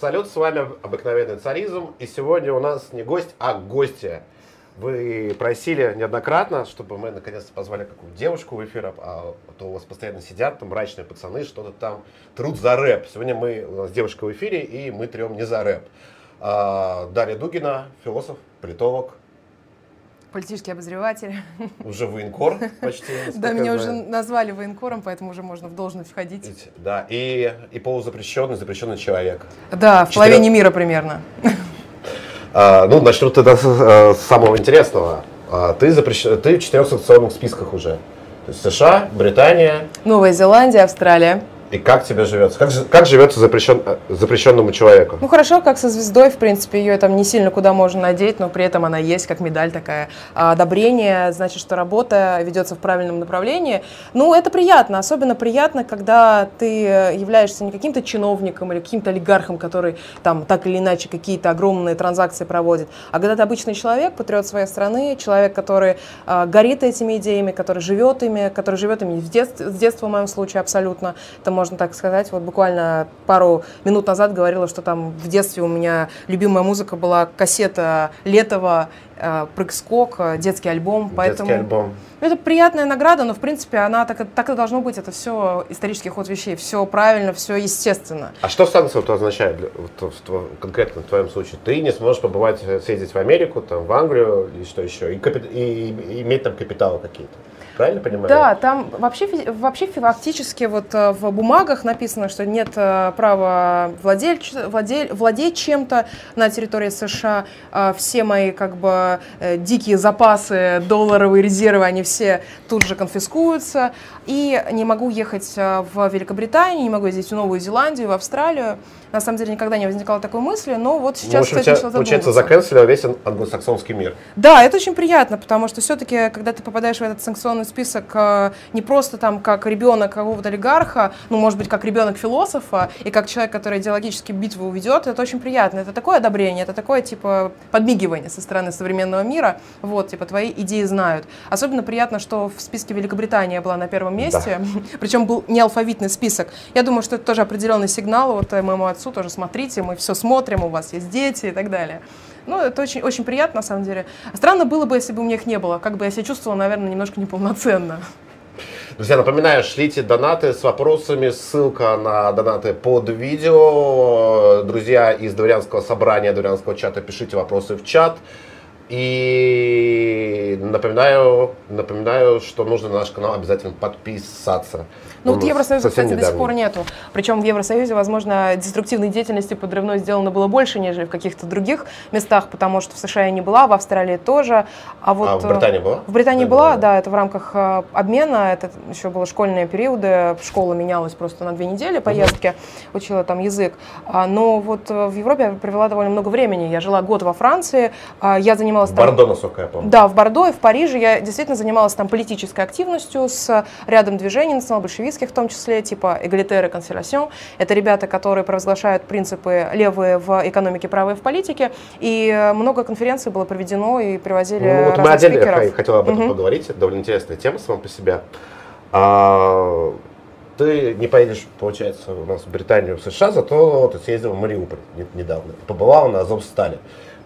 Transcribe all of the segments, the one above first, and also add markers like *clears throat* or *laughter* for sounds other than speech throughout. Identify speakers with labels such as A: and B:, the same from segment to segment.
A: Салют, с вами обыкновенный царизм. И сегодня у нас не гость, а гостья. Вы просили неоднократно, чтобы мы наконец-то позвали какую-то девушку в эфир, а то у вас постоянно сидят там мрачные пацаны, что-то там трут за рэп. Сегодня мы, у нас девушка в эфире, и мы трем не за рэп. А, Дарья Дугина, философ, политолог,
B: Политический обозреватель.
A: Уже военкор почти. *laughs*
B: Да, меня уже назвали военкором, поэтому уже можно в должность входить.
A: Да, и, и полузапрещенный, запрещенный человек.
B: Да, в половине мира примерно.
A: А, ну, начну тогда с, э, с самого интересного. А, ты, запрещ... ты в четырех санкционных списках уже. То есть США, Британия.
B: Новая Зеландия, Австралия.
A: И как тебе живется? Как, как живется запрещен, запрещенному человеку?
B: Ну хорошо, как со звездой, в принципе, ее там не сильно куда можно надеть, но при этом она есть, как медаль такая. А одобрение, значит, что работа ведется в правильном направлении. Ну, это приятно, особенно приятно, когда ты являешься не каким-то чиновником или каким-то олигархом, который там так или иначе какие-то огромные транзакции проводит, а когда ты обычный человек, патриот своей страны, человек, который а, горит этими идеями, который живет ими, который живет ими с детства, с детства в моем случае абсолютно, там можно так сказать. Вот буквально пару минут назад говорила, что там в детстве у меня любимая музыка была кассета Летова, э, прыг-скок, э, детский альбом. Поэтому
A: детский альбом.
B: Это приятная награда, но в принципе она так, так и должно быть. Это все исторический ход вещей, все правильно, все естественно.
A: А что санкции вот означает вот, конкретно в твоем случае? Ты не сможешь побывать, э, съездить в Америку, там, в Англию и что еще, и, капи- и, и иметь там капиталы какие-то. Правильно понимаю?
B: Да, там вообще, вообще фактически вот э, в бумагах написано, что нет э, права владеть, владеть, владеть чем-то на территории США. А все мои как бы э, дикие запасы, долларовые резервы, они все тут же конфискуются. И не могу ехать в Великобританию, не могу ездить в Новую Зеландию, в Австралию. На самом деле никогда не возникало такой мысли, но вот сейчас, ну,
A: общем, кстати, начала Получается, заканцелил весь англосаксонский мир.
B: Да, это очень приятно, потому что все-таки, когда ты попадаешь в этот санкционный список э, не просто там как ребенок какого-то олигарха, ну, может быть, как ребенок философа и как человек, который идеологически битву уведет, это очень приятно. Это такое одобрение, это такое, типа, подмигивание со стороны современного мира. Вот, типа, твои идеи знают. Особенно приятно, что в списке Великобритания была на первом месте, *laughs* да. причем был не алфавитный список. Я думаю, что это тоже определенный сигнал вот э, моему отцу тоже смотрите, мы все смотрим, у вас есть дети и так далее. Ну, это очень, очень приятно, на самом деле. Странно было бы, если бы у меня их не было. Как бы я себя чувствовала, наверное, немножко неполноценно.
A: Друзья, напоминаю, шлите донаты с вопросами, ссылка на донаты под видео. Друзья из дворянского собрания, дворянского чата, пишите вопросы в чат. И напоминаю, напоминаю, что нужно на наш канал обязательно подписаться.
B: Ну вот Евросоюза, кстати, недавно. до сих пор нету. Причем в Евросоюзе, возможно, деструктивной деятельности подрывной сделано было больше, нежели в каких-то других местах, потому что в США я не была, в Австралии тоже.
A: А, вот, а в Британии была?
B: В Британии была, была, да, это в рамках э, обмена, это еще было школьные периоды, школа менялась просто на две недели поездки, угу. учила там язык. А, но вот э, в Европе я провела довольно много времени. Я жила год во Франции, а, я занималась в
A: там... Бордо, насколько я помню.
B: Да, в Бордо и в Париже я действительно занималась там политической активностью с рядом движений национал-большевистских большевистских в том числе, типа Эгалитер и Консервасьон. Это ребята, которые провозглашают принципы левые в экономике, правые в политике. И много конференций было проведено и привозили ну, вот мы отдельно спикеров.
A: хотел об этом угу. поговорить. Это довольно интересная тема сама по себе. А, ты не поедешь, получается, у нас в Британию, в США, зато ты съездил в Мариуполь недавно. Побывал на Азовстале.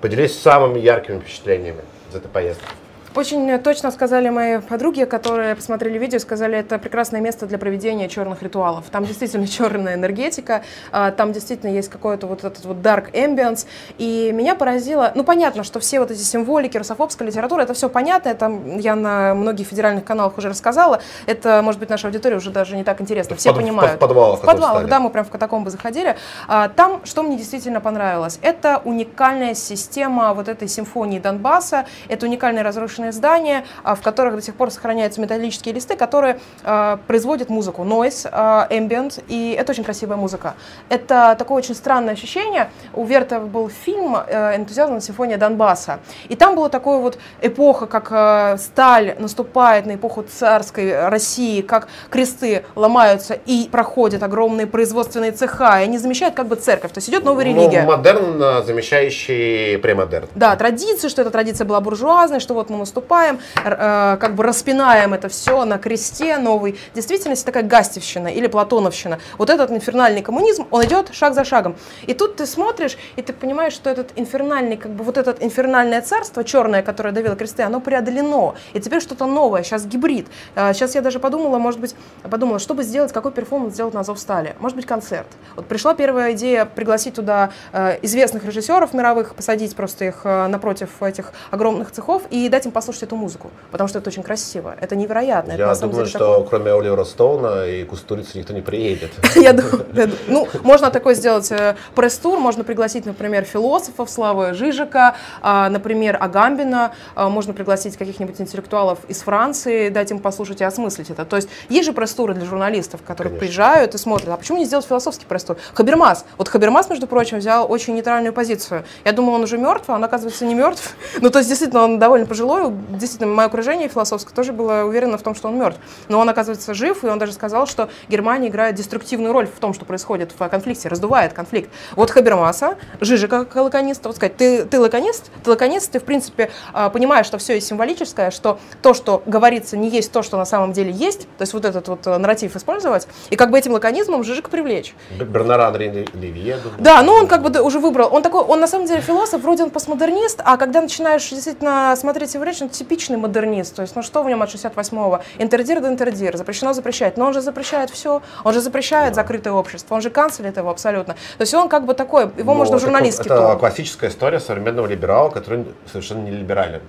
A: Поделись самыми яркими впечатлениями из этой поездки.
B: Очень точно сказали мои подруги, которые посмотрели видео, сказали, это прекрасное место для проведения черных ритуалов. Там действительно *laughs* черная энергетика, а, там действительно есть какой-то вот этот вот dark ambience. И меня поразило, ну понятно, что все вот эти символики, русофобская литература, это все понятно, это я на многих федеральных каналах уже рассказала, это, может быть, наша аудитория уже даже не так интересно, все
A: под,
B: понимают.
A: В подвалах.
B: В подвалах, да, мы прям в катакомбы заходили. А, там, что мне действительно понравилось, это уникальная система вот этой симфонии Донбасса, это уникальный разрушенный разрушенные здания, а, в которых до сих пор сохраняются металлические листы, которые э, производят музыку, noise, э, ambient, и это очень красивая музыка. Это такое очень странное ощущение. У Вертова был фильм э, «Энтузиазм. Симфония Донбасса», и там была такая вот эпоха, как э, сталь наступает на эпоху царской России, как кресты ломаются и проходят огромные производственные цеха, и они замещают как бы церковь, то есть идет новая религия.
A: Ну, модерн, замещающий премодерн.
B: Да, традиции, что эта традиция была буржуазной, что вот мы наступаем, э, как бы распинаем это все на кресте новой действительности, такая гастевщина или платоновщина. Вот этот инфернальный коммунизм, он идет шаг за шагом. И тут ты смотришь, и ты понимаешь, что этот инфернальный, как бы вот это инфернальное царство черное, которое давило кресты, оно преодолено. И теперь что-то новое, сейчас гибрид. Сейчас я даже подумала, может быть, подумала, чтобы сделать, какой перформанс сделать на Азовстале. Может быть, концерт. Вот пришла первая идея пригласить туда э, известных режиссеров мировых, посадить просто их э, напротив этих огромных цехов и дать им послушать эту музыку, потому что это очень красиво, это невероятно.
A: Я
B: это,
A: думаю, что такое... кроме Оливера Стоуна и Кустурицы никто не приедет. *laughs*
B: Я думаю, ну, можно такой сделать э, пресс-тур, можно пригласить, например, философов Славы Жижика, а, например, Агамбина, а, можно пригласить каких-нибудь интеллектуалов из Франции, дать им послушать и осмыслить это. То есть есть же пресс-туры для журналистов, которые приезжают и смотрят, а почему не сделать философский пресс-тур? Хабермас. Вот Хабермас, между прочим, взял очень нейтральную позицию. Я думала, он уже мертв, а он, оказывается, не мертв. *laughs* Ну, то есть, действительно, он довольно пожилой. Действительно, мое окружение философское тоже было уверено в том, что он мертв. Но он, оказывается, жив, и он даже сказал, что Германия играет деструктивную роль в том, что происходит в конфликте, раздувает конфликт. Вот Хабермаса, Жижика как лаконист, вот сказать, ты, ты лаконист, ты лаконист, ты, в принципе, а, понимаешь, что все есть символическое, что то, что говорится, не есть то, что на самом деле есть, то есть вот этот вот э, нарратив использовать, и как бы этим лаконизмом Жижик привлечь.
A: Бернаран Ливье.
B: Да, ну он как бы уже выбрал, он такой, он на самом деле философ, вроде он постмодернист, а когда начинаешь действительно смотреть его речь, он типичный модернист, то есть ну что в нем от 68-го? Интердир до интердир, запрещено запрещать, но он же запрещает все, он же запрещает да. закрытое общество, он же канцелит его абсолютно. То есть он как бы такой, его ну, можно в журналистке.
A: Это, это классическая история современного либерала, который совершенно не либерален.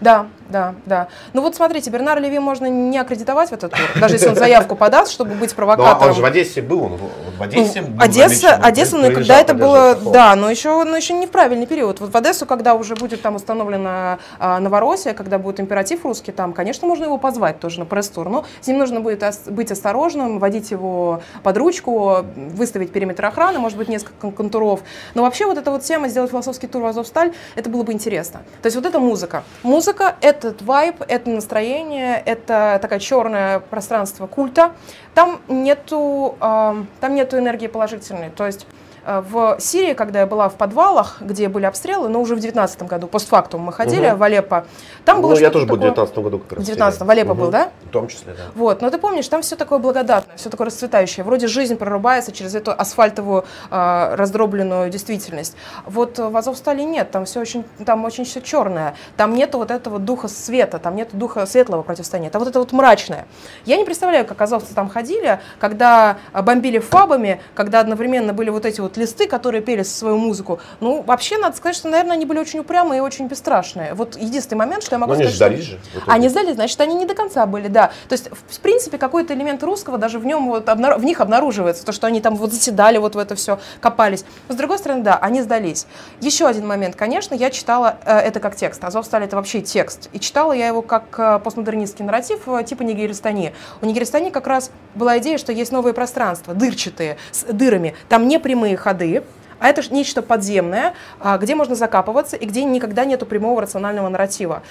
B: Да, да, да. Ну вот смотрите, Бернар Леви можно не аккредитовать в этот тур, даже если он заявку подаст, чтобы быть провокатором.
A: Но он же в Одессе был, он в Одессе
B: ну, был Одесса, Одесса, ну, когда это было, да, но еще, но еще не в правильный период. Вот в Одессу, когда уже будет там установлена а, Новороссия, когда будет императив русский там, конечно, можно его позвать тоже на пресс-тур, но с ним нужно будет быть осторожным, водить его под ручку, выставить периметр охраны, может быть, несколько контуров. Но вообще вот эта вот тема сделать философский тур в Азовсталь, это было бы интересно. То есть вот эта музыка. Музыка музыка, этот вайб, это настроение, это такое черное пространство культа. Там нету, э, там нету энергии положительной. То есть в Сирии, когда я была в подвалах, где были обстрелы, но уже в 19 году, постфактум мы ходили угу. в Алеппо, там ну, было
A: я тоже был в 19 году как раз.
B: В 19 в Алеппо угу. был, да?
A: В том числе, да.
B: Вот, но ты помнишь, там все такое благодатное, все такое расцветающее. Вроде жизнь прорубается через эту асфальтовую э, раздробленную действительность. Вот в Азовстале нет, там все очень, там очень все черное. Там нету вот этого духа света, там нету духа светлого противостояния. Там вот это вот мрачное. Я не представляю, как азовцы там ходили, когда бомбили фабами, когда одновременно были вот эти вот вот листы, которые пели свою музыку, ну, вообще, надо сказать, что, наверное, они были очень упрямые и очень бесстрашные. Вот единственный момент, что я могу
A: Но
B: сказать...
A: они ждали
B: что... же. Они сдались, значит, они не до конца были, да. То есть, в принципе, какой-то элемент русского даже в нем вот, обнар... в них обнаруживается, то, что они там вот заседали вот в это все, копались. Но, с другой стороны, да, они сдались. Еще один момент, конечно, я читала э, это как текст. Азов стали это вообще текст. И читала я его как э, постмодернистский нарратив э, типа Нигеристани. У Нигеристани как раз была идея, что есть новые пространства, дырчатые, с дырами. Там не прямые ходы, а это нечто подземное, а, где можно закапываться и где никогда нету прямого рационального нарратива.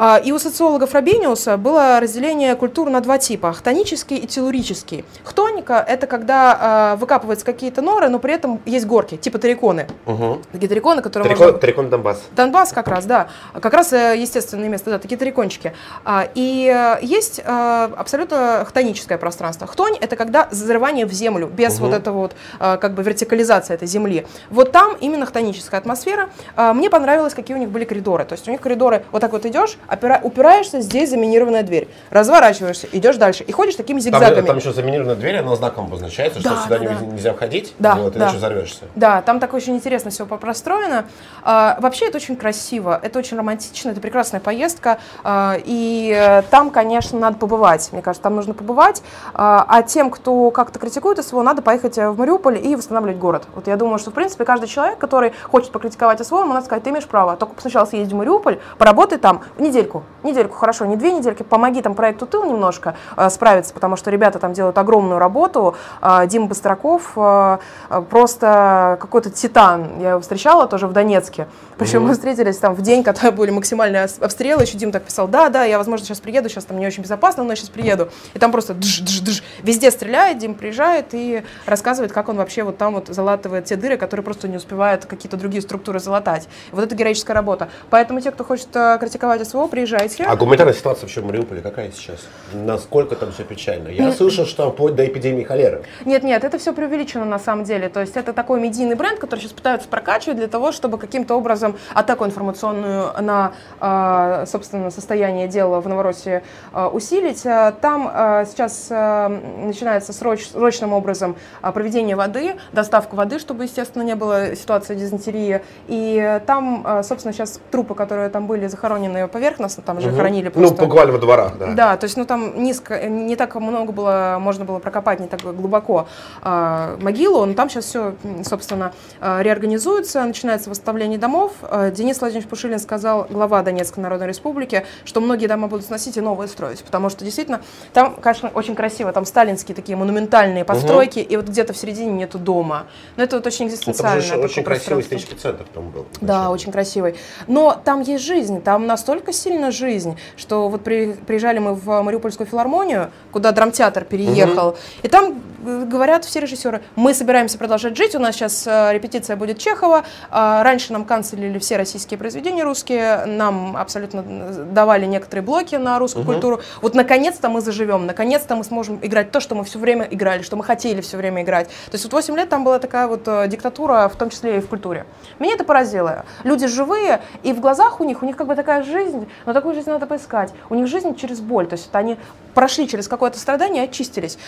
B: А, и у социологов Робениуса было разделение культур на два типа – хтонический и телурический. Хтоника – это когда э, выкапываются какие-то норы, но при этом есть горки, типа тариконы.
A: Угу.
B: Такие тариконы, которые
A: Тарикон, можно... Тарикон Донбасс.
B: Донбасс как раз, да. Как раз э, естественное место, да, такие тарикончики. А, и э, есть э, абсолютно хтоническое пространство. Хтонь – это когда взрывание в землю, без угу. вот этого вот как бы вертикализации этой земли. Вот там именно хтоническая атмосфера. Мне понравилось, какие у них были коридоры. То есть у них коридоры, вот так вот идешь, опира, упираешься, здесь заминированная дверь. Разворачиваешься, идешь дальше и ходишь такими зигзагами.
A: Там, там еще заминированная дверь, она знаком обозначается, да, что сюда да, не, да. нельзя входить,
B: да,
A: вот,
B: да.
A: иначе взорвешься.
B: Да, там так очень интересно все простроено. А, вообще это очень красиво, это очень романтично, это прекрасная поездка. А, и э, там, конечно, надо побывать. Мне кажется, там нужно побывать. А, а тем, кто как-то критикует СВО, надо поехать в Мариуполь и восстанавливать город. Вот я думаю, что, в принципе, каждый человек, который хочет покритиковать СВО, ему надо сказать, ты имеешь право. Только сначала съезди в Мариуполь, поработай там недельку, недельку, хорошо, не две недельки, помоги там проекту «Тыл» немножко э, справиться, потому что ребята там делают огромную работу. Э, Дима Быстраков э, э, просто какой-то титан. Я его встречала тоже в Донецке. Причем mm-hmm. мы встретились там в день, когда были максимальные обстрелы. Еще Дима так писал, да, да, я, возможно, сейчас приеду, сейчас там не очень безопасно, но я сейчас приеду. И там просто дж -дж -дж. везде стреляет, Дим приезжает и рассказывает, как он вообще вот там вот залатывает те дыры, которые просто не успевают какие-то другие структуры залатать. И вот это героическая работа. Поэтому те, кто хочет э, критиковать СВО, СВО, приезжайте.
A: А гуманитарная ситуация вообще в Мариуполе какая сейчас? Насколько там все печально? Я слышал, что вплоть до эпидемии холеры.
B: Нет, нет, это все преувеличено на самом деле. То есть это такой медийный бренд, который сейчас пытаются прокачивать для того, чтобы каким-то образом атаку информационную на, а, собственно, состояние дела в Новороссии а, усилить. А, там сейчас начинается сроч, срочным образом проведение воды, доставка воды, чтобы, естественно, не было ситуации дизентерии. И там, собственно, сейчас трупы, которые там были захоронены поверхностно, там же угу. хоронили
A: ну, просто... Ну, буквально во дворах, да.
B: Да, то есть, ну, там низко, не так много было, можно было прокопать, не так глубоко э, могилу, но там сейчас все, собственно, э, реорганизуется, начинается восстановление домов. Э, Денис Владимирович Пушилин сказал, глава Донецкой Народной Республики, что многие дома будут сносить и новые строить, потому что действительно там, конечно, очень красиво, там сталинские такие монументальные постройки, угу. и вот где-то в середине нету дома. Но это вот очень экзистенциально.
A: Ну, там же очень красивый исторический центр там был.
B: Да, очень красивый. Но там есть жизнь, там настолько сильно жизнь, что вот при, приезжали мы в Мариупольскую филармонию, куда драмтеатр переехал, угу. и там говорят все режиссеры, мы собираемся продолжать жить, у нас сейчас э, репетиция будет Чехова, а раньше нам канцелили все российские произведения русские, нам абсолютно давали некоторые блоки на русскую угу. культуру. Вот наконец-то мы заживем, наконец-то мы сможем играть то, что мы все время играли, что мы хотели все время играть. То есть вот 8 лет там была такая вот э, диктатура, в том числе и в культуре. Меня это поразило. Люди живые, и в глазах у них, у них как бы такая жизнь, но такую жизнь надо поискать. У них жизнь через боль, то есть они прошли через какое-то страдание и очистились.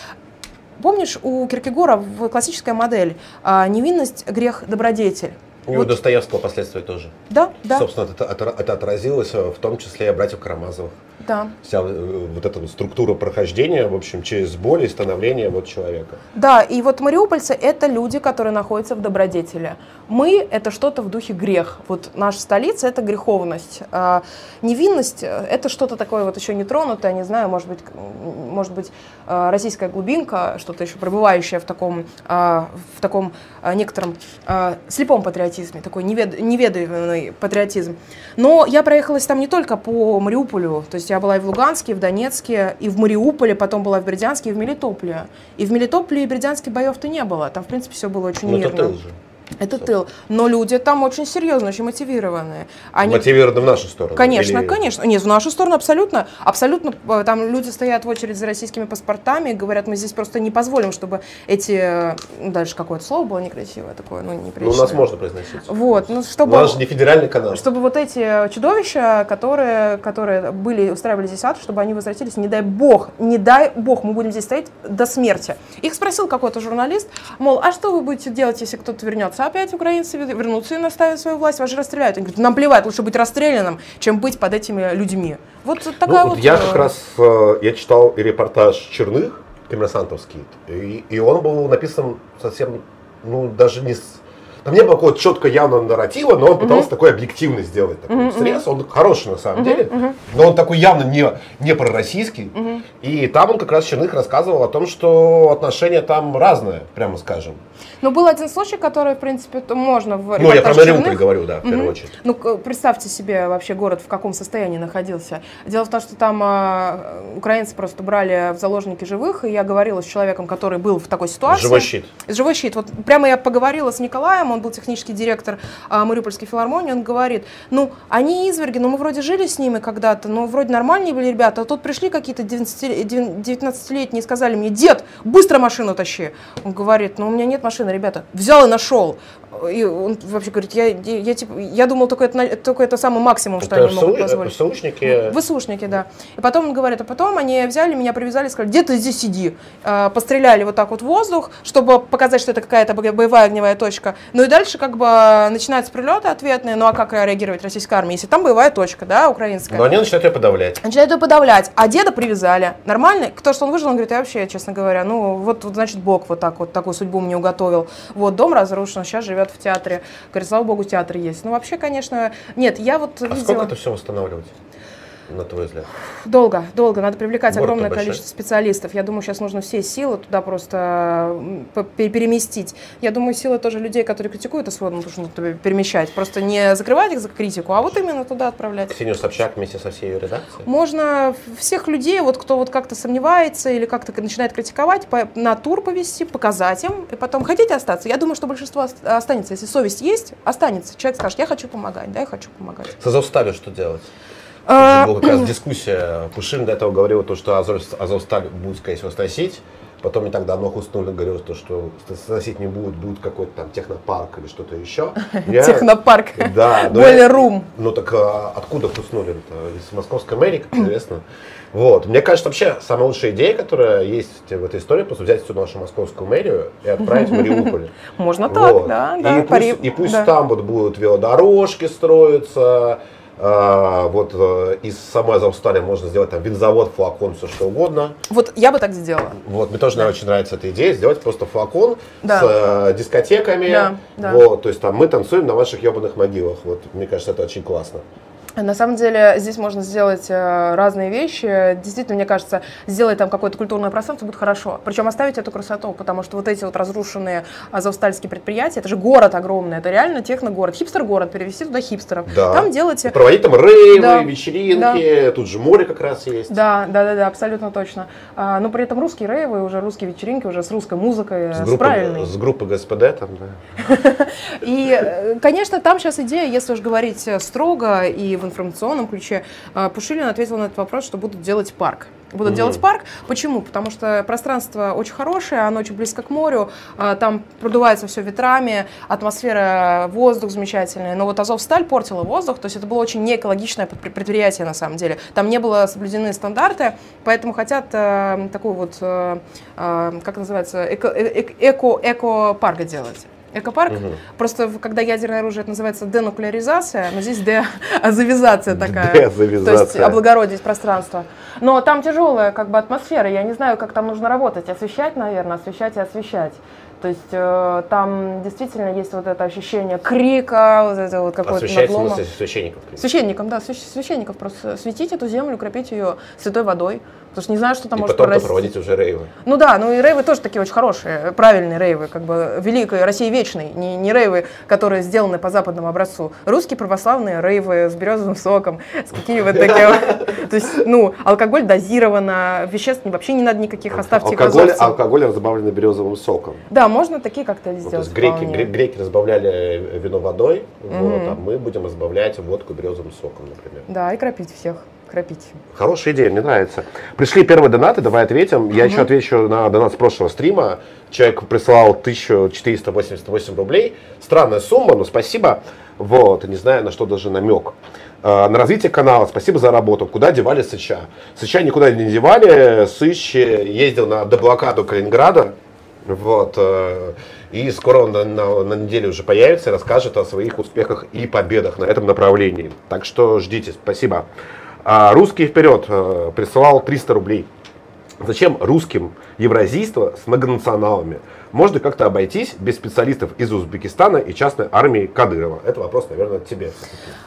B: Помнишь, у Киркегора классическая модель а, «невинность, грех, добродетель».
A: И вот. у Достоевского последствия тоже.
B: Да, да.
A: Собственно, это, это, это отразилось в том числе и братьев Карамазовых.
B: Да.
A: Вся э, вот эта вот структура прохождения, в общем, через боль и становление вот человека.
B: Да, и вот мариупольцы – это люди, которые находятся в добродетели. Мы – это что-то в духе грех. Вот наша столица – это греховность. А невинность – это что-то такое вот еще нетронутое, не знаю, может быть, может быть российская глубинка, что-то еще пробывающее в таком, а, в таком а, некотором слепом патриотизме, такой невед, неведанный патриотизм. Но я проехалась там не только по Мариуполю, то есть я была и в Луганске, и в Донецке, и в Мариуполе, потом была в Бердянске, и в Мелитополе. И в Мелитополе и Бердянске боев-то не было. Там, в принципе, все было очень Но мирно. Это. Это тыл. Но люди там очень серьезно, очень мотивированные.
A: Они... Мотивированы в нашу сторону?
B: Конечно, или... конечно. Нет, в нашу сторону абсолютно. Абсолютно. Э, там люди стоят в очередь за российскими паспортами и говорят, мы здесь просто не позволим, чтобы эти... Э, ну, дальше какое-то слово было некрасивое такое, ну, неприличное. Ну,
A: у нас можно произносить.
B: Вот. Ну, чтобы...
A: У нас же не федеральный канал.
B: Чтобы вот эти чудовища, которые, которые были, устраивали здесь ад, чтобы они возвратились, не дай бог, не дай бог, мы будем здесь стоять до смерти. Их спросил какой-то журналист, мол, а что вы будете делать, если кто-то вернется? Опять украинцы вернутся и наставят свою власть, вас же расстреляют. Они говорят, нам плевать, лучше быть расстрелянным, чем быть под этими людьми. Вот такая
A: ну,
B: вот...
A: Я как э, раз, э, я читал репортаж Черных, коммерсантовский, и, и он был написан совсем, ну, даже не с там не было какого-то четко явного нарратива, но он пытался uh-huh. такой объективный сделать такой uh-huh. срез. Он хороший на самом uh-huh. деле, uh-huh. но он такой явно не, не пророссийский. Uh-huh. И там он как раз Черных рассказывал о том, что отношения там разные, прямо скажем.
B: Но был один случай, который, в принципе, можно в
A: Ну, я про Мариуполь говорю, да, в первую угу. очередь.
B: Ну, представьте себе вообще город в каком состоянии находился. Дело в том, что там а, украинцы просто брали в заложники живых, и я говорила с человеком, который был в такой ситуации.
A: Живой щит.
B: Живой щит. Вот прямо я поговорила с Николаем, он был технический директор а, Мариупольской филармонии, он говорит, ну, они изверги, ну, мы вроде жили с ними когда-то, ну, вроде нормальные были ребята, а тут пришли какие-то 19-летние и сказали мне, дед, быстро машину тащи. Он говорит, ну, у меня нет машины, ребята, взял и нашел. И он вообще говорит, я, я, типа, я думал, только это, только это самый максимум, что это они могут позволить.
A: ВСУшники?
B: ВСУшники, да. И потом он говорит, а потом они взяли меня, привязали, сказали, где ты здесь сиди. А, постреляли вот так вот в воздух, чтобы показать, что это какая-то боевая огневая точка. Ну и дальше как бы начинаются прилеты ответные, ну а как реагировать российская армия, если там боевая точка, да, украинская.
A: Но они начинают ее подавлять.
B: Начинают ее подавлять, а деда привязали. Нормально? Кто что он выжил, он говорит, я вообще, честно говоря, ну вот, вот значит Бог вот так вот такую судьбу мне уготовил. Вот дом разрушен, сейчас живет в театре. Говорит, слава богу, театр есть. Ну, вообще, конечно, нет, я вот
A: а видела... сколько это все восстанавливать? На твой взгляд?
B: Долго, долго. Надо привлекать Город огромное большой. количество специалистов. Я думаю, сейчас нужно все силы туда просто переместить. Я думаю, силы тоже людей, которые критикуют СВО, нужно перемещать. Просто не закрывать их за критику, а вот именно туда отправлять.
A: Ксению Собчак вместе со всей ее редакцией?
B: Можно всех людей, вот кто вот как-то сомневается или как-то начинает критиковать, по, на тур повести, показать им, и потом хотите остаться? Я думаю, что большинство останется. Если совесть есть, останется. Человек скажет, я хочу помогать, да, я хочу помогать.
A: С Азовсталью что делать? А... Была как раз дискуссия. Пушин до этого говорил, то, что Азов, Азовсталь будет, скорее всего, сносить. Потом не так давно Хуснулин говорил, то, что сносить не будет, будет какой-то там технопарк или что-то еще. *laughs*
B: Технопарк.
A: Да.
B: Более рум.
A: Ну так а, откуда Хуснулин-то? Из московской мэрии, как известно. *clears throat* Вот. Мне кажется, вообще самая лучшая идея, которая есть в этой истории, просто взять всю нашу московскую мэрию и отправить в Мариуполь. *laughs*
B: Можно так, да.
A: И пусть, и пусть там вот будут велодорожки строиться, вот э, из самой Азовстали можно сделать там винзавод, флакон, все что угодно.
B: Вот я бы так сделала.
A: Вот, мне тоже да. очень нравится эта идея, сделать просто флакон да. с э, дискотеками. Да, да. Вот, то есть там мы танцуем на ваших ебаных могилах. Вот, мне кажется, это очень классно.
B: На самом деле здесь можно сделать э, разные вещи. Действительно, мне кажется, сделать там какое-то культурное пространство будет хорошо. Причем оставить эту красоту, потому что вот эти вот разрушенные азовстальские предприятия, это же город огромный, это реально техногород, хипстер-город, перевести туда хипстеров.
A: Да.
B: Там делать...
A: Проводить там рейвы, да. вечеринки, да. тут же море как раз есть.
B: Да, да, да, да, абсолютно точно. А, но при этом русские рейвы, уже русские вечеринки, уже с русской музыкой, с, с группой, правильной.
A: С группой ГСПД там, да. *laughs*
B: И, э, конечно, там сейчас идея, если уж говорить строго и в информационном ключе, а, Пушилин ответил на этот вопрос, что будут делать парк будут mm-hmm. делать парк. Почему? Потому что пространство очень хорошее, оно очень близко к морю, а, там продувается все ветрами, атмосфера, воздух замечательный. Но вот Азовсталь портила воздух, то есть это было очень неэкологичное предприятие на самом деле. Там не было соблюдены стандарты, поэтому хотят э, такой вот, э, э, как называется, эко-парк делать. Экопарк. Угу. Просто когда ядерное оружие это называется денуклеаризация, но здесь деазовизация *laughs* такая.
A: Деазовизация.
B: То есть облагородить пространство. Но там тяжелая как бы атмосфера. Я не знаю, как там нужно работать. Освещать, наверное, освещать и освещать. То есть э, там действительно есть вот это ощущение крика, вот это вот какое-то
A: надлома. в смысле священников?
B: Священникам, да, священников просто светить эту землю, крепить ее святой водой. Потому что не знаю, что там
A: и
B: может
A: потом прорасти. проводить уже рейвы.
B: Ну да, ну и рейвы тоже такие очень хорошие, правильные рейвы, как бы великой России вечной, не, не рейвы, которые сделаны по западному образцу. Русские православные рейвы с березовым соком, с какими-то такими. То есть, ну, алкоголь дозировано, веществ вообще не надо никаких, оставьте
A: алкоголь, алкоголь разбавлен березовым соком.
B: Да, можно такие как-то сделать.
A: то есть греки, греки разбавляли вино водой, вот, а мы будем разбавлять водку березовым соком, например.
B: Да, и кропить всех кропить.
A: Хорошая идея, мне нравится. Пришли первые донаты, давай ответим. Я угу. еще отвечу на донат с прошлого стрима. Человек прислал 1488 рублей. Странная сумма, но спасибо. Вот, не знаю, на что даже намек. А, на развитие канала, спасибо за работу. Куда девали Сыча? Сыча никуда не девали. Сыч ездил на деблокаду Калининграда. Вот. Э, и скоро он на, на, на неделе уже появится и расскажет о своих успехах и победах на этом направлении. Так что ждите. Спасибо. А русский вперед э, присылал 300 рублей. Зачем русским евразийство с многонационалами? Можно как-то обойтись без специалистов из Узбекистана и частной армии Кадырова? Это вопрос, наверное, тебе.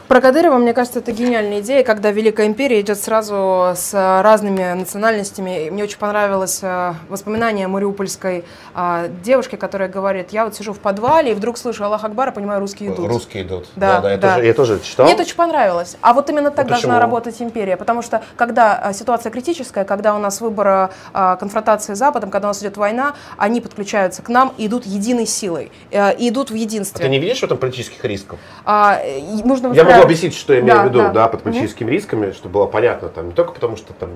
B: Про Кадырова, мне кажется, это гениальная идея, когда Великая империя идет сразу с разными национальностями. Мне очень понравилось э, воспоминание мариупольской а, девушки, которая говорит, я вот сижу в подвале и вдруг слышу Аллах Акбар, понимаю, русские идут.
A: Русские идут.
B: Да, да, да,
A: я, да. Тоже, я тоже читал.
B: Мне это очень понравилось. А вот именно так а должна работать империя, потому что когда а, ситуация критическая, когда у нас выбор конфронтации с Западом, когда у нас идет война, они подключаются к нам и идут единой силой, э, и идут в единстве.
A: А ты не видишь в этом политических рисков?
B: А, нужно
A: Я могу объяснить, что я имею да, в виду да. Да, под политическими угу. рисками, чтобы было понятно, там, не только потому, что там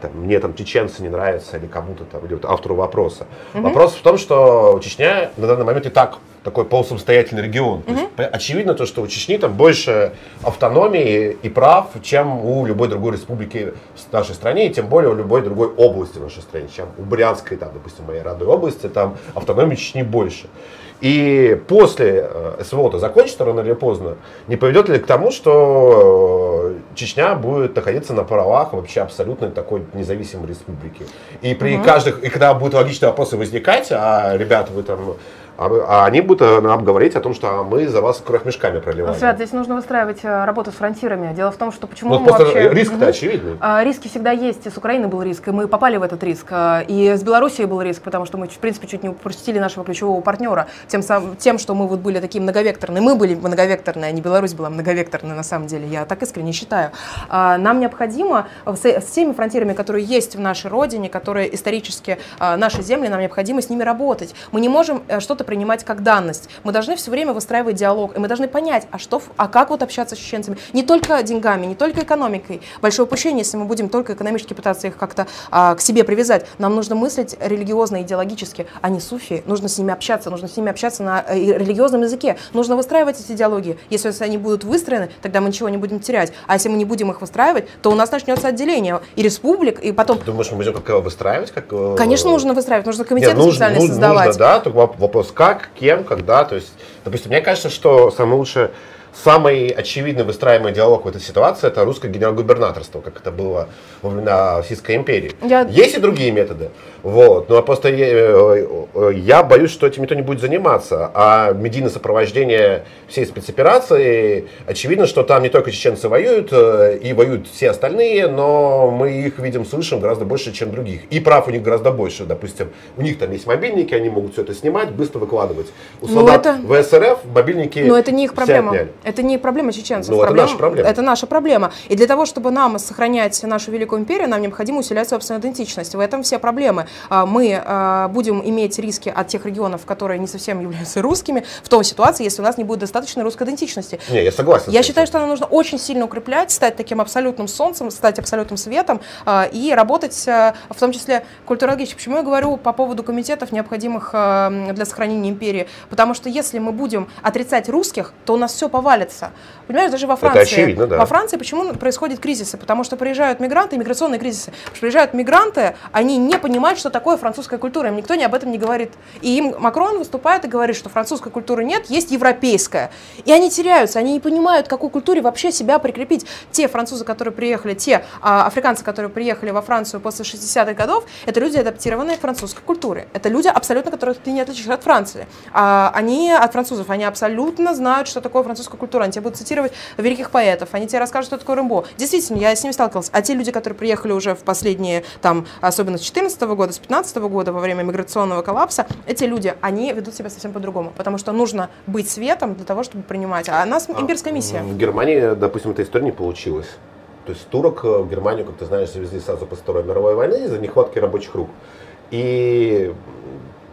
A: там, мне там чеченцы не нравятся или кому-то там, или вот автору вопроса. Угу. Вопрос в том, что Чечня на данный момент и так такой полусамостоятельный регион. Угу. То есть, очевидно то, что у Чечни там больше автономии и прав, чем у любой другой республики в нашей стране, и тем более у любой другой области в нашей стране, чем у Брянской, там, допустим, моей родной области, там автономии Чечни больше. И после э, СВО-то закончится рано или поздно, не поведет ли к тому, что э, Чечня будет находиться на правах вообще абсолютно такой независимой республики. И при угу. каждых, и когда будут логичные вопросы возникать, а ребята, вы там а, а они будут э, нам говорить о том, что мы за вас кровь мешками проливаем.
B: Свят, здесь нужно выстраивать э, работу с фронтирами. Дело в том, что почему
A: ну,
B: мы вообще...
A: Риск-то угу. очевидный.
B: А, риски всегда есть. И с Украины был риск, и мы попали в этот риск. А, и с Белоруссией был риск, потому что мы, в принципе, чуть не упустили нашего ключевого партнера. Тем, сам, тем что мы вот были такие многовекторные. Мы были многовекторные, а не Беларусь была многовекторная на самом деле. Я так искренне считаю. А, нам необходимо с, с теми фронтирами, которые есть в нашей родине, которые исторически наши земли, нам необходимо с ними работать. Мы не можем э, что-то принимать как данность. Мы должны все время выстраивать диалог, и мы должны понять, а что, а как вот общаться с чеченцами. Не только деньгами, не только экономикой. Большое упущение, если мы будем только экономически пытаться их как-то а, к себе привязать. Нам нужно мыслить религиозно, идеологически, а не суфи. Нужно с ними общаться, нужно с ними общаться на э, религиозном языке. Нужно выстраивать эти диалоги. Если они будут выстроены, тогда мы ничего не будем терять. А если мы не будем их выстраивать, то у нас начнется отделение и республик, и потом...
A: Ты думаешь, мы будем как выстраивать? Как, э,
B: Конечно, нужно выстраивать, нужно комитет
A: Нет,
B: специально
A: нужно,
B: создавать.
A: Нужно, да, только вопрос как, кем, когда, то есть, допустим, мне кажется, что самое лучшее Самый очевидный выстраиваемый диалог в этой ситуации это русское генерал-губернаторство, как это было во времена Российской империи. Я... Есть и другие методы. Вот. Но просто я, э, э, я боюсь, что этим никто не будет заниматься. А медийное сопровождение всей спецоперации, очевидно, что там не только чеченцы воюют, э, и воюют все остальные, но мы их видим, слышим гораздо больше, чем других. И прав у них гораздо больше. Допустим, у них там есть мобильники, они могут все это снимать, быстро выкладывать. У ну, солдат это... в СРФ мобильники
B: Но это не их проблема. Отняли. Это не проблема чеченцев.
A: Ну,
B: проблема,
A: это наша проблема.
B: Это наша проблема. И для того, чтобы нам сохранять нашу великую империю, нам необходимо усилять собственную идентичность. В этом все проблемы. А, мы а, будем иметь риски от тех регионов, которые не совсем являются русскими, в той ситуации, если у нас не будет достаточно русской идентичности.
A: Не, я согласен.
B: Я считаю, что нам нужно очень сильно укреплять, стать таким абсолютным солнцем, стать абсолютным светом а, и работать в том числе культурологически. Почему я говорю по поводу комитетов, необходимых для сохранения империи? Потому что если мы будем отрицать русских, то у нас все повалится. Понимаешь, даже во Франции.
A: Это очевидно, да.
B: Во Франции почему происходят кризисы? Потому что приезжают мигранты, миграционные кризисы. Потому что приезжают мигранты, они не понимают, что такое французская культура. Им никто не об этом не говорит. И им Макрон выступает и говорит, что французской культуры нет, есть европейская. И они теряются, они не понимают, к какой культуре вообще себя прикрепить. Те французы, которые приехали, те а, африканцы, которые приехали во Францию после 60-х годов, это люди, адаптированные к французской культуре. Это люди абсолютно, которых ты не отличишь от Франции. А, они от французов, они абсолютно знают, что такое французская культура. Они тебе будут цитировать великих поэтов, они тебе расскажут, что такое Рэмбо. Действительно, я с ними сталкивалась. А те люди, которые приехали уже в последние, там, особенно с 14 года, с 15 года, во время миграционного коллапса, эти люди, они ведут себя совсем по-другому, потому что нужно быть светом для того, чтобы принимать. А у нас а, имперская миссия.
A: В Германии, допустим, эта история не получилась. То есть турок в Германию, как ты знаешь, завезли сразу после Второй мировой войны из-за нехватки рабочих рук. И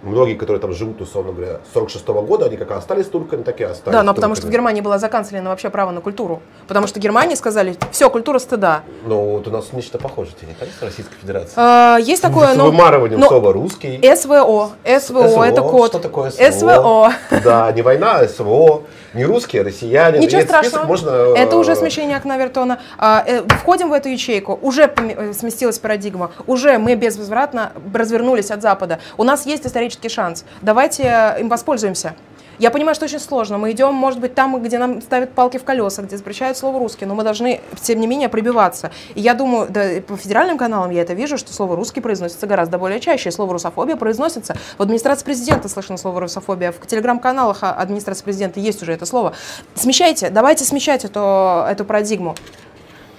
A: многие, которые там живут, условно говоря, с 46 -го года, они как остались турками, так и остались.
B: Да, но потому что в Германии была заканцелена вообще право на культуру. Потому что Германии сказали, все, культура стыда.
A: Ну, вот у нас нечто похожее, тебе не кажется, Российской Федерации?
B: А, есть такое,
A: но... С вымарыванием но... слова «русский».
B: СВО, СВО, СВО, это код.
A: Что такое СВО? СВО. Да, не война, а СВО не русские, а россияне.
B: Ничего страшного. Можно, это уже смещение окна Вертона. Э, входим в эту ячейку, уже э, сместилась парадигма, уже мы безвозвратно развернулись от Запада. У нас есть исторический шанс. Давайте э, им воспользуемся. Я понимаю, что очень сложно. Мы идем, может быть, там, где нам ставят палки в колеса, где запрещают слово русский, но мы должны, тем не менее, пробиваться. И я думаю, да, по федеральным каналам я это вижу, что слово русский произносится гораздо более чаще. Слово русофобия произносится. В администрации президента слышно слово русофобия. В телеграм-каналах администрации президента есть уже это слово. Смещайте, давайте смещать эту, эту парадигму.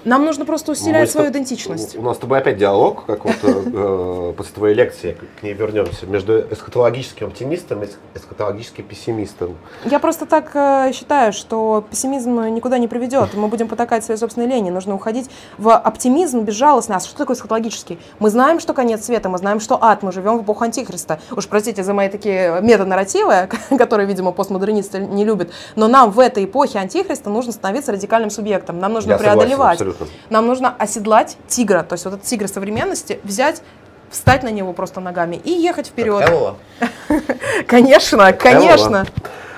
B: Нам нужно просто усилять свою идентичность.
A: У нас с тобой опять диалог, как вот э, э, после твоей лекции, к ней вернемся, между эсхатологическим оптимистом и эсхатологическим пессимистом.
B: Я просто так э, считаю, что пессимизм никуда не приведет. Мы будем потакать своей собственной лени. Нужно уходить в оптимизм безжалостный. А что такое эсхатологический? Мы знаем, что конец света, мы знаем, что ад, мы живем в эпоху антихриста. Уж простите за мои такие метанарративы, *laughs* которые, видимо, постмодернисты не любят. Но нам в этой эпохе антихриста нужно становиться радикальным субъектом. Нам нужно Я преодолевать. Согласен, Абсолютно. Нам нужно оседлать тигра, то есть вот этот тигр современности, взять встать на него просто ногами и ехать вперед. *laughs* Конечно, конечно.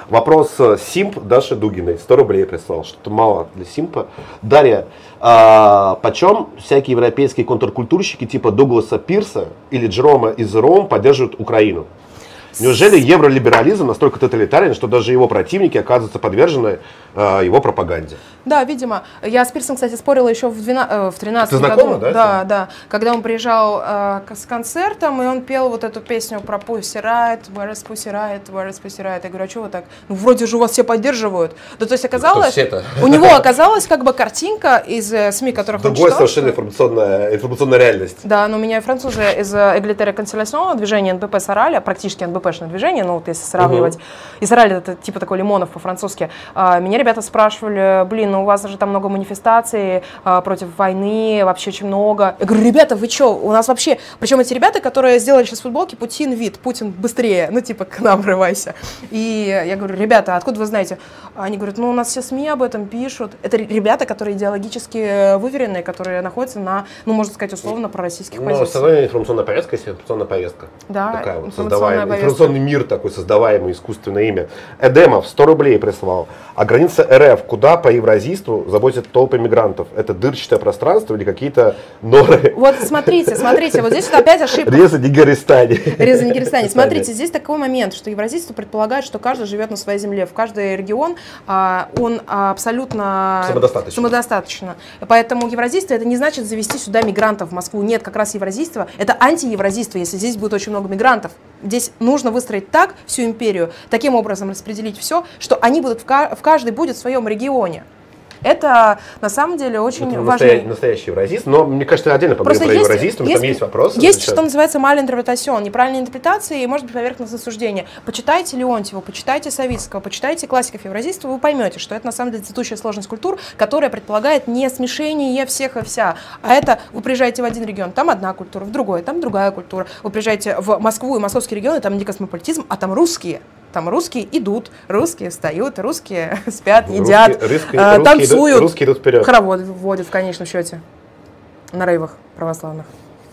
A: Вопрос э, Симп Даши Дугиной. 100 рублей прислал, что-то мало для Симпа. Дарья, а, почем всякие европейские контркультурщики типа Дугласа Пирса или Джерома из Ром поддерживают Украину? Неужели евролиберализм настолько тоталитарен, что даже его противники оказываются подвержены э, его пропаганде?
B: Да, видимо. Я с Пирсом, кстати, спорила еще в, 12, э, в 13
A: Ты знакома,
B: году. Да, да, да. Когда он приезжал э, с концертом, и он пел вот эту песню про Pussy Riot, Where is Pussy Riot, Where is Pussy Riot. Я говорю, а что вы так? Ну, вроде же у вас все поддерживают. Да, то есть оказалось, у него оказалась как бы картинка из э, СМИ, которых
A: Другой он читал. совершенно информационная, информационная реальность.
B: Да, но у меня французы из Эглитера Консилационного движения НБП Сораля, практически НБПшное движение, ну вот если сравнивать. Угу. И Сораль это типа такой лимонов по-французски. А, меня ребята спрашивали, блин, блин, у вас же там много манифестаций а, против войны, вообще очень много. Я говорю, ребята, вы что, у нас вообще... Причем эти ребята, которые сделали сейчас футболки Путин вид, Путин быстрее, ну типа к нам врывайся. И я говорю, ребята, откуда вы знаете? Они говорят, ну у нас все СМИ об этом пишут. Это ребята, которые идеологически выверенные, которые находятся на, ну можно сказать, условно пророссийских
A: Ну,
B: позициях.
A: основная информационная повестка, есть информационная повестка.
B: Да,
A: Такая вот
B: информационная
A: создаваемая.
B: повестка.
A: Информационный мир такой, создаваемый, искусственное имя. Эдемов 100 рублей прислал. А граница РФ, куда по евразийству заботят толпы мигрантов? Это дырчатое пространство или какие-то норы?
B: Вот смотрите, смотрите, вот здесь вот опять ошибка.
A: Реза Дигористане.
B: Реза Нигерстане. Смотрите, здесь такой момент, что евразийство предполагает, что каждый живет на своей земле. В каждый регион а, он абсолютно
A: Самодостаточно.
B: самодостаточно. Поэтому евразийство это не значит завести сюда мигрантов в Москву. Нет, как раз евразийство это антиевразийство, если здесь будет очень много мигрантов. Здесь нужно выстроить так всю империю, таким образом распределить все, что они будут в, в каждый будет в своем регионе. Это на самом деле очень
A: Это
B: важно.
A: настоя- настоящий евразист. Но мне кажется, отдельно поговорим про евразийство, там есть вопросы.
B: Есть,
A: Сейчас.
B: что называется, малентрепретацион, неправильная интерпретация и, может быть, поверхностное суждение. Почитайте Леонтьева, почитайте Савицкого, почитайте классиков евразийства, вы поймете, что это на самом деле цветущая сложность культур, которая предполагает не смешение всех и вся, а это вы приезжаете в один регион, там одна культура, в другой, там другая культура. Вы приезжаете в Москву и московский регион, и там не космополитизм, а там русские. Там русские идут, русские встают, русские *laughs* спят, едят,
A: Русские- русские-
B: э,
A: русские идут-
B: танцуют.
A: русские идут вперед.
B: Хоровод вводят в конечном счете на рейвах православных.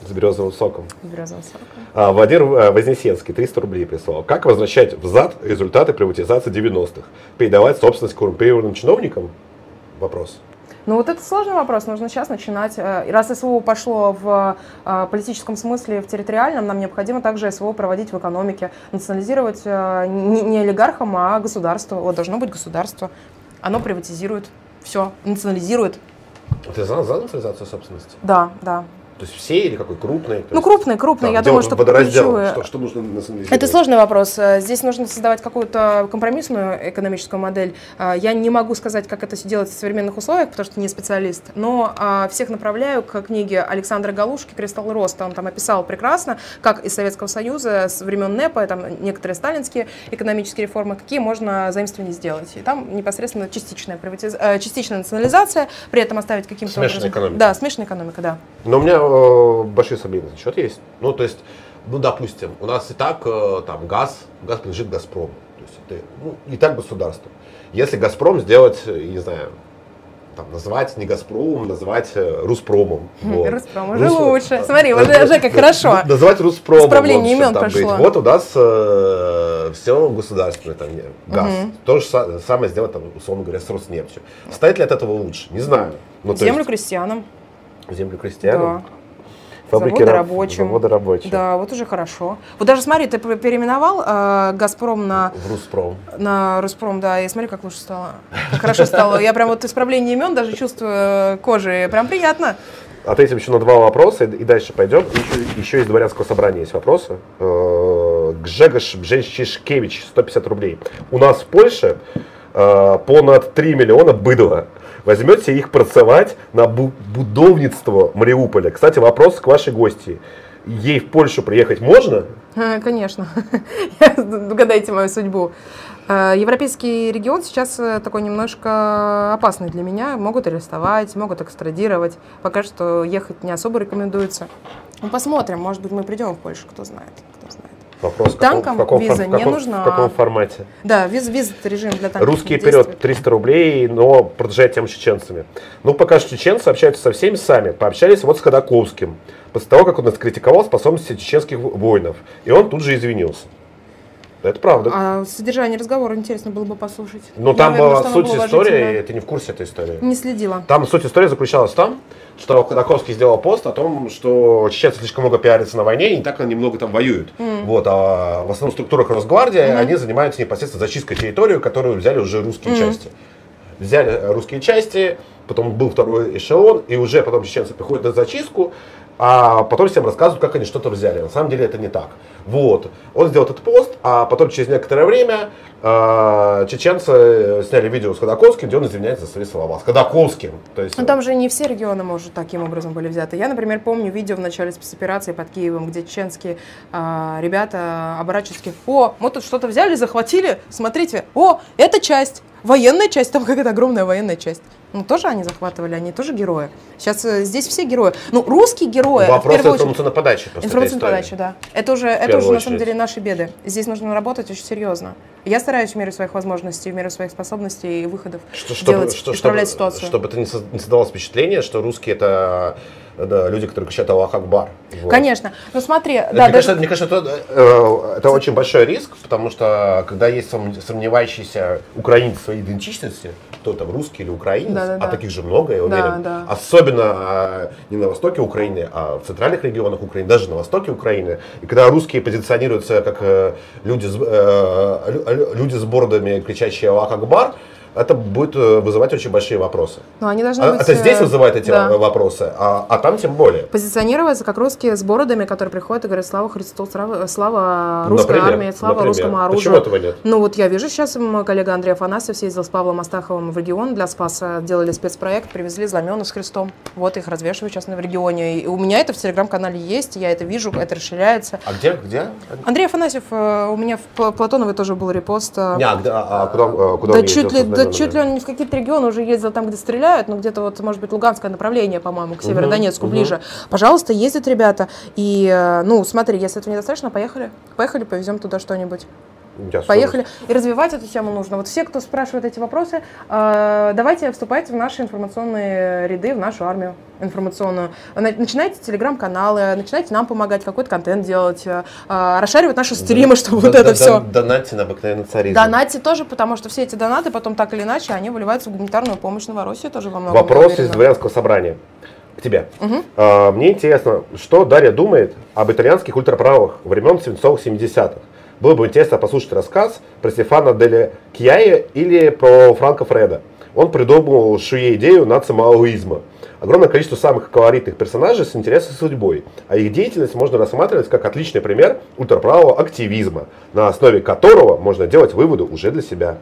A: С березовым соком.
B: в Березовом Сороке.
A: А, Владимир э, Вознесенский 300 рублей прислал. Как возвращать взад результаты приватизации 90-х? Передавать собственность коррумпированным чиновникам? Вопрос.
B: Ну вот это сложный вопрос, нужно сейчас начинать. Э, Раз СВО пошло в э, политическом смысле, в территориальном, нам необходимо также СВО проводить в экономике, национализировать э, не, не олигархам, а государство. Вот должно быть государство. Оно приватизирует все, национализирует.
A: Ты за, за национализацию собственности?
B: Да, да.
A: То есть все или какой крупный?
B: Ну,
A: есть
B: крупные, крупные,
A: там,
B: я думаю, что
A: водораздел,
B: ключевые.
A: Что, что нужно национализировать?
B: Это сложный вопрос. Э, Здесь нужно создавать какую-то компромиссную экономическую модель. Э, Я не могу сказать, как это делать в современных условиях, потому что не специалист, но а, всех направляю к книге Александра Галушки «Кристалл роста». Он там описал прекрасно, как из Советского Союза, с времен НЭПа, там некоторые сталинские экономические реформы, какие можно заимствования сделать. И там непосредственно частичная, приватиз... э, частичная национализация, при этом оставить каким-то
A: Смешанная
B: образом-
A: экономика.
B: Да, смешанная экономика, да.
A: Но у меня э, большие сомнения на счет есть. Ну, то есть, ну, допустим, у нас и так э, там газ, газ принадлежит Газпрому. То есть это, ну, и так государство. Если Газпром сделать, э, не знаю, там, назвать не Газпромом, назвать э, Руспромом. *laughs* Вот.
B: Руспром уже
A: Рус-
B: лучше. Смотри, вот уже как хорошо. *laughs*
A: Назвать Руспромом.
B: Исправление
A: общем,
B: имен
A: там
B: пошло.
A: быть. Вот у нас все государственное, там, не, газ.
B: Мгм.
A: То же са- самое сделать, там, условно говоря, с Роснефтью. Станет ли от этого лучше? Не знаю. Ну,
B: Землю
A: есть,
B: крестьянам.
A: землю крестьянам.
B: Да.
A: Фабрики
B: Заводы
A: раб-
B: рабочим.
A: Заводы рабочие.
B: Да, вот уже хорошо. Вот даже смотри, ты переименовал э, Газпром на,
A: В Руспром.
B: на Руспром, да, и смотри, как лучше стало. Как хорошо стало. Я прям вот исправление имен даже чувствую э, кожей. Прям приятно.
A: Ответим еще на два вопроса и, дальше пойдем. Еще, еще из дворянского собрания есть вопросы. Э, Гжегош Бженчишкевич, 150 рублей. У нас в Польше э, понад 3 миллиона быдла. Возьмете их працевать на бу- будовництво Мариуполя. Кстати, вопрос к вашей гости. Ей в Польшу приехать можно?
B: Э, Конечно. *laughs* Угадайте мою судьбу. Э, Европейский регион сейчас э, такой немножко опасный для меня. Могут арестовать, могут экстрадировать. Пока что ехать не особо рекомендуется. Ну, посмотрим, может быть, мы придем в Польшу, кто знает.
A: Вопрос
B: Танкам
A: в каком,
B: виза
A: в
B: не
A: каком-
B: нужна.
A: В каком формате?
B: Да, виз, виз режим для танков
A: Русский
B: не
A: вперед
B: действует.
A: 300 рублей, но продолжает тему с чеченцами. Ну, пока что чеченцы общаются со всеми сами. Пообщались вот с Ходаковским. После того, как он нас критиковал способности чеченских воинов. И он тут же извинился. Это правда.
B: А содержание разговора интересно было бы послушать.
A: Но
B: Я
A: там была суть истории,
B: уважительно.
A: ты не в курсе этой истории.
B: Не следила.
A: Там суть истории заключалась в том, что Ходаковский сделал пост о том, что чеченцы слишком много пиарятся на войне, и не так они много там воюют. Вот, а в основном структурах Росгвардии они занимаются непосредственно зачисткой территории, которую взяли уже русские части. Взяли русские части, потом был второй эшелон, и уже потом чеченцы приходят на зачистку, а потом всем рассказывают, как они что-то взяли. На самом деле это не так. Вот. Он сделал этот пост, а потом через некоторое время э, чеченцы сняли видео с Ходаковским, где он извиняется за свои слова. С Ходаковским. То есть,
B: Ну там же не все регионы, может, таким образом были взяты. Я, например, помню видео в начале спецоперации под Киевом, где чеченские а, ребята оборачиваются, такие, о, мы тут что-то взяли, захватили, смотрите, о, это часть, военная часть, там какая-то огромная военная часть. Ну, тоже они захватывали, они тоже герои. Сейчас э, здесь все герои. Ну, русские герои...
A: Вопрос информационной подачи.
B: Информационной подачи, да. Это уже, это уже на самом деле наши беды. Здесь нужно работать очень серьезно. Я стараюсь в меру своих возможностей, в меру своих способностей и выходов что, делать,
A: что, исправлять чтобы, ситуацию. Чтобы это не создавалось впечатление, что русские это да, люди, которые кричат Аллах Акбар.
B: Вот. Конечно. Ну смотри,
A: это, да, мне, даже... кажется, мне кажется, это, э, это очень большой риск, потому что когда есть сомневающиеся украинцы в своей идентичности, кто там русский или украинец, да, да, а да. таких же много, я уверен, да, да. особенно а, не на востоке Украины, а в центральных регионах Украины, даже на востоке Украины. И когда русские позиционируются как э, люди, с, э, люди с бородами, кричащие Аллах Акбар, это будет э, вызывать очень большие вопросы.
B: Но они должны
A: а,
B: быть...
A: Это здесь э, вызывает эти да. вопросы, а, а там тем более.
B: Позиционироваться как русские с бородами, которые приходят и говорят «Слава Христу, слава, слава русской например, армии, слава например. русскому оружию».
A: Почему этого нет?
B: Ну вот я вижу сейчас, мой коллега Андрей Афанасьев съездил с Павлом Астаховым в регион для Спаса, делали спецпроект, привезли знамена с Христом. Вот их развешивают сейчас в регионе. И у меня это в телеграм-канале есть, я это вижу, это расширяется.
A: А где? где?
B: Андрей Афанасьев, э, у меня в Платоновой тоже был репост.
A: Не, а, а, а куда, куда
B: да чуть ли, да чуть ли он не в какие какие-то регионы уже ездил там, где стреляют, ну где-то вот, может быть, Луганское направление, по-моему, к Северодонецку угу, ближе. Угу. Пожалуйста, ездят ребята. И, э, ну, смотри, если этого недостаточно, поехали. Поехали, повезем туда что-нибудь. Поехали. И развивать эту тему нужно. Вот все, кто спрашивает эти вопросы, э, давайте вступайте в наши информационные ряды, в нашу армию информационную. Начинайте телеграм-каналы, начинайте нам помогать, какой-то контент делать, э, расшаривать наши стримы, чтобы вот это все.
A: Донатьте на обыкновенный царизм.
B: Донатьте тоже, потому что все эти донаты потом так или иначе, они выливаются в гуманитарную помощь Новороссии тоже во многом.
A: Вопрос из дворянского собрания к тебе. Угу. А, мне интересно, что Дарья думает об итальянских ультраправых времен свинцовых 70-х? Было бы интересно послушать рассказ про Стефана Деля Кьяя или про Франка Фреда. Он придумал шуе идею нацимаоизма. Огромное количество самых колоритных персонажей с интересной судьбой, а их деятельность можно рассматривать как отличный пример ультраправого активизма, на основе которого можно делать выводы уже для себя.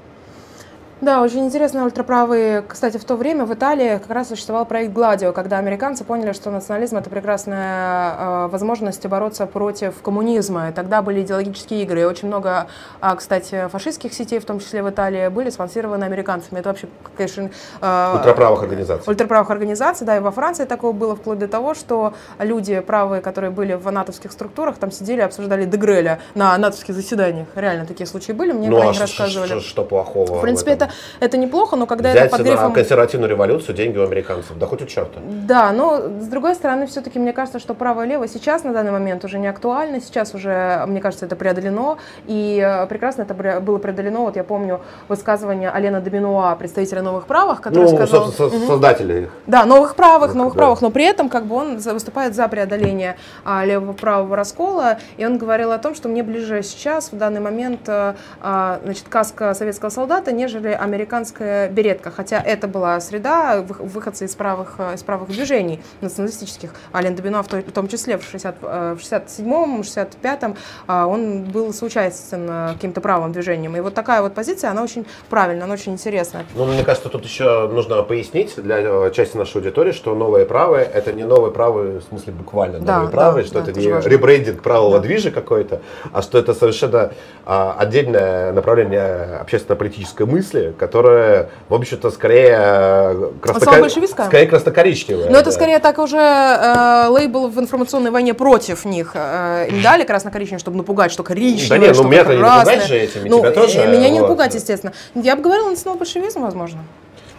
B: Да, очень интересно ультраправые. Кстати, в то время в Италии как раз существовал проект «Гладио», когда американцы поняли, что национализм – это прекрасная э, возможность бороться против коммунизма. И тогда были идеологические игры. И очень много, э, кстати, фашистских сетей, в том числе в Италии, были спонсированы американцами. Это вообще, конечно…
A: Э, ультраправых организаций.
B: Ультраправых организаций, да. И во Франции такое было вплоть до того, что люди правые, которые были в натовских структурах, там сидели и обсуждали Дегреля на натовских заседаниях. Реально такие случаи были, мне ну, про а них рассказывали.
A: Что, что плохого
B: В принципе, это это, неплохо, но когда
A: Взять
B: это под грифом...
A: консервативную революцию деньги у американцев, да хоть у черта.
B: Да, но с другой стороны, все-таки мне кажется, что право и лево сейчас на данный момент уже не актуально, сейчас уже, мне кажется, это преодолено, и э, прекрасно это было преодолено, вот я помню высказывание Алена Доминуа, представителя новых правых, который
A: ну,
B: сказал...
A: Угу. создателя их.
B: Да, новых правых, новых да. правых, но при этом как бы он выступает за преодоление а, левого-правого раскола, и он говорил о том, что мне ближе сейчас, в данный момент, а, а значит, каска советского солдата, нежели американская беретка, хотя это была среда выходца из правых, из правых движений националистических. Ален Добино в том числе в, 60, в 67-м, 65-м он был соучастен э, каким-то правым движением. И вот такая вот позиция, она очень правильная, она очень интересная.
A: Ну, мне кажется, тут еще нужно пояснить для э, части нашей аудитории, что новые правые – это не новые правые, в смысле буквально да, новые правые, да, что да, это не важно. ребрендинг правого да. движа какой-то, а что это совершенно а, отдельное направление общественно-политической мысли, которое, в общем-то, скорее, э, краснокор... скорее краснокоричневое.
B: Но да. это скорее так уже э, лейбл в информационной войне против них. Э, им дали красно-коричневое, чтобы напугать, что коричневое, Да нет, ну
A: меня-то не напугать же этими, ну, тебя тоже.
B: Э, меня не вот. напугать, естественно. Я бы говорила национал большевизм, возможно.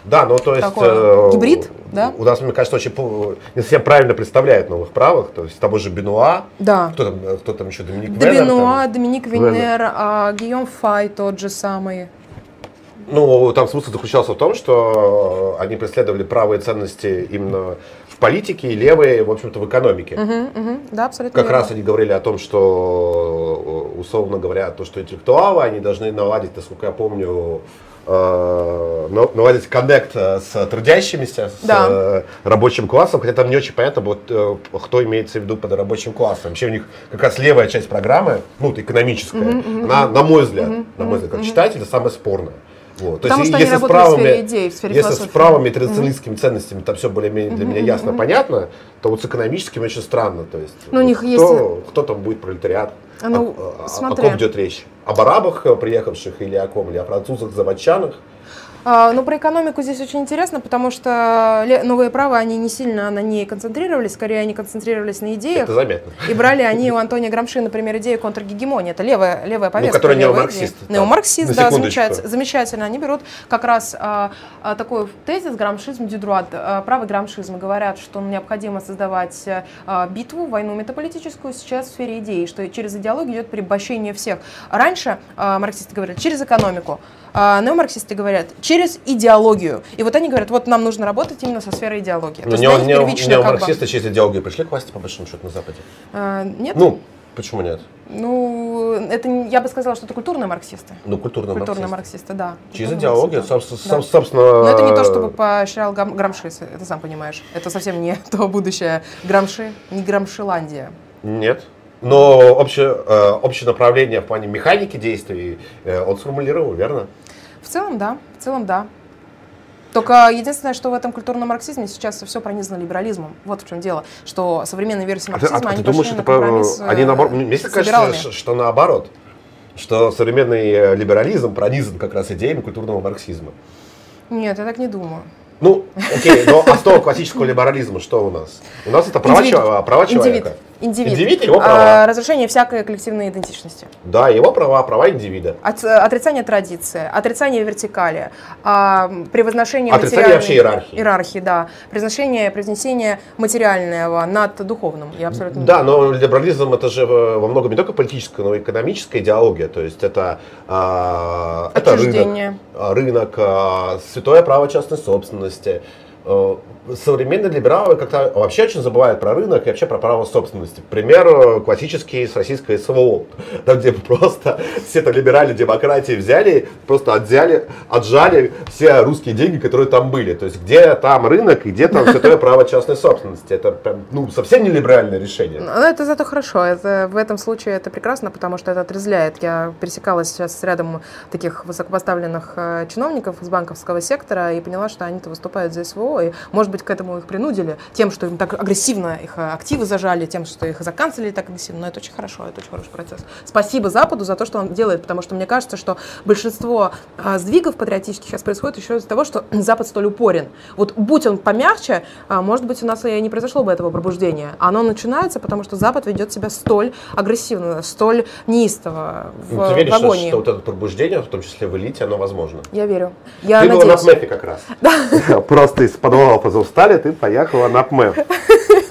A: Да, ну то есть...
B: Такой э, гибрид, да?
A: У нас, мне кажется, очень не совсем правильно представляет новых правых. То есть того же Бенуа.
B: Да.
A: Кто там, кто там еще? Доминик
B: Венер? Бенуа, Доминик Венер, а, Гийом Фай тот же самый.
A: Ну, там смысл заключался в том, что они преследовали правые ценности именно в политике и левые, в общем-то, в экономике.
B: Угу, угу. Да, абсолютно.
A: Как верно. раз они говорили о том, что, условно говоря, то, что интеллектуалы, они должны наладить, насколько я помню, э, наладить коннект с трудящимися, с да. Э, рабочим классом, хотя там не очень понятно, вот, э, кто имеется в виду под рабочим классом. Вообще у них как раз левая часть программы, ну, экономическая, угу, она, на мой взгляд, угу, на мой взгляд, как угу. читатель, это самая спорная. Вот.
B: Потому То есть, что если они с правыми, в сфере идей, в сфере
A: Если с правыми традиционалистскими mm-hmm. ценностями там все более-менее для mm-hmm. меня ясно, mm-hmm. понятно, то вот с экономическими очень странно. То есть,
B: ну, у них
A: кто,
B: есть...
A: кто там будет пролетариат?
B: А, ну,
A: о, о, о ком идет речь? Об арабах, приехавших или о ком? Или о французах, заводчанах?
B: А, ну, про экономику здесь очень интересно, потому что ле- новые правы, они не сильно на ней концентрировались, скорее они концентрировались на идеях.
A: Это заметно.
B: И брали они у Антония Грамши, например, идею контргегемонии. Это левая, левая повестка.
A: которая
B: левая
A: неомарксист,
B: идея. Неомарксист, да, замечательно, замечательно. Они берут как раз а, а, такой тезис грамшизм дюдруат, а, правый грамшизм, говорят, что необходимо создавать а, битву, войну метаполитическую сейчас в сфере идеи, что через идеологию идет порабощение всех. Раньше а, марксисты говорят через экономику, а неомарксисты говорят через идеологию. И вот они говорят, вот нам нужно работать именно со сферой идеологии. То
A: Но
B: есть
A: не,
B: для них
A: не,
B: первично как бы,
A: неомарксисты через идеологию пришли к власти, по большому счету, на Западе.
B: а, Нет?
A: Ну, почему нет?
B: Ну, это я бы сказала, что это культурные марксисты.
A: Ну, культурно
B: Культурные
A: марксисты.
B: марксисты, да.
A: Через
B: Культурные
A: идеологию, собственно,
B: Да.
A: соб- собственно...
B: Но это не то, чтобы поощрял Гам- Грамши, это сам понимаешь. Это совсем не *laughs* то будущее Грамши, не Грамшиландия.
A: Нет. Но общее, э, общее направление в плане механики действий э, он сформулировал, верно?
B: В целом, да. В целом, да. Только единственное, что в этом культурном марксизме сейчас все пронизано либерализмом. Вот в чем дело. Что современные версии
A: А ты, а
B: марксизма,
A: ты
B: они
A: думаешь, это по- они
B: э,
A: наоборот... Мне кажется, что, наоборот. Что современный либерализм пронизан как раз идеями культурного марксизма.
B: Нет, я так не думаю.
A: Ну, окей, но основа классического либерализма что у нас? У нас это права,
B: Индивид.
A: чел- права человека.
B: Индивид. Индивид.
A: Индивид его
B: А,
A: права.
B: разрушение всякой коллективной идентичности.
A: Да, его права, права индивида.
B: От- отрицание традиции, отрицание вертикали, а, превозношение
A: Отрицание вообще иерархии.
B: Иерархии, да. Превозношение, превзнесение материального над духовным. Я абсолютно
A: Да, но либерализм это же э, во многом не только политическая, но и экономическая идеология. То есть это, а, это рынок, а, рынок, а, святое право частной собственности. Э, Современные либералы как-то вообще очень забывают про рынок и вообще про право собственности. Пример классический с российской СВО, там где просто все это либеральные демократии взяли, просто отзяли, отжали все русские деньги, которые там были. То есть где там рынок и где там святое право частной собственности. Это прям, ну, совсем не либеральное решение.
B: Но это зато хорошо. Это, в этом случае это прекрасно, потому что это отрезвляет. Я пересекалась сейчас с рядом таких высокопоставленных э, чиновников из банковского сектора и поняла, что они-то выступают за СВО. И, может быть, к этому их принудили тем, что им так агрессивно их э, активы зажали, тем, что их заканцелили так агрессивно. Но это очень хорошо, это очень хороший процесс. Спасибо Западу за то, что он делает, потому что мне кажется, что большинство э, сдвигов патриотических сейчас происходит еще из-за того, что Запад столь упорен. Вот будь он помягче, а, может быть, у нас и не произошло бы этого пробуждения. Оно начинается, потому что Запад ведет себя столь агрессивно, столь неистово в,
A: Ну, ты веришь,
B: в
A: что,
B: агонии.
A: что вот это пробуждение, в том числе в элите, оно возможно?
B: Я верю. Я
A: ты была на
B: надеюсь.
A: ПМЭФе как раз. *laughs* Просто из подвала позавстали, ты поехала на ПМЭФ.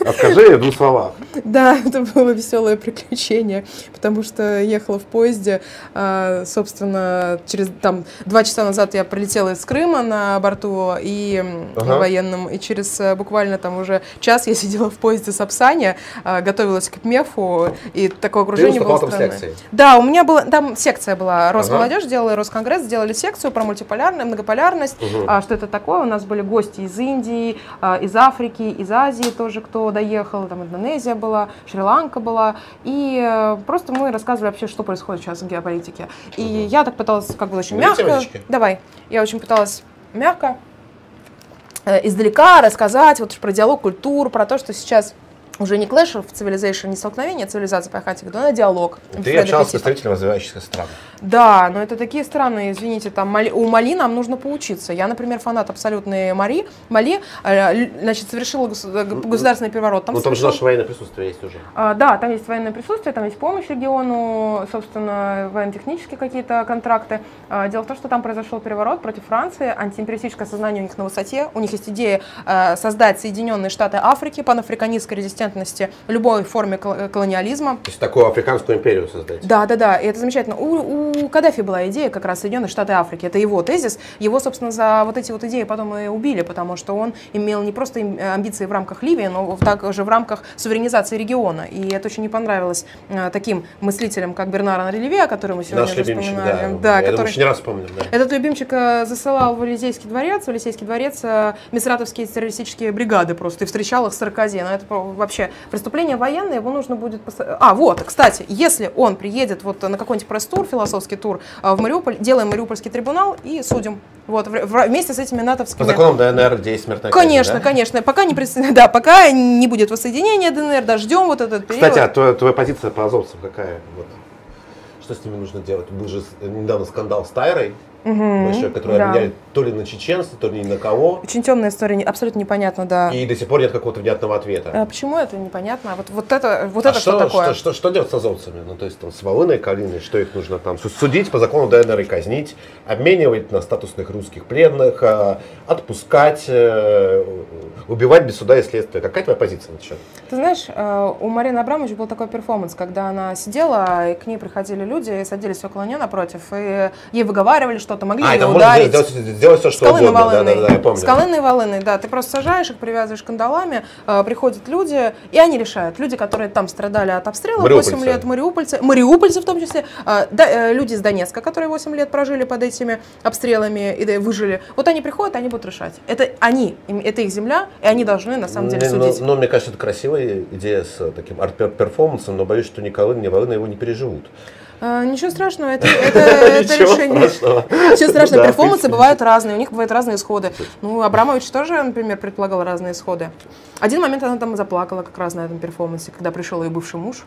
A: Расскажи в двух словах.
B: Да, это было веселое приключение, потому что ехала в поезде, а, собственно, через там два часа назад я прилетела из Крыма на борту и
A: Ага.
B: военном, и через э, буквально там уже час я сидела в поезде с Апсани, а, готовилась к МЕФу, и такое окружение было странное. Да, у меня была, там секция была, Росмолодежь
A: Ага.
B: делала, Росконгресс сделали секцию про мультиполярность, многополярность, а, что это такое. У нас были гости из Индии, из Африки, из Азии тоже, кто доехал, там Индонезия была, Шри-Ланка была, и э, просто мы рассказывали вообще, что происходит сейчас в геополитике. И я так пыталась как бы очень
A: Берите
B: мягко,
A: водички?
B: давай, я очень пыталась мягко э, издалека рассказать вот про диалог культур, про то, что сейчас уже не clash of civilization, не столкновение цивилизации по хатике, но диалог.
A: Ты общался с представителями развивающихся стран.
B: Да, но это такие страны, извините, там Мали- у Мали нам нужно поучиться. Я, например, фанат абсолютной Мари, Мали, э, значит, совершила э, государственный переворот. Там
A: ну там же наше военное присутствие есть уже.
B: а, Да, там есть военное присутствие, там есть помощь региону, собственно, военно-технические какие-то контракты. А, Дело в том, что там произошел переворот против Франции, антиимпериалистическое сознание у них на высоте, у них есть идея э, создать Соединенные Штаты Африки, панафриканистской резистентности любой форме кол- колониализма.
A: То есть такую африканскую империю создать.
B: Да, да, да, и это замечательно. У, у Каддафи была идея как раз Соединенные Штаты Африки. Это его тезис. Его, собственно, за вот эти вот идеи потом и убили, потому что он имел не просто э, амбиции в рамках Ливии, но также в рамках суверенизации региона. И это очень не понравилось э, таким мыслителям, как Бернар Анри Леви, о котором мы сегодня
A: Наш любимчик,
B: вспоминали.
A: да. Я
B: который...
A: думаю, не раз вспомним, да.
B: Этот любимчик э, засылал в Елисейский дворец, в Елисейский дворец мисратовские террористические бригады просто и встречал их с Саркози. Но это вообще преступление военное, его нужно будет... А, вот, кстати, если он приедет вот на какой-нибудь пресс-тур, философский тур э, в Мариуполь, делаем Мариупольский трибунал и судим. Вот, вместе с этими натовскими...
A: По законам ДНР, где есть смертная казнь,
B: Конечно,
A: да?
B: конечно. Пока не, *laughs* да, пока не будет воссоединения ДНР, дождем вот этот период.
A: Кстати, а твоя, твоя позиция по азовцам какая? Вот. Что с ними нужно делать? Был же недавно скандал с Тайрой. Угу, большой, который да. обменяли то ли на чеченцев, то ли ни на кого.
B: Очень темная история, абсолютно непонятно, да.
A: И до сих пор нет какого-то внятного ответа.
B: А почему это непонятно? Вот, вот это, вот а это что, что такое?
A: Что, что, что делать с азовцами? Ну, то есть там с Волыной, Калиной, что их нужно там судить по закону ДНР и казнить, обменивать на статусных русских пленных, а, отпускать, э, убивать без суда и следствия. Какая твоя позиция на счет?
B: Ты знаешь, э, у Марины Абрамович был такой перформанс, когда она сидела, и к ней приходили люди, и садились около нее напротив, и ей выговаривали что-то, могли а, ее ударить. Сделать,
A: сделать все, что Скалы угодно. Да, да, да, я помню.
B: Скалыны волыны, да. Ты просто сажаешь их, привязываешь кандалами, э, приходят люди, и они решают. Люди, которые там страдали от обстрела 8 лет, мариупольцы, мариупольцы в том числе, э, да, э, люди из Донецка, которые 8 лет прожили под этими обстрелами и выжили. Вот они приходят, они будут решать. Это они, это их земля, и они должны на самом деле судить.
A: Но, но мне кажется, это красивая идея с таким арт-перформансом, но боюсь, что ни Колын, ни Волына его не переживут.
B: А, ничего страшного, это, *laughs* это, это решение. Страшного. Ничего страшного, да, перформансы бывают разные, у них бывают разные исходы. Ну, Абрамович тоже, например, предполагал разные исходы. Один момент она там заплакала как раз на этом перформансе, когда пришел ее бывший муж.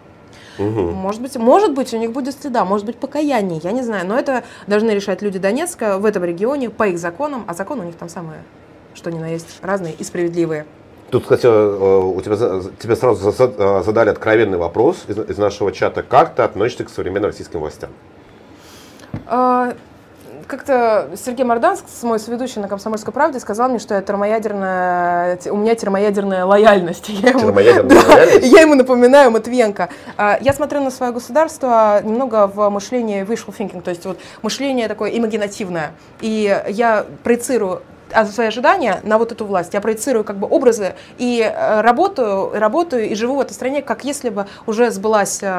B: Угу. Может быть, может быть, у них будет стыда, может быть, покаяние, я не знаю. Но это должны решать люди Донецка в этом регионе по их законам, а законы у них там самые, что ни на есть, разные и справедливые.
A: Тут, кстати, э, у тебя, тебе сразу э, задали откровенный вопрос из, из нашего чата. Как ты относишься к современным российским властям?
B: А, как-то Сергей Морданский, мой соведущий на «Комсомольской правде», сказал мне, что я термоядерная, у меня термоядерная лояльность. *laughs* Я ему, термоядерная да, лояльность? Я ему напоминаю Матвенко. А, я смотрю на свое государство немного в мышлении wishful thinking, то есть вот мышление такое имагинативное. И я проецирую свои ожидания на вот эту власть. Я проецирую как бы образы и э, работаю, работаю и живу в этой стране, как если бы уже сбылась Э,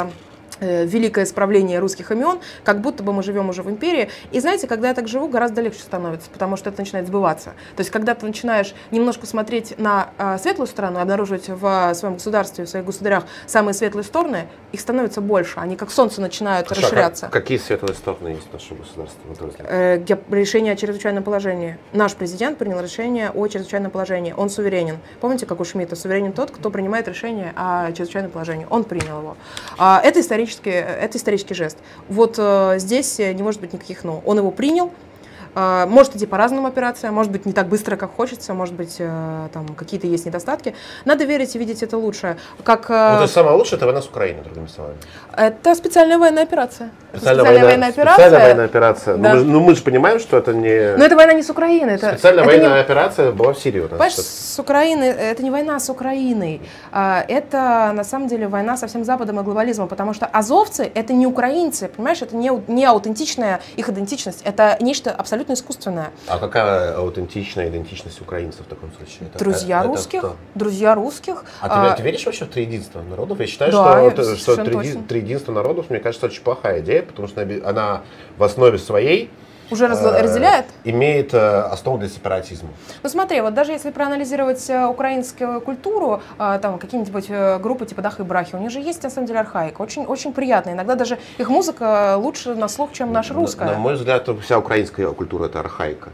B: великое исправление русских имен, как будто бы мы живем уже в империи. И знаете, когда я так живу, гораздо легче становится, потому что это начинает сбываться. То есть, когда ты начинаешь немножко смотреть на э, светлую сторону, обнаруживать в своем государстве, в своих государях самые светлые стороны, их становится больше. Они как солнце начинают Хорошо, расширяться.
A: Как, какие светлые стороны есть в нашем государстве?
B: Э, решение о чрезвычайном положении. Наш президент принял решение о чрезвычайном положении. Он суверенен. Помните, как у Шмидта? Суверенен тот, кто принимает решение о чрезвычайном положении. Он принял его. А, это исторически исторический, это исторический жест. Вот э, здесь не может быть никаких «но». Он его принял, может идти по разным операциям, может быть не так быстро, как хочется, может быть э, там какие-то есть недостатки. Надо верить и видеть это лучше. Как,
A: э, ну, то есть самое лучшее это война с Украиной, другими словами.
B: Это специальная военная операция.
A: Специальная, специальная военная операция. Специальная военная операция. Да. Ну, мы, ну мы же понимаем, что это не...
B: Но это война не с Украиной. Это,
A: специальная
B: это
A: военная не... операция была в Сирии.
B: Понимаешь, с Украиной, это не война с Украиной. А, это на самом деле война со всем Западом и глобализмом, потому что азовцы это не украинцы, понимаешь, это не, не аутентичная их идентичность, это нечто абсолютно искусственное.
A: А какая аутентичная идентичность украинцев в таком случае?
B: Это, друзья это, русских, это друзья русских.
A: А, а ты, ты веришь вообще в триединство народов? Я считаю, да, что, я что триединство народов, мне кажется, очень плохая идея, потому что она в основе своей
B: уже э, разделяет?
A: Имеет э, основу для сепаратизма.
B: Ну смотри, вот даже если проанализировать э, украинскую культуру, э, там какие-нибудь группы типа Даха и Брахи, у них же есть на самом деле архаика, очень, очень приятная. Иногда даже их музыка лучше на слух, чем наша русская.
A: На, на мой взгляд, вся украинская культура это архаика.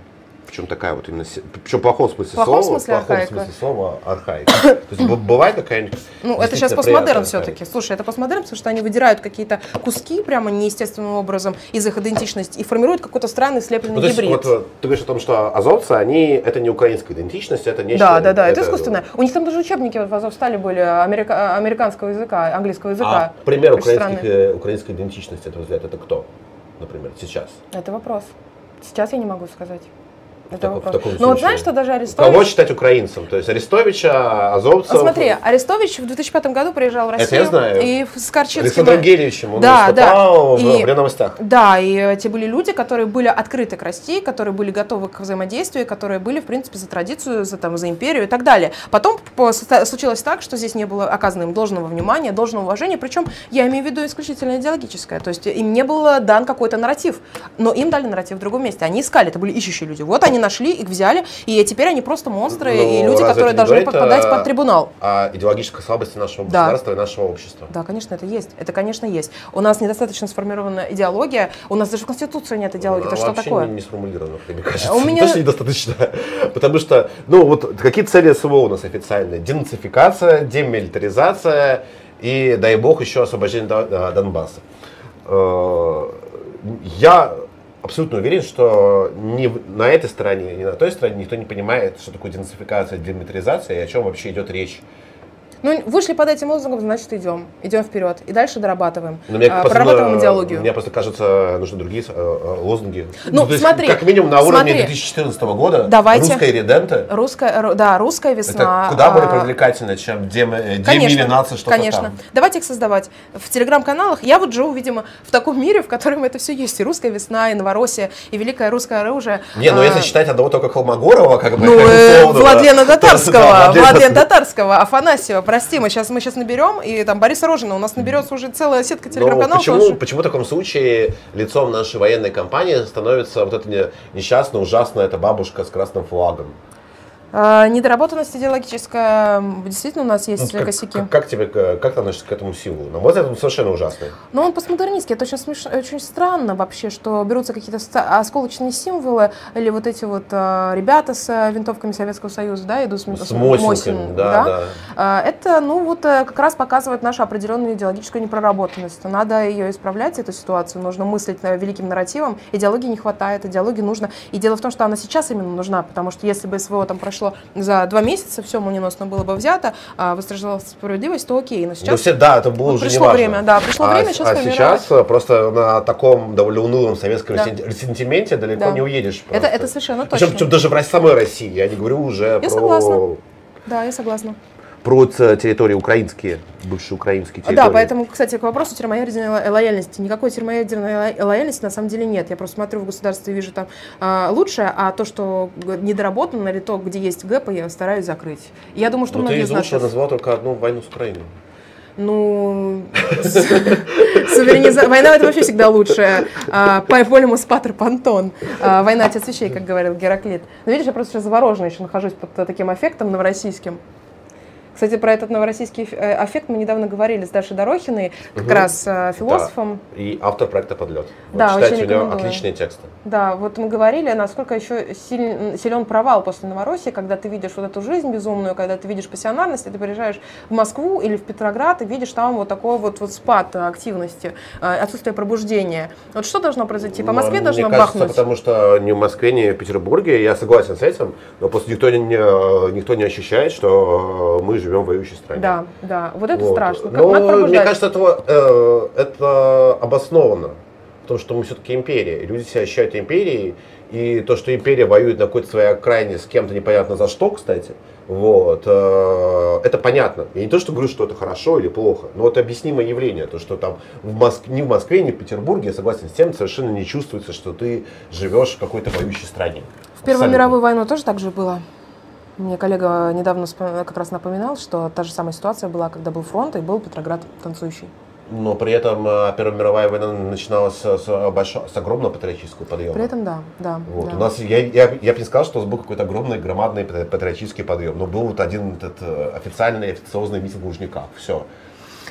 A: Причем такая вот именно, причем в плохом смысле
B: в плохом
A: слова,
B: смысле в плохом
A: смысле слова архаика. То есть бывает какая-нибудь.
B: Ну это сейчас постмодерн все-таки. Слушай, это постмодерн, потому что они выдирают какие-то куски прямо неестественным образом из их идентичности и формируют какой-то странный слепленный ну, гибрид.
A: Вот, ты говоришь о том, что азовцы, они это не украинская идентичность, это нечто.
B: Да, да, да, это, это искусственное. У них там даже учебники вот в Азовстале были америка, американского языка, английского языка.
A: А пример украинских, э, украинской идентичности, это взгляд, это кто, например, сейчас?
B: Это вопрос. Сейчас я не могу сказать. Это вопрос. В Но ну, вот знаешь, что даже
A: Арестович... Кого считать украинцем? То есть Арестовича, Азовцев?
B: Ну, смотри, Арестович в 2005 году приезжал в Россию.
A: Это я знаю.
B: И с Корчинским...
A: Александром Гелевичем он
B: да, да.
A: в, и, в новостях.
B: Да, и эти были люди, которые были открыты к России, которые были готовы к взаимодействию, которые были, в принципе, за традицию, за, там, за империю и так далее. Потом случилось так, что здесь не было оказано им должного внимания, должного уважения, причем я имею в виду исключительно идеологическое. То есть им не был дан какой-то нарратив, но им дали нарратив в другом месте. Они искали, это были ищущие люди. Вот они нашли, их взяли, и теперь они просто монстры Но и люди, которые должны попадать под трибунал.
A: О идеологической слабости нашего государства да. и нашего общества.
B: Да, конечно, это есть. Это, конечно, есть. У нас недостаточно сформирована идеология, у нас даже в Конституции нет идеологии. Это что такое?
A: Не, не сформулировано, мне кажется. У меня... Точно недостаточно. *laughs* Потому что, ну вот, какие цели СВО у нас официальные? Денацификация, демилитаризация и, дай бог, еще освобождение Донбасса. Э, я абсолютно уверен, что ни на этой стороне, ни на той стороне никто не понимает, что такое денацификация, демилитаризация и о чем вообще идет речь.
B: Ну, вышли под этим лозунгом, значит, идем. Идем вперед. И дальше дорабатываем.
A: Но мне
B: А, прорабатываем
A: э,
B: идеологию.
A: Мне просто кажется, нужны другие э, э, лозунги.
B: Ну,
A: то есть,
B: смотри,
A: как минимум на уровне
B: смотри.
A: 2014 года
B: Давайте.
A: русская редента
B: Русская, ру- да, русская
A: это
B: весна.
A: куда более
B: а,
A: привлекательно, чем демилинация, что-то
B: конечно.
A: там.
B: Давайте их создавать. В телеграм-каналах я вот живу, видимо, в таком мире, в котором это все есть. И русская весна, и Новороссия, и великое русское оружие.
A: Не, ну
B: А,
A: если считать одного только Холмогорова, как бы
B: Ну, *laughs* э, Владлена. *laughs* Татарского,
A: Да,
B: Владлена Татарского, Афанасьева, прости, мы сейчас, мы сейчас наберем, и там Бориса Рожина, у нас наберется уже целая сетка
A: Ну,
B: телеграм-каналов.
A: почему,
B: потому
A: почему в таком случае лицом нашей военной компании становится вот эта не- несчастная, ужасная эта бабушка с красным флагом?
B: А, недоработанность идеологическая, действительно, у нас
A: Ну,
B: есть
A: как,
B: косяки.
A: как- как тебе, к- как ты относишься к этому символу? На мой взгляд, он совершенно ужасный.
B: Но он постмодернистский. Это очень, смеш... очень странно вообще, что берутся какие-то осколочные символы, или вот эти вот а, ребята с а, винтовками Советского Союза, да, идут с,
A: С Мосинками, да, да.
B: А, Это, ну, вот э, как раз показывает нашу определенную идеологическую непроработанность. Надо ее исправлять, эту ситуацию. Нужно мыслить э, великим нарративом. Идеологии не хватает, идеологии нужно. И дело в том, что она сейчас именно нужна, потому что если бы СВО там прошло за два месяца, все молниеносно было бы взято, а восторжалась справедливость, то окей. Но сейчас
A: все, да, это было
B: Ну,
A: уже
B: пришло время, да, пришло
A: а,
B: время, сейчас
A: а
B: формировать.
A: сейчас э, просто на таком довольно унылом советском
B: Да.
A: сен- сентименте далеко
B: Да.
A: не уедешь.
B: это,
A: просто.
B: это совершенно
A: Причем,
B: точно.
A: причем даже в самой России, я не говорю уже про,
B: согласна. Да, я согласна.
A: Про ц- территории украинские, бывшие украинские территории.
B: Да, поэтому, кстати, к вопросу термоядерной ло- лояльности. Никакой термоядерной ло- лояльности на самом деле нет. Я просто смотрю в государстве и вижу там а, лучшее, а то, что недоработано, или то, где есть гэпы, я стараюсь закрыть. Я думаю, что
A: Но
B: многие
A: ты
B: из
A: лучшего
B: наших...
A: назвал только одну войну с Украиной.
B: Ну, суверениза- война это вообще всегда лучше. Полемус патер пантон. А, Война отец вещей, как говорил Гераклит. Но видишь, я просто сейчас заворожена еще нахожусь под э, таким аффектом новороссийским. Кстати, про этот новороссийский э, аффект мы недавно говорили с Дашей Дорохиной, как
A: Мгм.
B: раз э, философом.
A: И автор проекта «Подлет». Вот
B: Да,
A: читайте, у него отличные тексты.
B: Да, вот мы говорили, насколько еще силен, силен провал после Новороссии, когда ты видишь вот эту жизнь безумную, когда ты видишь пассионарность, и ты приезжаешь в Москву или в Петроград и видишь там вот такой вот, вот спад активности, э, отсутствие пробуждения. Вот что должно произойти? По
A: Но
B: Москве
A: мне
B: должно
A: кажется,
B: бахнуть?
A: потому что ни в Москве, ни в Петербурге, я согласен с этим, но просто никто не, никто не ощущает, что мы живем в воюющей стране.
B: Да, да, вот это
A: Вот.
B: страшно. Как
A: Но мне кажется, этого, э, это обосновано. Потому что мы все-таки империя. Люди себя ощущают империей. И то, что империя воюет на какой-то своей окраине с кем-то непонятно за что, кстати, вот, э, это понятно. Я не то, что говорю, что это хорошо или плохо, но это объяснимое явление. То, что там в Моск... ни в Москве, ни в Петербурге, я согласен с тем, совершенно не чувствуется, что ты живешь в какой-то воюющей стране.
B: В Первую мировую войну тоже так же было. Мне коллега недавно как раз напоминал, что та же самая ситуация была, когда был фронт и был Петроград танцующий.
A: Но при этом э, Первая мировая война начиналась с, большого- с огромного патриотического подъема.
B: При этом да, да.
A: Вот.
B: да.
A: У нас, я, я, я бы не сказал, что у нас был какой-то огромный, громадный патри- патриотический подъем, но был вот один этот э, официальный, официозный митинг в Лужниках. Все.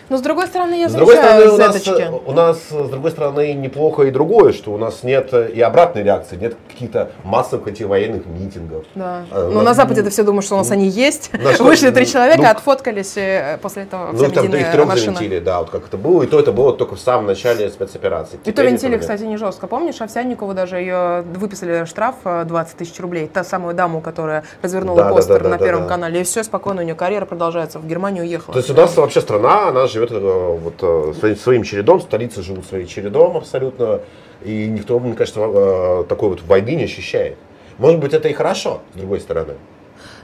B: Но с другой стороны, я
A: С другой стороны, у нас, у нас, с другой стороны, неплохо и другое, что у нас нет э, и обратной реакции, нет каких-то массовых антивоенных митингов.
B: Да.
A: А,
B: Но
A: ну,
B: на Западе-то все думают, что у нас они есть.
A: на *laughs*
B: Вышли три человека,
A: ну,
B: отфоткались, и э, после этого
A: Ну,
B: вся
A: там их трех
B: машина.
A: завинтили, да, вот как это было, и то это было только в самом начале спецоперации.
B: И то
A: Теперь
B: винтили, кстати, не жестко. Помнишь, Овсянникову даже ее выписали штраф э, 20 тысяч рублей. Та самую даму, которая развернула
A: Да,
B: постер
A: да, да,
B: на Первом канале. И все, спокойно, у нее карьера продолжается. В Германию уехала.
A: То есть у нас вообще страна, она живет вот, э, своим, своим чередом, столицы живут своим чередом абсолютно, и никто, мне кажется, э, такой вот войны не ощущает. Может быть, это и хорошо, с другой стороны.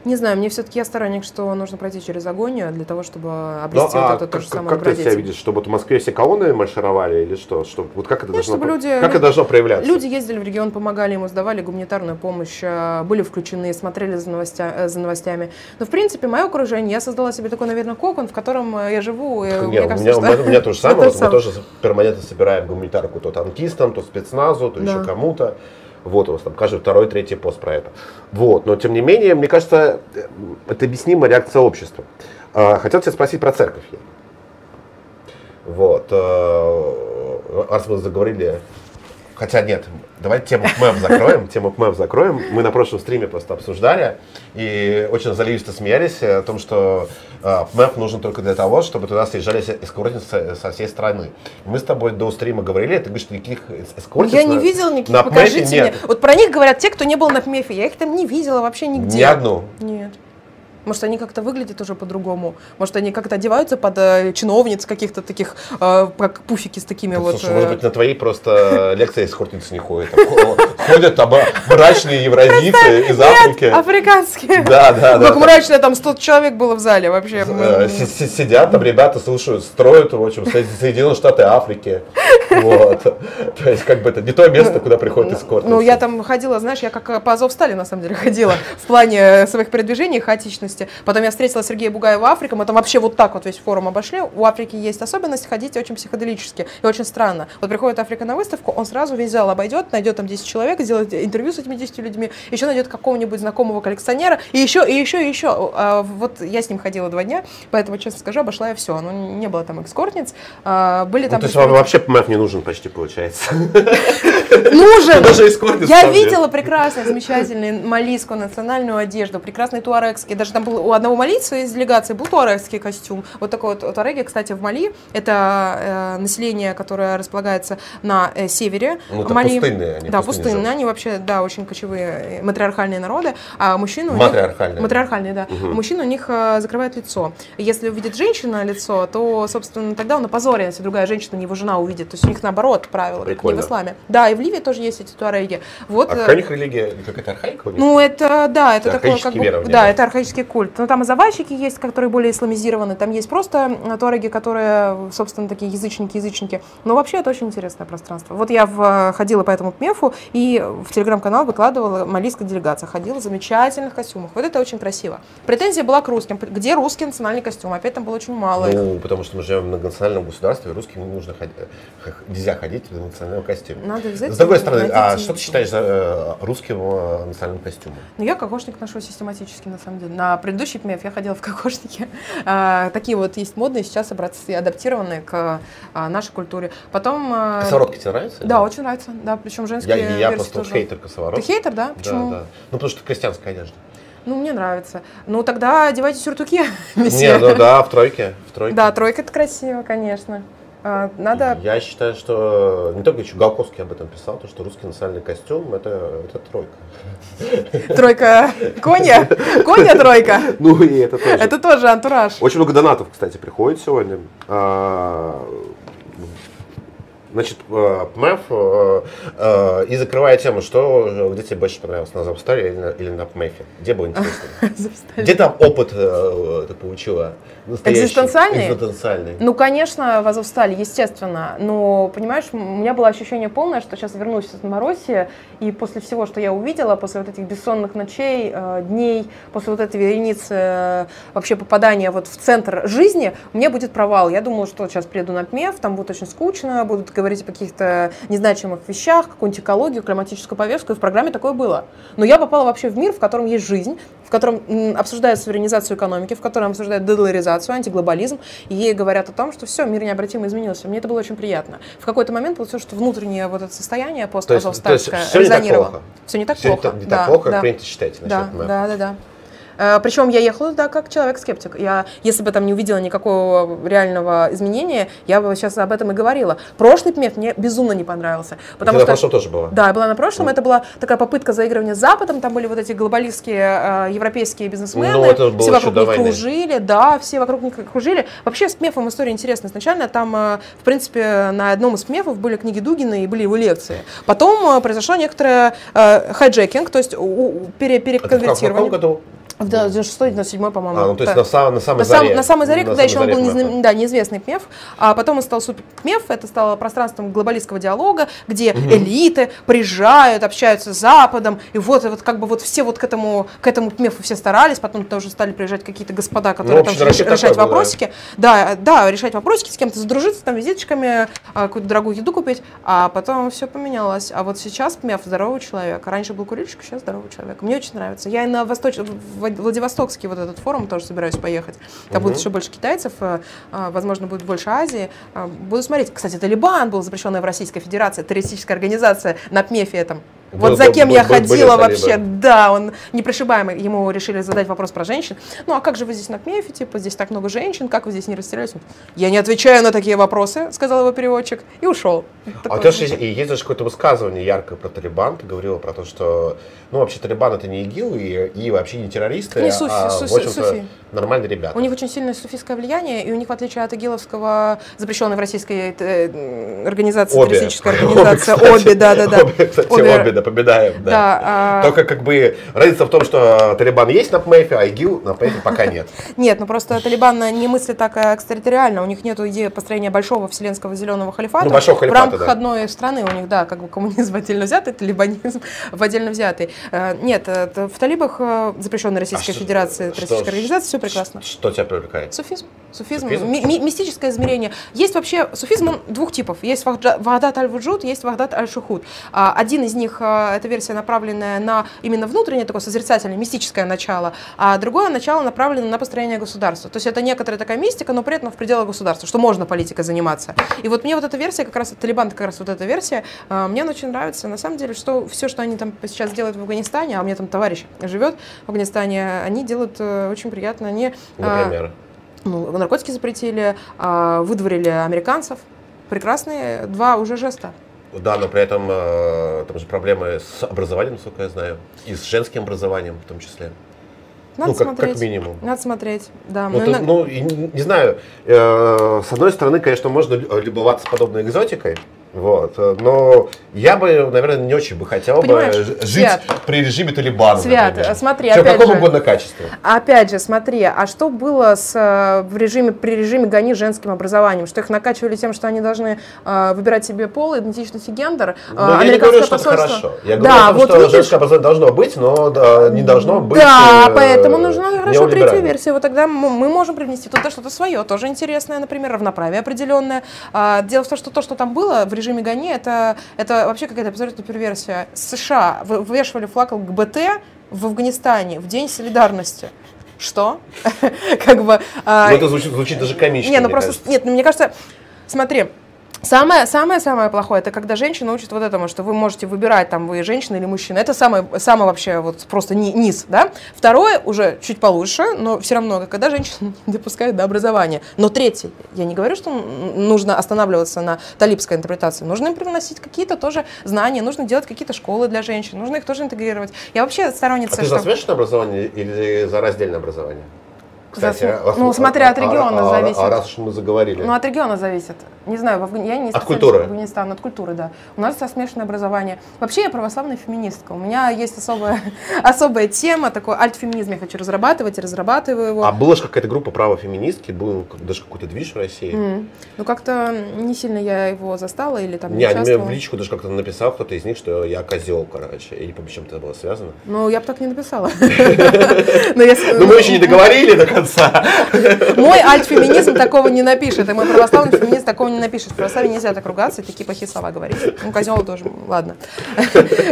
B: Не знаю, мне все-таки я сторонник, что нужно пройти через агонию для того, чтобы
A: Ну,
B: обрести
A: а
B: вот эту
A: как,
B: тоже
A: как-
B: самую
A: как ты себя видишь, чтобы вот в Москве все колонны маршировали или что? Что, вот как это,
B: Нет,
A: должно,
B: чтобы люди-
A: как это должно проявляться?
B: Люди ездили в регион, помогали ему, сдавали гуманитарную помощь, э, были включены, смотрели за, новостя- э, за новостями. Но, в принципе, мое окружение, я создала себе такой, наверное, кокон, в котором э, я живу. и
A: Не,
B: мне
A: у, меня,
B: кажется,
A: у, меня, у меня то же *laughs* самое,
B: Это
A: вот мы тоже перманентно собираем гуманитарку то танкистам, то спецназу, то еще кому-то. Вот у нас там каждый второй, третий пост про это. Вот, но тем не менее, мне кажется, это объяснимая реакция общества. А, Хотел тебя спросить про церковь. Вот, э, раз мы заговорили, Хотя нет, давайте тему ПМЭФ закроем. Тему ПМЭФ закроем. Мы на прошлом стриме просто обсуждали и очень заливисто смеялись о том, что э, ПМЭФ нужен только для того, чтобы туда съезжали эскортницы со всей страны. Мы с тобой до стрима говорили, ты говоришь, что никаких эскортниц
B: Я не видела никаких,
A: на
B: покажите мне. Вот про них говорят те, кто не был на ПМЕФе. Я их там не видела вообще нигде.
A: Ни одну.
B: Нет. Может, они как-то выглядят уже по-другому. Может, они как-то одеваются под э, чиновниц каких-то таких, э, как пуфики с такими вот...
A: Слушай, может
B: э,
A: быть, на твоей просто лекции эскортницы не ходят. Ходят там а, мрачные евразийцы из Африки.
B: Африканские.
A: Да, да, да.
B: Как мрачно, там 100 человек было в зале вообще.
A: Э, си- си- Сидят там ребята, слушают, строят, в общем, Со- Соединенные Штаты Африки. Вот. То есть, как бы это не то место, куда приходят эскорты.
B: Ну, я там ходила, знаешь, я как э, по Азовстали, на самом деле, ходила в плане э, своих передвижений, хаотичности. Потом я встретила Сергея Бугаева в Африке, мы там вообще вот так вот весь форум обошли. У Африки есть особенность ходить очень психоделически и очень странно. Вот приходит Африка на выставку, он сразу весь зал обойдет, найдет там 10 человек, сделает интервью с этими 10 людьми, еще найдет какого-нибудь знакомого коллекционера, и еще, и еще, и еще. А, Вот я с ним ходила два дня, поэтому, честно скажу, обошла я все. Ну, не было там экскортниц, а, были
A: Ну,
B: там...
A: то есть вам вообще ПМФ не нужен почти, получается.
B: Нужен!
A: Даже
B: Я видела прекрасную, замечательную малийскую национальную одежду, прекрасный туарекский. Даже там был у одного малийца из делегации был туарекский костюм. Вот такой вот туареги, кстати, в Мали. Это э, население, которое располагается на э, севере
A: Ну, это
B: Мали.
A: пустынные они,
B: Да, пустынные.
A: живут.
B: Они вообще, да, очень кочевые, э, матриархальные народы. А мужчины у них...
A: Матриархальные.
B: Матриархальные, да. Мужчина у них э, закрывает лицо. Если увидит женщина лицо, то, собственно, тогда он опозорен, если другая женщина, не его жена увидит. То есть них наоборот правила, как не в исламе. Да, и в Ливии тоже есть эти туареги. Вот,
A: А
B: э,
A: какая у них религия? Какая-то архаика у них?
B: ну, это, да, это
A: Это
B: такое, как бы, да, это архаический культ. Но там и завайщики есть, которые более исламизированы, там есть просто э, туареги, которые, собственно, такие язычники-язычники. Но вообще это очень интересное пространство. Вот я в- ходила по этому ПМЕФу и в телеграм-канал выкладывала малийская делегация, ходила в замечательных костюмах. Вот это очень красиво. Претензия была к русским. Где русский национальный костюм? Опять там было очень мало. их.
A: Ну, потому что мы живем в многонациональном государстве, русским не нужно ходить, нельзя ходить в национальном костюме.
B: Надо взять
A: С другой стороны, а что ты считаешь за э, русским э, национальным костюмом?
B: Ну, я кокошник ношу систематически, на самом деле. На предыдущий ПМЕФ я ходила в кокошнике. *laughs* А, такие вот есть модные сейчас образцы, адаптированные к а, нашей культуре. Потом... а,
A: Косоворотки тебе нравятся?
B: Да, очень нравится. Да, причем женские
A: Я, я просто
B: тоже.
A: хейтер косовороток.
B: Ты хейтер, да?
A: Да,
B: Почему?
A: да. Ну, потому что крестьянская одежда.
B: Ну, мне нравится. Ну, тогда одевайте сюртуки, *laughs*
A: Не, ну да, в тройке. В тройке.
B: Да, тройка это красиво, конечно. А, Надо...
A: Я считаю, что не только еще Галковский об этом писал, то, что русский национальный костюм это, это тройка.
B: Тройка коня. Коня тройка.
A: Ну и это тоже.
B: Это тоже антураж.
A: Очень много донатов, кстати, приходит сегодня. А, Значит, э, ПМЭФ, э, э, и закрывая тему, что, э, где тебе больше понравилось, на Запстаре или на, или на ПМЭФе? Где было интереснее? *laughs* Где там опыт э, ты получила? Настоящий,
B: Экзистенциальный?
A: Экзистенциальный.
B: Ну, конечно, в Азовстале, естественно. Но, понимаешь, у меня было ощущение полное, что сейчас вернусь из Новороссии, и после всего, что я увидела, после вот этих бессонных ночей, э, дней, после вот этой вереницы э, вообще попадания вот в центр жизни, мне будет провал. Я думала, что сейчас приеду на ПМЕФ, там будет очень скучно, будут говорить о каких-то незначимых вещах, какую-нибудь экологию, климатическую повестку, и в программе такое было. Но я попала вообще в мир, в котором есть жизнь, в котором обсуждают суверенизацию экономики, в котором обсуждают дедоларизацию, антиглобализм, и ей говорят о том, что все, мир необратимо изменился. Мне это было очень приятно. В какой-то момент получилось, что внутреннее вот это состояние
A: То есть, то есть
B: постазовстальское
A: все не так
B: резонировало.
A: плохо.
B: Все не так
A: Всё не
B: плохо.
A: так- не
B: да,
A: так плохо,
B: да.
A: как принято считать
B: Да, да, да, да. Причем я ехала туда как человек-скептик. Я, если бы там не увидела никакого реального изменения, я бы сейчас об этом и говорила. Прошлый ПМЕФ мне безумно не понравился. Потому
A: Ты
B: что
A: на прошлом тоже была.
B: да, я была на прошлом. Это была такая попытка заигрывания с Западом. Там были вот эти глобалистские э, европейские бизнесмены.
A: Ну, это было
B: все вокруг них
A: войны.
B: кружили. Да, все вокруг них кружили. Вообще с ПМЕФом история интересная. Изначально там, э, в принципе, на одном из ПМЕФов были книги Дугина и были его лекции. Потом э, произошло некоторое э, hijacking, то есть у- пере-
A: в каком- в
B: переконвертирование.
A: каком году?
B: В 96-97, по-моему.
A: А, ну то есть
B: Да.
A: на, сам- на самой
B: На, сам-
A: заре.
B: на самой заре, когда
A: самой
B: еще он
A: заре
B: был
A: ПМЭФа.
B: незна- да, неизвестный ПМЕФ, а потом он стал супер ПМЕФ, это стало пространством глобалистского диалога, где элиты приезжают, общаются с Западом, и вот, и вот как бы вот все вот к этому, к этому ПМЕФу все старались, потом тоже стали приезжать какие-то господа, которые
A: Ну,
B: там решать
A: такой был, да.
B: вопросики. Да, да, решать вопросики, с кем-то задружиться, там визиточками, а, какую-то дорогую еду купить, а потом все поменялось. А вот сейчас ПМЕФ здоровый человек. Раньше был курильщик, сейчас здоровый человек. Мне очень нравится. Я и на Восточ... в Владивостокский вот этот форум тоже собираюсь поехать. Там будет еще больше китайцев, э, а, возможно, будет больше Азии. А, буду смотреть. Кстати, Талибан был запрещенная в Российской Федерации, террористическая организация на ПМЕФе этом. Вот за кем я ходила вообще, да, он непрошибаемый. Ему решили задать вопрос про женщин. Ну, а как же вы здесь на КМЕФе, типа, здесь так много женщин, как вы здесь не растерялись? Я не отвечаю на такие вопросы, сказал его переводчик, и ушел.
A: А у тебя же есть даже какое-то высказывание яркое про Талибан, ты говорила про то, что, ну, вообще Талибан это не ИГИЛ и, и вообще не террористы,
B: не суфи,
A: а,
B: суфи,
A: в общем-то,
B: суфи.
A: нормальные ребята.
B: У них очень сильное суфийское влияние, и у них, в отличие от ИГИЛовского, запрещенной в российской э, организации,
A: обе.
B: террористическая организация,
A: обе,
B: да-да-да.
A: Обе, кстати, обе, обе напоминаем, да.
B: да а...
A: Только как бы разница в том, что Талибан есть на ПМЭФе, а ИГИЛ на ПМЭФе пока нет.
B: Нет, ну просто Талибан не мыслит так экстерриториально, у них нет идеи построения большого вселенского зеленого халифата.
A: Ну, большого халифата,
B: В рамках
A: да.
B: одной страны у них, да, как бы коммунизм *laughs* отдельно взятый, талибанизм *laughs* в отдельно взятый. Э, нет, в талибах э, запрещенной Российской
A: А что-
B: Федерации,
A: что-
B: террористической организации, все прекрасно.
A: Что тебя привлекает?
B: Суфизм. Суфизм,
A: Суфизм?
B: ми- ми- мистическое измерение. Есть вообще, суфизм он двух типов. Есть Вахдат аль-Вуджуд, есть Вахдат аль-Шухуд. А, Один из них, а, это версия, направленная на именно внутреннее такое созерцательное, мистическое начало, а другое начало направлено на построение государства. То есть это некоторая такая мистика, но при этом в пределах государства, что можно политикой заниматься. И вот мне вот эта версия, как раз Талибан, как раз вот эта версия, а, мне она очень нравится. На самом деле, что все, что они там сейчас делают в Афганистане, а у меня там товарищ живет в Афганистане, они делают э, очень приятно. Они,
A: Например.
B: Ну, наркотики запретили, а, выдворили американцев. Прекрасные два уже жеста.
A: Да, но при этом э, там же проблемы с образованием, насколько я знаю, и с женским образованием в том числе.
B: Надо
A: ну, как,
B: смотреть.
A: как минимум.
B: Надо смотреть, да.
A: Ну, ты-
B: на-
A: ну, не, не знаю, э, с одной стороны, конечно, можно лю- любоваться подобной экзотикой, вот, э, но я бы, наверное, не очень бы хотел
B: Понимаешь,
A: бы жить
B: Свят.
A: при режиме Талибана.
B: Свят,
A: например.
B: смотри,
A: Причем
B: опять
A: какого
B: же.
A: угодно качества.
B: Опять же, смотри, а что было с, э, в режиме, при режиме гони женским образованием? Что их накачивали тем, что они должны э, выбирать себе пол, идентичность и гендер? Э,
A: Но я не говорю, что это хорошо. Я говорю
B: да,
A: о том,
B: вот
A: что
B: видишь,
A: женское образование должно быть, но да, не должно быть
B: Да,
A: э,
B: поэтому нужна хорошо третья версия. Вот тогда мы можем привнести туда что-то свое, тоже интересное, например, равноправие определенное. А, Дело в том, что то, что там было в режиме гони, это, это вообще какая-то абсолютно перверсия. США вы- вывешивали флаг ЛГБТ в Афганистане в День солидарности. Что? *laughs* Как бы... а,
A: Ну, это звучит, звучит даже комично.
B: не, ну просто,
A: кажется.
B: нет, ну мне кажется, смотри, Самое, самое, самое плохое, это когда женщина учит вот этому, что вы можете выбирать, там, вы женщина или мужчина. Это самое, самое вообще вот просто ни- низ, да. Второе, уже чуть получше, но все равно, когда женщина *laughs* не допускает до образования. Но третий, я не говорю, что нужно останавливаться на талибской интерпретации. Нужно им привносить какие-то тоже знания, нужно делать какие-то школы для женщин, нужно их тоже интегрировать. Я вообще
A: А
B: сторонница,
A: ты за
B: что...
A: смешанное образование или за раздельное образование?
B: За см-
A: а-
B: ну, смотря от
A: а-
B: региона
A: а- а-
B: зависит.
A: А раз уж мы заговорили.
B: Ну, от региона зависит. Не знаю, в Афгани- я не
A: От культуры.
B: по Афганистану, от культуры, да. У нас смешанное образование. Вообще я православная феминистка. У меня есть особая, *laughs* особая тема, такой альтфеминизм я хочу разрабатывать, и разрабатываю его.
A: А была же какая-то группа право-феминистки, был даже какой-то движ в России.
B: М. Ну, как-то не сильно я его застала или там не,
A: Не, они мне в личку даже как-то написал кто-то из них, что я козел, короче. Я не помню, чем это было связано.
B: Ну, я бы так не написала. *laughs* *laughs* Но
A: Но мы еще не договорили до конца.
B: Мой альтфеминизм такого не напишет, и мой православный феминист такого не напишет. В православии нельзя так ругаться и такие плохие слова говорить. Ну, козел тоже, ладно.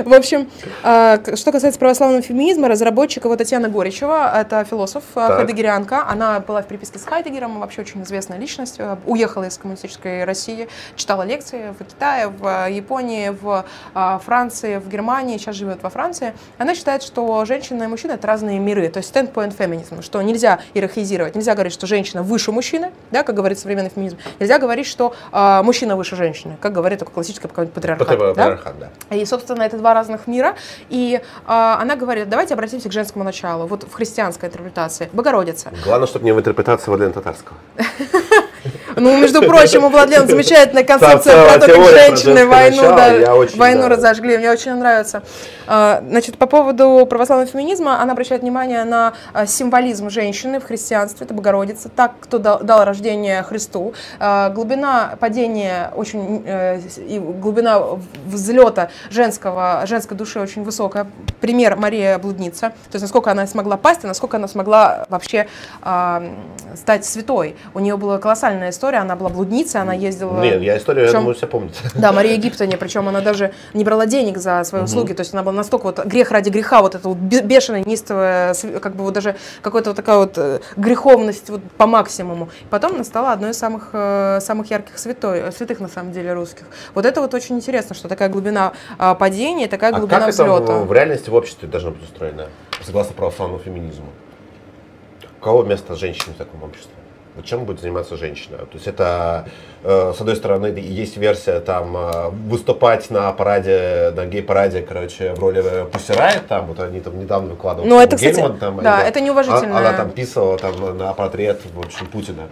B: В общем, а, что касается православного феминизма, разработчик его Татьяна Горичева, это философ,
A: Так.
B: хайдегерианка, она была в переписке с Хайдегером, вообще очень известная личность, а, уехала из коммунистической России, читала лекции в Китае, в Японии, в а, Франции, в Германии, сейчас живет во Франции. Она считает, что женщина и мужчина это разные миры, то есть standpoint feminism, что нельзя иерархизировать, нельзя говорить, что женщина выше мужчины, да, как говорит современный феминизм, нельзя говорить, что а, мужчина выше женщины, как говорит такой классический патриархат.
A: Патри-
B: да?
A: патриархат, да.
B: И, собственно, это два разных мира. И а, она говорит, давайте обратимся к женскому началу. Вот в христианской интерпретации. Богородица.
A: Главное, чтобы не в интерпретации Владимира Татарского. *laughs*
B: Ну, между прочим, у Владлена замечательная концепция про то, как женщины войну, да,
A: очень,
B: войну
A: да.
B: разожгли. Мне очень нравится. А, Значит, по поводу православного феминизма, она обращает внимание на а, символизм женщины в христианстве, это Богородица, так, кто дал, рождение Христу. А, Глубина падения очень, э, и глубина взлета женского, женской души очень высокая. Пример Мария Блудница, то есть насколько она смогла пасть, и насколько она смогла вообще стать святой. У нее была колоссальная история, история, она была блудницей, она ездила...
A: Нет, я историю, я
B: Причем-
A: думаю, все помнят. *laughs*
B: Да, Мария Египтяне, причем она даже не брала денег за свои услуги, то есть она была настолько вот грех ради греха, вот это вот бе- бешеная, неистовая, св- как бы вот даже какая-то вот такая вот э, греховность вот по максимуму. Потом она стала одной из самых, э, самых ярких святой, э, святых, на самом деле, русских. Вот это вот очень интересно, что такая глубина а, падения, такая
A: А
B: глубина
A: как это
B: взлета.
A: в, в реальности в обществе должно быть устроено, согласно православному феминизму? У кого место женщины в таком обществе? Вот чем будет заниматься женщина? То есть это, э, с одной стороны, есть версия там э, выступать на параде, на гей-параде, короче, в роли э, Pussy Riot, там, вот они там недавно выкладывали.
B: Ну, это, кстати,
A: Гельман, там,
B: да,
A: они-
B: это неуважительно.
A: а- Она там писала там на портрет, в общем, Путина.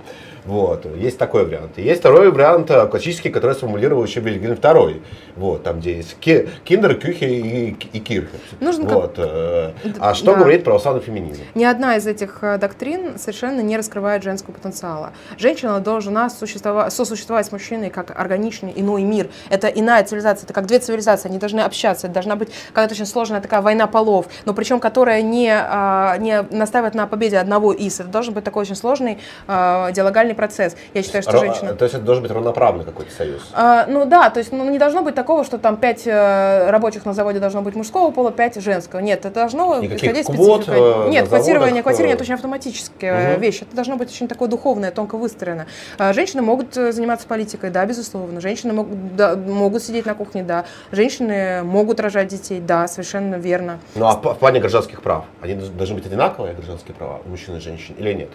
A: Вот, есть такой вариант. И есть второй вариант, э, классический, который сформулировал еще Вильгельм II. Вот, там, где есть ки- киндер, кюхи и, и кирхе.
B: Нужно как-
A: вот, э, а что
B: Да.
A: говорит православный феминизм?
B: Ни одна из этих э, доктрин совершенно не раскрывает женского потенциала. Женщина должна существовать, сосуществовать с мужчиной как органичный иной мир. Это иная цивилизация, это как две цивилизации, они должны общаться, это должна быть какая-то очень сложная такая война полов, но причем которая не, а, не настаивает на победе одного из. Это должен быть такой очень сложный а, диалогальный процесс. Я считаю, что
A: Ро-
B: женщина...
A: То есть это должен быть равноправный какой-то союз.
B: А, ну да, то есть ну, не должно быть такого, что там пять э, рабочих на заводе должно быть мужского пола, пять женского. Нет, это должно
A: Никаких
B: исходить
A: квот,
B: специфика-
A: э,
B: Нет,
A: на
B: квотирование, квотирование это очень автоматическая
A: Мгм.
B: вещь. Это должно быть очень такое духовное, тонко выстроено. А, Женщины могут э, заниматься политикой, да, безусловно. Женщины могут, да, могут сидеть на кухне, да. Женщины могут рожать детей, да, совершенно верно.
A: Ну а в плане гражданских прав, они должны быть одинаковые, гражданские права, у мужчин и женщин, или нет?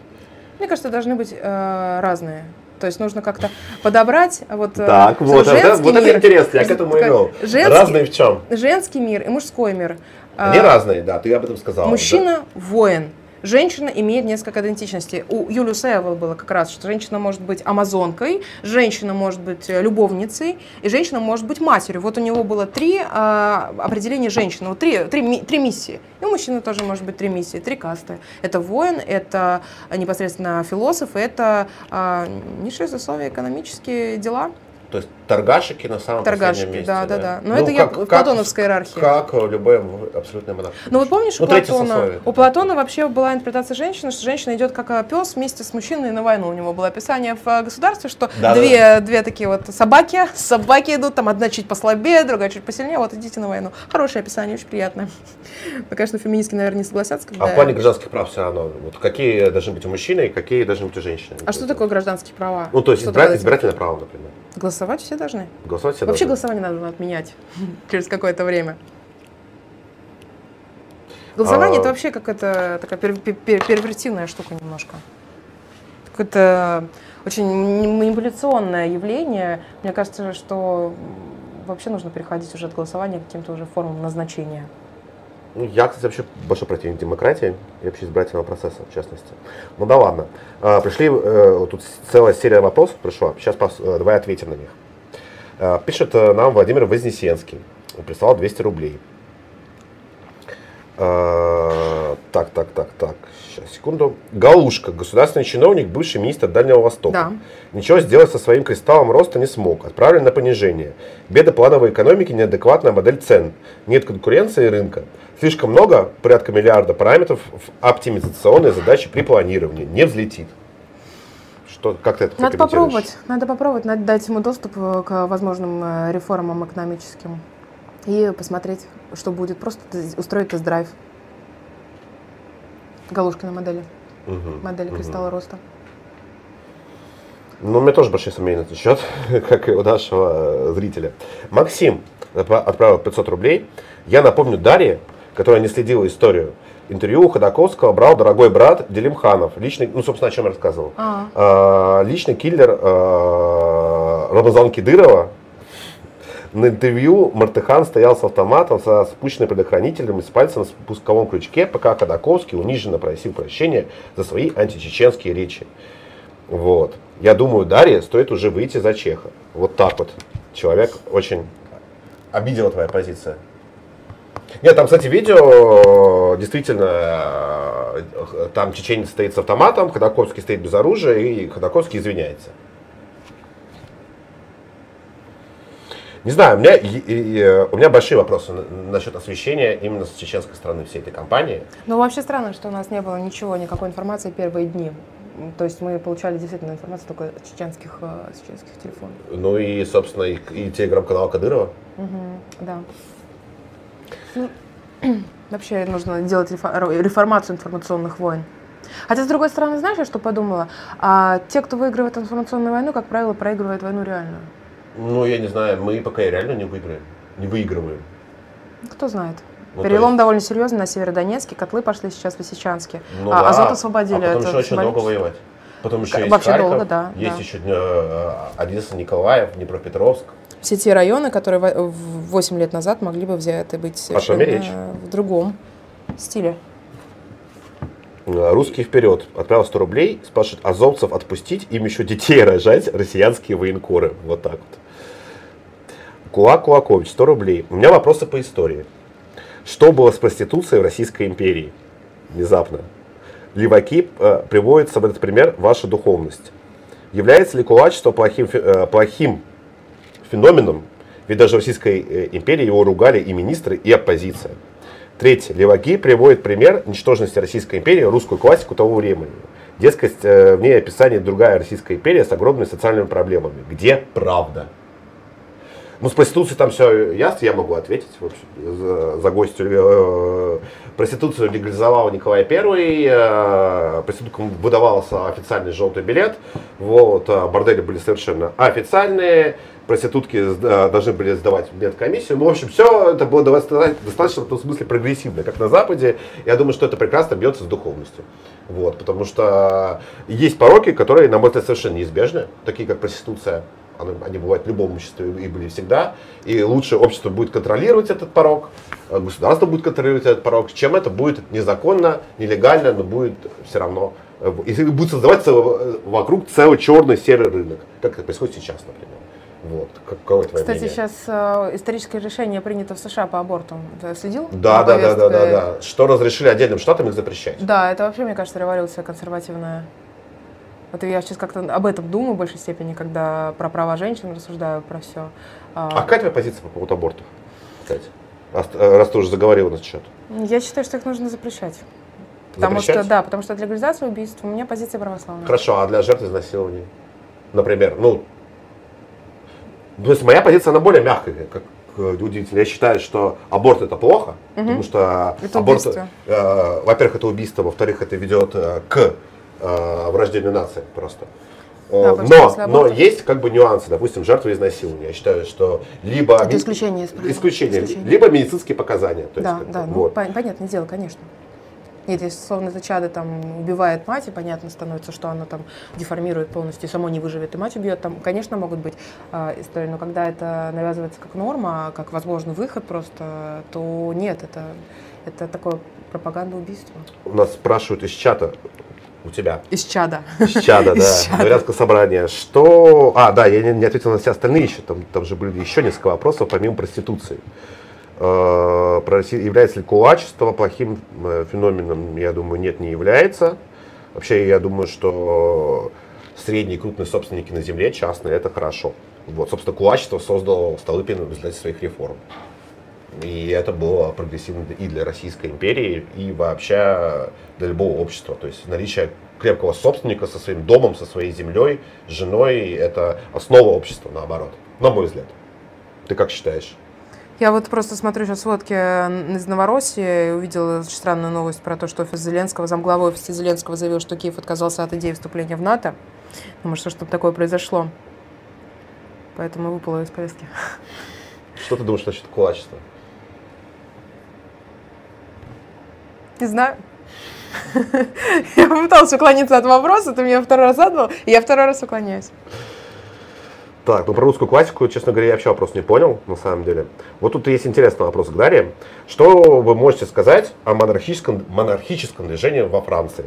B: Мне кажется, должны быть э, разные. То есть нужно как-то подобрать вот, э,
A: Так, вот, это, вот это интересно, я к этому и
B: Такая-
A: вел.
B: женский-
A: Разные в чем?
B: женский мир и мужской мир.
A: Они
B: А,
A: разные, да, ты об этом сказал.
B: Мужчина – воин. Женщина имеет несколько идентичностей. У Юлию Севел было как раз, что женщина может быть амазонкой, женщина может быть э, любовницей, и женщина может быть матерью. Вот у него было три а, определения женщины, вот три, три, три миссии. И у мужчины тоже может быть три миссии, три касты. Это воин, это непосредственно философ, это а, низшие сословия экономические дела,
A: То есть торгашики на самом последнем
B: торгашки.
A: месте.
B: Да, да, да. Но
A: Ну,
B: это я
A: как-
B: в
A: как-
B: платоновской иерархии.
A: Как любая в- абсолютная монархия.
B: Ну вот помнишь,
A: Ну,
B: у, Платона, у Платона вообще была интерпретация женщины, что женщина идет как пес вместе с мужчиной на войну. У него было описание в э, государстве, что
A: Да,
B: две, две такие вот собаки, *laughs* собаки идут, там одна чуть послабее, другая чуть посильнее, вот идите на войну. Хорошее описание, очень приятное. *laughs* Ну, конечно, феминистки, наверное, не согласятся, когда...
A: А в плане гражданских прав все равно, вот какие должны быть у мужчины и какие должны быть у женщины?
B: А что такое гражданские права?
A: Ну, то есть избирательное право, например.
B: Голосовать все должны.
A: Голосовать все
B: Вообще
A: должны.
B: голосование надо отменять *laughs* через какое-то время. Голосование
A: А.
B: это вообще какая-то такая пер- пер- пер- первертивная штука немножко. Какое-то очень манипуляционное явление. Мне кажется, что вообще нужно переходить уже от голосования к каким-то уже формам назначения.
A: Ну, я, кстати, вообще большой противник демократии и вообще избирательного процесса, в частности. Ну да ладно. А, пришли, э, тут целая серия вопросов пришла, сейчас э, давай ответим на них. А, пишет э, нам Владимир Вознесенский, Он прислал 200 рублей. А, так, так, так, так, сейчас, секунду. Галушка, государственный чиновник, бывший министр Дальнего Востока.
B: Да.
A: Ничего сделать со своим кристаллом роста не смог. Отправлен на понижение. Беда плановой экономики, неадекватная модель цен. Нет конкуренции рынка. Слишком много, порядка миллиарда параметров в оптимизационной задаче при планировании. Не взлетит. Что, как ты это
B: Надо попробовать, надо попробовать, надо дать ему доступ э, к возможным э, реформам экономическим и посмотреть, что будет. Просто устроить тест-драйв. Галушкина модели,
A: Мгм,
B: модели
A: мгм.
B: кристалла роста.
A: Ну, у меня тоже большие сомнения на этот счет, *laughs* как и у нашего э, зрителя. Максим отпра- отправил 500 рублей. Я напомню Дарье, которая не следила историю. Интервью у Ходаковского брал дорогой брат Делимханов. Личный, ну, собственно, о чем я рассказывал.
B: А,
A: А, личный киллер а, Рамазан Кидырова. На интервью Мартыхан стоял с автоматом со спущенным предохранителем и с пальцем на спусковом крючке, пока Ходаковский униженно просил прощения за свои античеченские речи. Вот. Я думаю, Дарье стоит уже выйти за Чеха. Вот так вот. Человек очень обидела твоя позиция. Нет, там, кстати, видео, действительно, э, там чеченец стоит с автоматом, Ходаковский стоит без оружия, и Ходаковский извиняется. Не знаю, у меня, и- и- и, у меня большие вопросы на- насчет освещения именно с чеченской стороны всей этой кампании.
B: ну вообще странно, что у нас не было ничего, никакой информации первые дни. То есть мы получали действительно информацию только с чеченских, э, с чеченских телефонов.
A: Ну и, собственно, и, и телеграм-канал Кадырова.
B: Мгм, да. Ну, *clears throat* Вообще нужно делать рефо- реформацию информационных войн. Хотя, с другой стороны, знаешь, я что подумала? А те, кто выигрывает информационную войну, как правило, проигрывают войну реальную.
A: Ну, я не знаю, мы пока и реально не выиграем. Не выигрываем.
B: Кто знает.
A: Ну,
B: Перелом
A: есть-
B: довольно серьезный на Северодонецке, котлы пошли сейчас в Лисичанске.
A: Ну
B: а
A: да,
B: Азот освободили.
A: А потом
B: это
A: еще очень долго воевать. Потом еще есть
B: вообще
A: Харьков,
B: долго, да,
A: есть
B: да.
A: еще э, Одесса, Николаев, Днепропетровск.
B: Все те районы, которые во- в 8 лет назад могли бы взяты быть совершенно
A: речь?
B: в другом стиле.
A: Э, Русский вперед отправил 100 рублей, спрашивает, азовцев отпустить, им еще детей *laughs* рожать, россиянские военкоры. Вот так вот. Кулак Кулакович, 100 рублей. У меня вопросы по истории. Что было с проституцией в Российской империи? Внезапно. Леваки э, приводят в этот пример ваша духовность. Является ли кулачество плохим, э, плохим феноменом? Ведь даже в Российской э, империи его ругали и министры, и оппозиция. Третье. Леваки приводит пример ничтожности Российской империи, русскую классику того времени. Дескать, э, в ней описание другая Российская империя с огромными социальными проблемами. Где правда? Ну, с проституцией там все ясно, я могу ответить в общем, за, за гостю. Э, Проституцию легализовал Николай I, э, проституткам выдавался официальный желтый билет, вот, а бордели были совершенно официальные, проститутки э, должны были сдавать медкомиссию. Ну, в общем, все это было доста- достаточно в том смысле прогрессивно, как на Западе. Я думаю, что это прекрасно бьется с духовностью. Вот, потому что есть пороки, которые, на мой взгляд, совершенно неизбежны, такие как проституция. Они, бывают в любом обществе и были всегда. И лучше общество будет контролировать этот порог, э, государство будет контролировать этот порог, чем это будет незаконно, нелегально, но будет все равно. э, И будет создаваться э, вокруг целый черный серый рынок, как это происходит сейчас, например. Вот. Какое твое
B: Кстати,
A: мнение?
B: сейчас э, историческое решение принято в США по абортам. Ты следил?
A: Да, да, да, да, да, да. Что разрешили отдельным штатам их запрещать.
B: Да, это вообще, мне кажется, революция консервативная. Вот я сейчас как-то об этом думаю в большей степени, когда про права женщин рассуждаю, про все.
A: А какая твоя позиция по поводу абортов? Кстати, раз, э, ты уже заговорил на этот счет.
B: Я считаю, что их нужно запрещать. Потому
A: Запрещать?
B: что, да, потому что для легализации убийств у меня позиция православная.
A: Хорошо, а для жертв изнасилований? Например, ну, то есть моя позиция, она более мягкая, как э, удивительно. Я считаю, что аборт это плохо, потому что
B: Это
A: аборт,
B: убийство.
A: э, во-первых, это убийство, во-вторых, это ведет э, к враждебной нации просто. Э,
B: Да, что
A: но, но есть как бы нюансы, допустим, жертвы изнасилования. Я считаю, что либо
B: Это исключение
A: исключение,
B: Исключение.
A: либо медицинские показания. То есть,
B: Да,
A: бы,
B: да, ну,
A: вот.
B: пон- понятное дело, конечно. Нет, если, словно это чадо там убивает мать, и понятно становится, что оно там деформирует полностью, само не выживет, и мать убьет, там, конечно, могут быть а, истории, но когда это навязывается как норма, как возможный выход просто, то нет, это, это такое пропаганда убийства.
A: У нас спрашивают из чата у тебя.
B: Из чада.
A: Из чада, *laughs* да.
B: Из чада.
A: Собрание. Что... А, да, я не, не ответил на все остальные еще. Там, там же были еще несколько вопросов, помимо проституции. Э, про Росси- является ли кулачество плохим э, феноменом? Я думаю, нет, не является. Вообще, я думаю, что средние и крупные собственники на земле, частные, это хорошо. Вот, собственно, кулачество создал Столыпин в результате своих реформ. И это было прогрессивно и для Российской империи, и вообще для любого общества. То есть наличие крепкого собственника со своим домом, со своей землей, с женой, это основа общества, наоборот, на мой взгляд. Ты как считаешь?
B: Я вот просто смотрю сейчас сводки н- из Новороссии и увидела очень странную новость про то, что офис Зеленского, замглавы офиса Зеленского заявил, что Киев отказался от идеи вступления в НАТО. Думаю, что что-то такое произошло. Поэтому выпало из повестки.
A: Что ты думаешь насчет кулачества?
B: Не знаю. *laughs* Я попыталась уклониться от вопроса, ты меня второй раз задал, и я второй раз уклоняюсь.
A: Так, ну про русскую классику, честно говоря, я вообще вопрос не понял, на самом деле. Вот тут есть интересный вопрос к Дарье. Что вы можете сказать о монархическом, монархическом движении во Франции?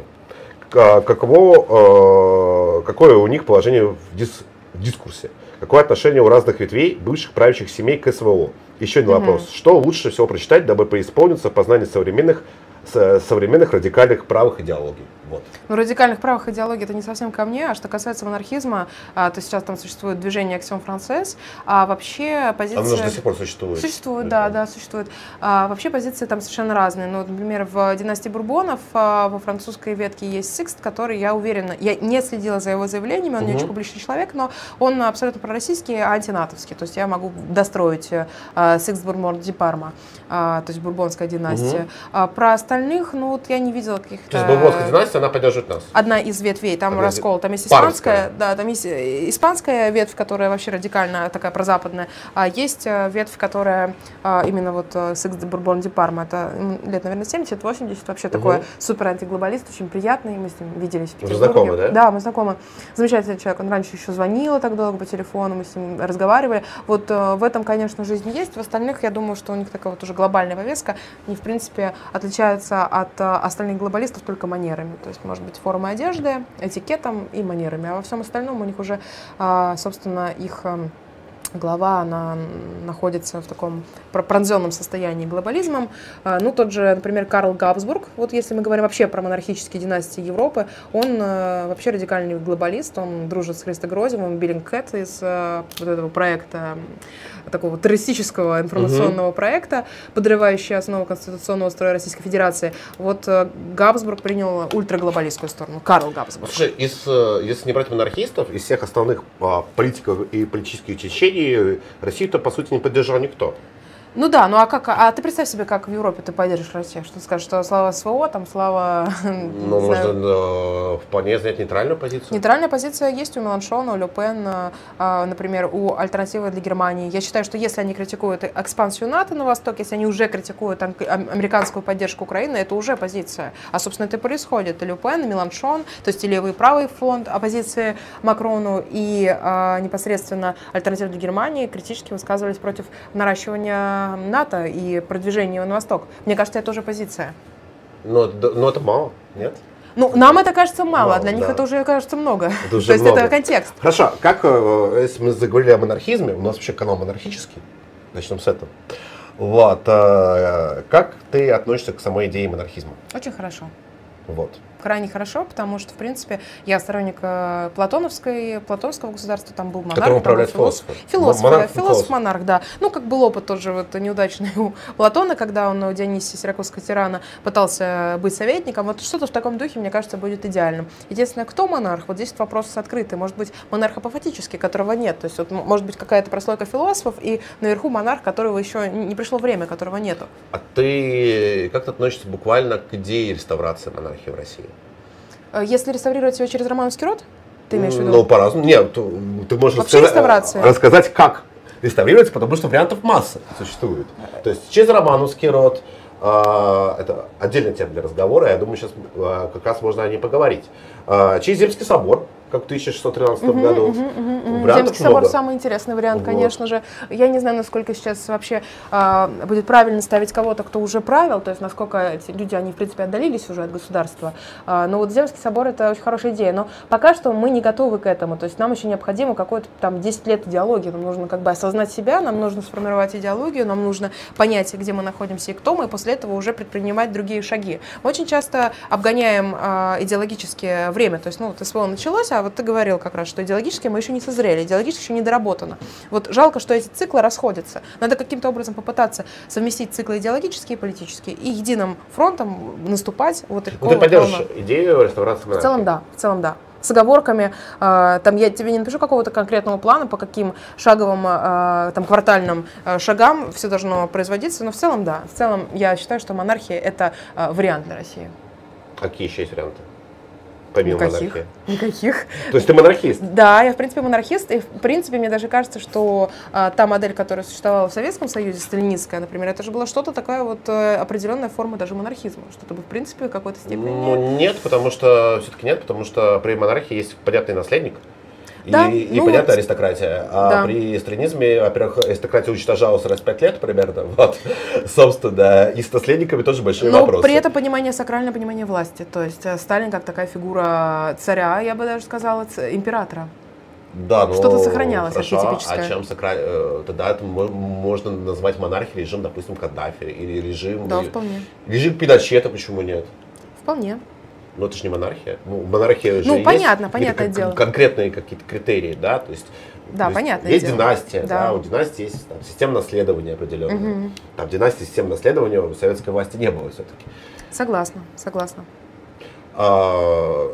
A: К- Каково, э, какое у них положение в, дис- в дискурсе? Какое отношение у разных ветвей бывших правящих семей к СВО? Еще один вопрос. Что лучше всего прочитать, дабы преисполниться в познании современных, со- современных радикальных правых идеологий? Вот.
B: Ну, радикальных правых идеологий это не совсем ко мне, а что касается монархизма, а, то сейчас там существует движение Action française, а вообще позиция...
A: Оно же до сих пор существует.
B: Существует, да, да, существует. А, вообще позиции там совершенно разные. Ну, вот, например, в династии Бурбонов а, во французской ветке есть Сикст, который, я уверена, я не следила за его заявлениями, он не
A: Мгм.
B: очень публичный человек, но он абсолютно пророссийский, антинатовский. То есть я могу достроить а, Сикст Бурбон Ди Парма, а, то есть бурбонская династия.
A: Мгм.
B: А, про остальных, ну, вот я не видела каких-то...
A: То есть Бурбонская династия, она поддерживает нас.
B: Одна из ветвей, там
A: Одна
B: раскол, там есть испанская, да, там есть э, испанская ветвь, которая вообще радикально такая прозападная, а есть э, ветвь, которая а, именно вот Секс де Бурбон де Парма, это лет, наверное, 70-80, вообще такой
A: Мгм.
B: супер антиглобалист, очень приятный, мы с ним виделись в
A: знакомы, да?
B: Да, мы знакомы. Замечательный человек, он раньше еще звонил так долго по телефону, мы с ним разговаривали. Вот э, в этом, конечно, жизнь есть, в остальных, я думаю, что у них такая вот уже глобальная повестка, они, в принципе, отличаются от э, остальных глобалистов только манерами. То есть, может быть, формой одежды, этикетом и манерами. А во всем остальном у них уже, а, собственно, их эм, глава, она находится в таком пр- пронзенном состоянии глобализмом. А, Ну, тот же, например, Карл Габсбург, вот если мы говорим вообще про монархические династии Европы, он э, вообще радикальный глобалист, он дружит с Христо Грозевым, Биллингкэт из э, вот этого проекта, такого террористического информационного проекта, подрывающий основу конституционного строя Российской Федерации. Вот э, Габсбург принял ультраглобалистскую сторону, Карл Габсбург.
A: Слушай, из, если не брать монархистов, из всех основных а, политиков и политических течений Россию-то, по сути, не поддержал никто.
B: Ну да, ну а как, а ты представь себе, как в Европе ты поддержишь Россию, что ты скажешь, что слава СВО, там слава, *laughs*
A: Ну, можно э, вполне занять нейтральную позицию.
B: Нейтральная позиция есть у Меланшона, у Ле Пен, э, а, например, у Альтернативы для Германии. Я считаю, что если они критикуют экспансию НАТО на Восток, если они уже критикуют ам- ам- американскую поддержку Украины, это уже позиция. А, собственно, это и происходит. И Ле Пен, и Меланшон, то есть и левый и правый фонд оппозиции Макрону, и а, непосредственно Альтернатива для Германии критически высказывались против наращивания НАТО и продвижения его на Восток. Мне кажется, это уже позиция.
A: Но, но это мало, нет?
B: Ну, нам это кажется мало,
A: Мало,
B: а для них
A: да.
B: это уже кажется много.
A: Это *laughs* уже
B: То есть
A: много.
B: это контекст.
A: Хорошо, как, э, если мы заговорили о монархизме, у нас вообще канал монархический, начнем с этого. Вот, э, как ты относишься к самой идее монархизма?
B: Очень хорошо.
A: Вот.
B: Крайне хорошо, потому что, в принципе, я сторонник э, платоновской, платоновского государства, там был монарх,
A: Которым управляет
B: философ.
A: философ. Монарх
B: да,
A: и
B: философ, монарх, да. Ну, как был опыт тоже вот неудачный у Платона, когда он у Дионисия Сиракузского тирана пытался быть советником. Вот что-то в таком духе, мне кажется, будет идеальным. Единственное, кто монарх? Вот здесь вопрос открытый. Может быть, монарх апофатический, которого нет. То есть, вот, может быть, какая-то прослойка философов, и наверху монарх, которого еще не пришло время, которого нету.
A: А ты как ты относишься буквально к идее реставрации монархии в России?
B: Э, Если реставрировать ее через романовский род, ты имеешь в виду?
A: Ну, по-разному. Нет, ты, можешь
B: Вообще реставрация?
A: рассказать, как реставрировать, потому что вариантов масса существует. То есть через романовский род, а, это отдельная тема для разговора, я думаю, сейчас а, как раз можно о ней поговорить. А, через Земский собор, как в 1613 году. Вариантов
B: Земский собор
A: много.
B: самый интересный вариант,
A: Вот.
B: конечно же. Я не знаю, насколько сейчас вообще а, будет правильно ставить кого-то, кто уже правил, то есть насколько эти люди, они, в принципе, отдалились уже от государства. А, но вот Земский собор это очень хорошая идея. Но пока что мы не готовы к этому. То есть нам еще необходимо какое-то там 10 лет идеологии. Нам нужно как бы осознать себя, нам нужно сформировать идеологию, нам нужно понять, где мы находимся и кто мы, и после этого уже предпринимать другие шаги. Мы очень часто обгоняем а, идеологически время. То есть, ну, вот СВО началось, а вот ты говорил как раз, что идеологически мы еще не созрели, идеологически еще не доработано. Вот жалко, что эти циклы расходятся. Надо каким-то образом попытаться совместить циклы идеологические и политические и единым фронтом наступать вот
A: Ну, ты
B: вот
A: поддерживаешь
B: плана.
A: идею реставрации
B: В
A: монархии?
B: целом, да, в целом, да. С оговорками, э, там я тебе не напишу какого-то конкретного плана, по каким шаговым, э, там, квартальным э, шагам все должно производиться, но в целом, да. В целом, я считаю, что монархия – это вариант для России.
A: Какие еще есть варианты? Помимо
B: Никаких.
A: монархии.
B: Никаких.
A: То есть ты монархист?
B: Да, я, в принципе, монархист, и, в принципе, мне даже кажется, что а, та модель, которая существовала в Советском Союзе, сталинистская, например, это же была что-то такая вот э, определенная форма даже монархизма, что-то бы, в принципе, в какой-то степени...
A: Ну, нет, потому что, все-таки нет, потому что при монархии есть понятный наследник. И,
B: Да,
A: и
B: ну
A: понятная
B: вот.
A: аристократия. А
B: Да.
A: при сталинизме, во-первых, аристократия уничтожалась раз в пять лет примерно. *laughs* Вот. Собственно, и с наследниками тоже большие
B: Но
A: вопросы.
B: при этом понимание, сакральное понимание власти. То есть э, Сталин как такая фигура царя, я бы даже сказала, императора.
A: да, ну,
B: что-то сохранялось
A: хорошо,
B: архетипическое.
A: А чем сакра... э, Тогда это мо- можно назвать монархией режим, допустим, Каддафи или режим...
B: Да, вполне.
A: Режим Пиночета, почему нет?
B: Вполне.
A: Но это же не монархия. Ну, монархия же
B: Ну,
A: есть
B: понятно, понятное дело.
A: конкретные какие-то критерии, да, то есть
B: Да,
A: то есть
B: дело.
A: династия,
B: Да.
A: да. у династии есть там, система наследования определенная.
B: Мгм.
A: Там династии, системы наследования у советской власти не было все-таки.
B: Согласна, согласна.
A: А,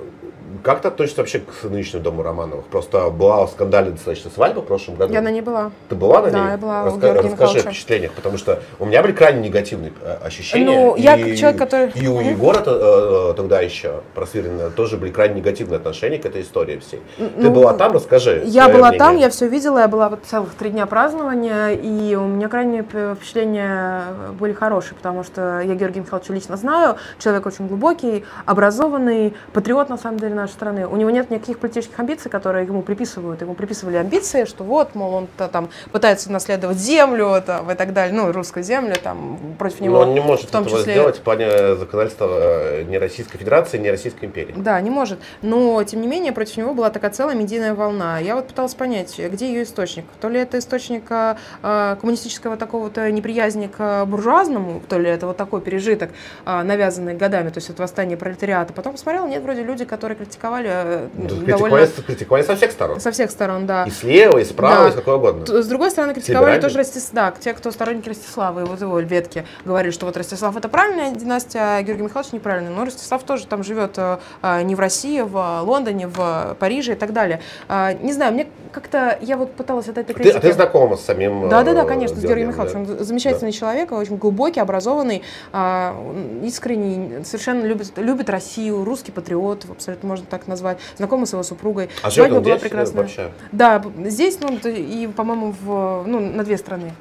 A: как ты относишься вообще к нынешнему дому Романовых? Просто была скандальная достаточно свадьба в прошлом году.
B: Я на ней была.
A: Ты была на
B: Да,
A: ней?
B: я была у
A: Раска-
B: Георгия
A: Расскажи
B: Михайловича.
A: о впечатлениях, потому что у меня были крайне негативные э, ощущения.
B: Ну, я
A: и,
B: человек, который-
A: И у. Егора э, э, тогда еще просвирленного тоже были крайне негативные отношения к этой истории всей. Ты
B: Ну,
A: была там, расскажи.
B: Я была
A: мнение.
B: там, я все видела, я была вот целых три дня празднования, и у меня крайне впечатления были хорошие, потому что я Георгия Михайловича лично знаю, человек очень глубокий, образованный, патриот, на самом деле, нашей страны. У него нет никаких политических амбиций, которые ему приписывают. Ему приписывали амбиции, что вот, мол, он там пытается наследовать землю там, и так далее, ну, русскую землю, там, против
A: Но
B: него.
A: он не может
B: в том
A: этого
B: числе-
A: сделать в плане законодательства э, ни Российской Федерации, ни Российской империи.
B: Да, не может. Но, тем не менее, против него была такая целая медийная волна. Я вот пыталась понять, где ее источник. То ли это источник а, а, коммунистического такого-то неприязни к буржуазному, то ли это вот такой пережиток, а, навязанный годами, то есть это восстание пролетариата. Потом посмотрела, нет, вроде люди, которые критиковали э,
A: Да,
B: довольно...
A: критиковали, критиковали со всех сторон.
B: Со всех сторон, да.
A: И слева, и справа,
B: Да.
A: и с какой угодно.
B: С другой стороны, критиковали
A: Либеральный?
B: тоже Ростислав, да, те, кто сторонники Ростислава, и вот его ветки говорили, что вот Ростислав это правильная династия, а Георгий Михайлович неправильный. Но Ростислав тоже там живет э, а, не в России, в Лондоне, в Париже и так далее. А, Не знаю, мне как-то, я вот пыталась от этой
A: Ты,
B: критики...
A: а ты знакома с самим
B: Да, да, да,
A: э,
B: конечно, с Георгием Михайловичем.
A: да?
B: Он замечательный человек, очень глубокий, образованный, а, искренний, совершенно любит, любит Россию, русский патриот, абсолютно можно так назвать, знакомый с его супругой.
A: А
B: Свадьба была
A: здесь
B: прекрасная.
A: вообще?
B: Да, здесь, ну, и, по-моему, в, ну, на две страны.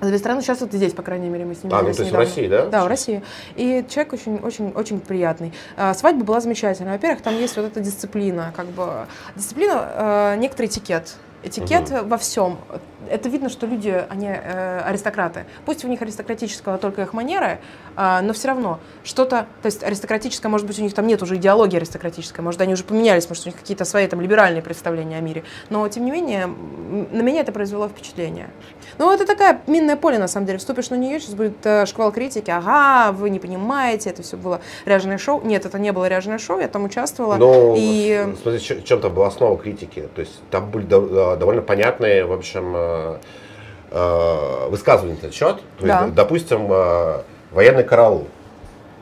B: На две страны, сейчас вот здесь, по крайней мере, мы с ним
A: А, ну то есть в
B: недавно.
A: России, да?
B: Да, в России. И человек очень, очень, очень приятный. А, Свадьба была замечательная. Во-первых, там есть вот эта дисциплина, как бы дисциплина, э, некоторый этикет. Этикет во всем. Это видно, что люди, они э, аристократы. Пусть у них аристократического только их манеры, а, но все равно что-то, то есть аристократическое, может быть, у них там нет уже идеологии аристократической, может, они уже поменялись, может, у них какие-то свои там либеральные представления о мире. Но, тем не менее, на меня это произвело впечатление. Ну, это такая минное поле, на самом деле. Вступишь на нее, сейчас будет э, шквал критики. Ага, вы не понимаете, это все было ряженое шоу. Нет, это не было ряженое шоу, я там участвовала.
A: Но
B: и
A: смотри, в чем там была основа критики. То есть там были э, довольно понятные, в общем, э, э, высказывания на этот счет. То есть,
B: Да.
A: допустим, э, военный караул,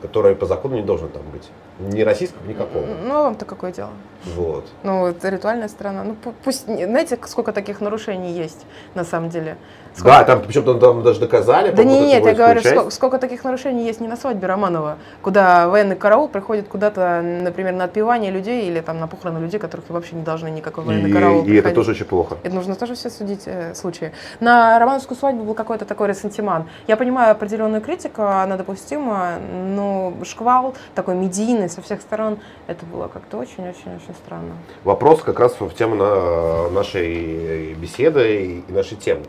A: который по закону не должен там быть. Ни российского, никакого.
B: Ну, а вам-то какое дело?
A: Вот.
B: Ну, это ритуальная сторона. Ну, пу- пусть, знаете, сколько таких нарушений есть на самом деле? Сколько-
A: Да, там причем там, там даже доказали.
B: Да не, нет, я говорю, сколько, сколько таких нарушений есть не на свадьбе Романова, куда военный караул приходит куда-то, например, на отпевание людей или там на похороны людей, которых вообще не должны никакой военный
A: И,
B: караул
A: и это
B: приходить.
A: тоже очень плохо.
B: Это нужно тоже все судить э, случаи. На романовскую свадьбу был какой-то такой ресентиман. Я понимаю определенную критику, она допустима, но шквал такой медийный со всех сторон, это было как-то очень-очень-очень странно.
A: Вопрос как раз в тему на- нашей беседы и нашей темы.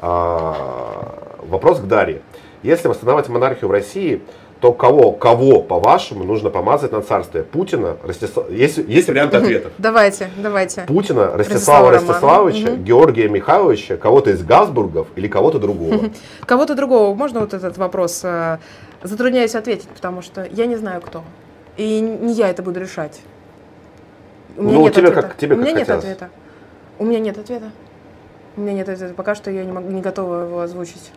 A: А, Вопрос к Дарье. Если восстанавливать монархию в России, то кого, кого, по-вашему, нужно помазать на царствие? Путина, Ростислава... Есть, есть варианты ответов.
B: Давайте, давайте.
A: Путина,
B: Ростислава
A: Ростислава Ростиславовича. Георгия Михайловича, кого-то из Газбургов или кого-то другого?
B: Кого-то другого, можно вот этот вопрос? э, Затрудняюсь ответить, потому что я не знаю, кто. И не я это буду решать. У меня
A: Ну,
B: нет
A: тебе
B: ответа.
A: как- тебе
B: У меня
A: как
B: нет
A: хотелось.
B: ответа. У меня нет ответа. У меня нет ответа. Пока что я не, могу, не готова его озвучить.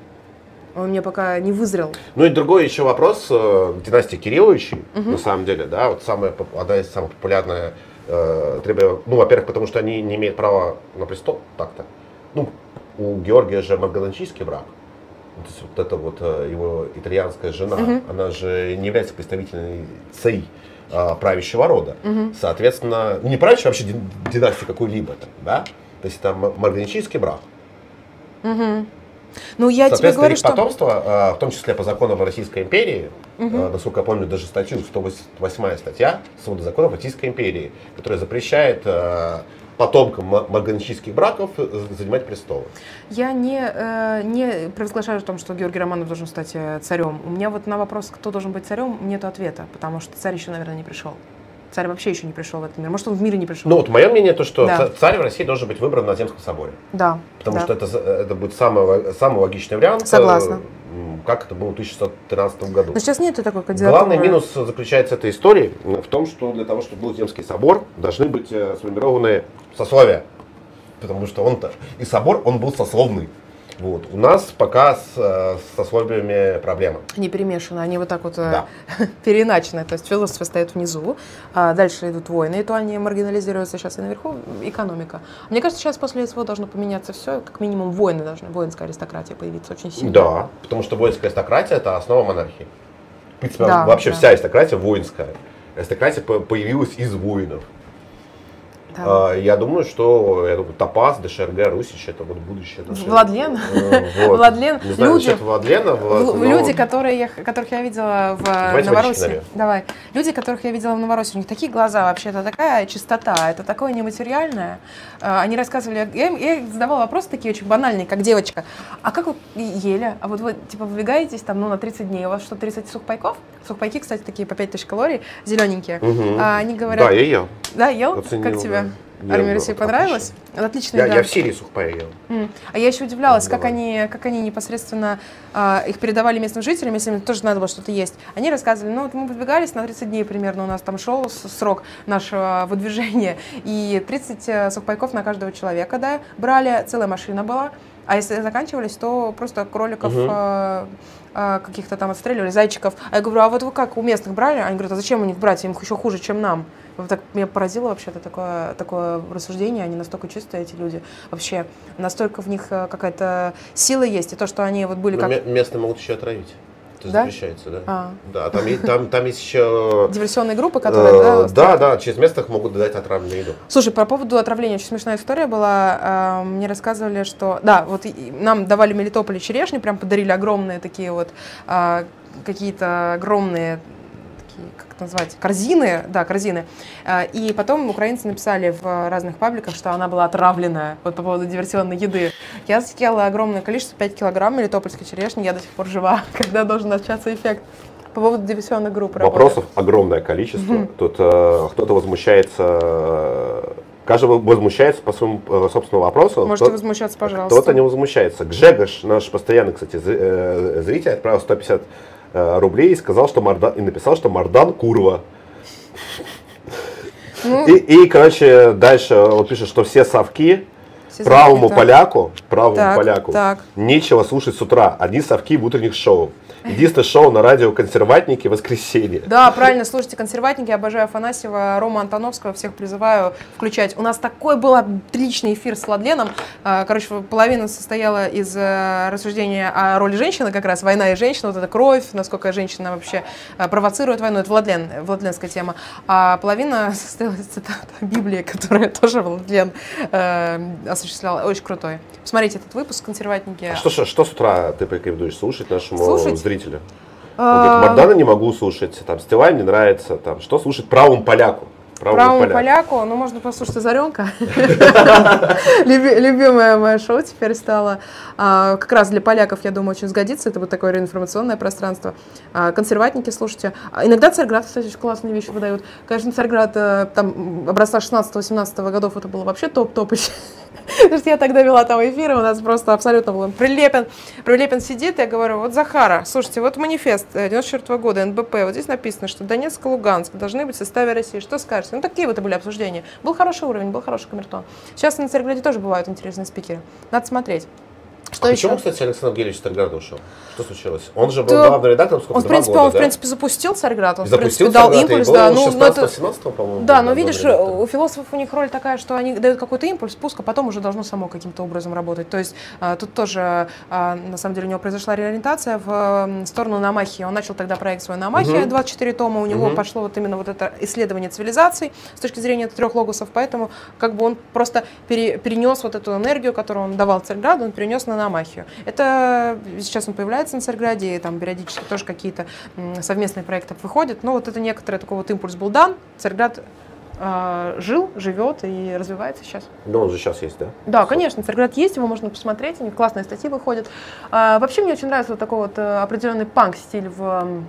B: Он мне пока не вызрел.
A: Ну и другой еще вопрос э, династии Кирилловичей,
B: Мгм.
A: на самом деле, да, вот самая, одна из самых популярных э, требования, ну, во-первых, потому что они не имеют права на престол, так-то. Ну, у Георгия же марганатический брак. То есть вот эта вот э, его итальянская жена,
B: Мгм.
A: она же не является представительницей э, правящего рода.
B: Мгм.
A: Соответственно, ну, не правящей вообще дин- династии какой-либо, да? То есть это м- марганатический брак.
B: Мгм. Ну, я тебе говорю, что...
A: потомство, э, в том числе по законам Российской империи, э, насколько я помню, даже статью 108 статья Свода законов Российской империи, которая запрещает э, потомкам ма- марганических браков э, занимать престолы.
B: Я не, э, не провозглашаю о том, что Георгий Романов должен стать э, царем. У меня вот на вопрос, кто должен быть царем, нет ответа, потому что царь еще, наверное, не пришел. Царь вообще еще не пришел в этот мир. Может, он в мире не пришел.
A: Ну вот мое мнение то, что
B: Да.
A: ца- царь в России должен быть выбран на Земском соборе.
B: да.
A: Потому
B: да.
A: что это, это будет самый, самый логичный вариант.
B: Согласна.
A: Э, м, как это было в 1613 году.
B: Но сейчас нету такой кандидатуры.
A: Главный минус заключается этой истории в том, что для того, чтобы был Земский собор, должны быть э, сформированы сословия. Потому что он-то и собор, он был сословный. Вот. У нас пока с, э, с сословиями проблема.
B: Они перемешаны, они вот так вот э,
A: Да. *laughs*
B: переиначены. То есть философы стоят внизу, а дальше идут войны, и то они маргинализируются сейчас, и наверху экономика. Мне кажется, сейчас после СВО должно поменяться все, как минимум войны должны, воинская аристократия появиться очень сильно.
A: Да, потому что воинская аристократия это основа монархии. В принципе,
B: Да,
A: вообще
B: да.
A: вся аристократия воинская. Аристократия по- появилась из воинов.
B: Да.
A: А, Я думаю, что я думаю, Топаз, ДШРГ, Русич это вот будущее. наше.
B: Владлен? *laughs*
A: Э, вот.
B: Владлен,
A: Не знаю,
B: люди-
A: Владлена. вот,
B: В-
A: но-
B: Люди, которые я, которых я видела в
A: Давайте
B: Новороссии. Давай. Люди, которых я видела в Новороссии, у них такие глаза вообще, это такая чистота, это такое нематериальное. А, Они рассказывали, я, им- я задавала вопросы такие очень банальные, как девочка. А как вы ели? А вот вы, типа, выбегаетесь там, ну, на 30 дней, у вас что, 30 сухпайков? Сухпайки, кстати, такие по 5000 калорий, зелененькие.
A: Мгм.
B: А они говорят,
A: Да, я ел.
B: да, ел?
A: Оценил,
B: как тебе?
A: Да.
B: Армия
A: да,
B: России
A: отлично.
B: понравилась? Отличная
A: Я,
B: еда.
A: я в Сирии сухпай ел.
B: М. А я еще удивлялась, как они, как они непосредственно а, их передавали местным жителям, если им тоже надо было что-то есть. Они рассказывали, ну вот мы выдвигались на 30 дней примерно, у нас там шел срок нашего выдвижения, и 30 э, сухпайков на каждого человека, да, брали, целая машина была, а если заканчивались, то просто кроликов
A: Мгм.
B: э, э, каких-то там отстреливали, зайчиков. А я говорю, а вот вы как, у местных брали? Они говорят, а зачем у них брать, им еще хуже, чем нам. Так меня поразило вообще-то такое, такое рассуждение, они настолько чистые, эти люди. Вообще, настолько в них э, какая-то сила есть, и то, что они вот были
A: Но
B: как
A: ме- местные могут еще отравить. Это
B: Да?
A: запрещается, да?
B: А.
A: Да, там, там, там есть еще... *laughs*
B: диверсионные группы, которые...
A: э,
B: да,
A: да, да, через местных могут дать отравленную еду.
B: Слушай, по поводу отравления очень смешная история была. Э, Мне рассказывали, что да, вот нам давали в Мелитополе черешни, прям подарили огромные такие вот а, какие-то огромные такие, как это назвать, корзины, да, корзины. А, И потом украинцы написали в разных пабликах, что она была отравленная, вот по поводу диверсионной еды. Я съела огромное количество, 5 килограмм мелитопольской черешни, я до сих пор жива, *laughs* когда должен начаться эффект. По поводу диверсионных групп работы.
A: Вопросов огромное количество. Тут э, кто-то возмущается, э, каждый возмущается по своему э, собственному вопросу.
B: Можете
A: Кто-
B: возмущаться, пожалуйста.
A: Кто-то не возмущается. Гжегош, наш постоянный, кстати, э, зритель, отправил 150 э, рублей и сказал, что Мардан, и написал, что Мардан курва.
B: Ну,
A: И, и, короче, дальше он пишет, что все совки
B: все
A: правому
B: да.
A: поляку, правому
B: Так,
A: поляку
B: так.
A: нечего слушать с утра. Одни совки в утренних шоу. Единственное шоу на радио «Консерватники» воскресенье.
B: Да, правильно, слушайте, консерватники, обожаю Афанасьева, Рома Антоновского, всех призываю включать. У нас такой был отличный эфир с Владленом. А, Короче, половина состояла из э, рассуждения о роли женщины, как раз война и женщина, вот эта кровь, насколько женщина вообще э, провоцирует войну, это Владлен, Владленская тема. А половина *laughs* состояла из цитат Библии, которая *laughs* тоже Владлен э, осуществлял. Очень крутой. Посмотрите этот выпуск «Консерватники».
A: Что, что, что с утра ты порекомендуешь слушать нашему
B: Слушать?
A: зрителю? Он
B: А,
A: говорит, Мардана не могу слушать, там, Стилай мне нравится, там, что слушать правому поляку? Правому
B: Правому
A: поляку.
B: поляку, ну, можно послушать Озаренка. *laughs* Люби- Любимое мое шоу теперь стало. А, Как раз для поляков, я думаю, очень сгодится. Это вот такое информационное пространство. А, Консерватники, слушайте. А Иногда Царьград, кстати, очень классные вещи выдают. Конечно, Царьград э, там образца 16-18 годов, это было вообще топ-топ. *laughs* Потому что я тогда вела там эфиры, у нас просто абсолютно был Прилепин. Прилепин сидит, я говорю, вот Захара, слушайте, вот манифест э, 94 года, НБП, вот здесь написано, что Донецк и Луганск должны быть в составе России. Что скажете? Ну, такие вот и были обсуждения. Был хороший уровень, был хороший камертон. Сейчас на Царьграде тоже бывают интересные спикеры. Надо смотреть. Что
A: Почему,
B: еще?
A: кстати, Александр Гелевич Старград ушел? Что случилось? Он же был
B: Да.
A: главным редактором сколько,
B: Он, в принципе,
A: года,
B: он, в
A: да?
B: принципе, запустил Царьград, он,
A: И
B: в принципе,
A: запустил
B: дал
A: Царьград,
B: импульс, да. Ну, но это-
A: 16-17, по-моему,
B: Да, но видишь,
A: редактором.
B: у философов у них роль такая, что они дают какой-то импульс, пуск, а потом уже должно само каким-то образом работать. То есть а, тут тоже, а, на самом деле, у него произошла реориентация в сторону Намахи. Он начал тогда проект свой Намахи,
A: Мгм.
B: 24 тома, у него
A: Мгм.
B: пошло вот именно вот это исследование цивилизаций с точки зрения трех логосов, поэтому как бы он просто пере- перенес вот эту энергию, которую он давал Царьграду, он перенес на Намахию. Это сейчас он появляется на Царьграде, и там периодически тоже какие-то совместные проекты выходят, но вот это некоторый такой вот импульс был дан, Царьград а, жил, живет и развивается сейчас.
A: Но он же сейчас есть, да?
B: Да, конечно, Царьград есть, его можно посмотреть, у них классные статьи выходят. А, вообще мне очень нравится вот такой вот э, определенный панк-стиль в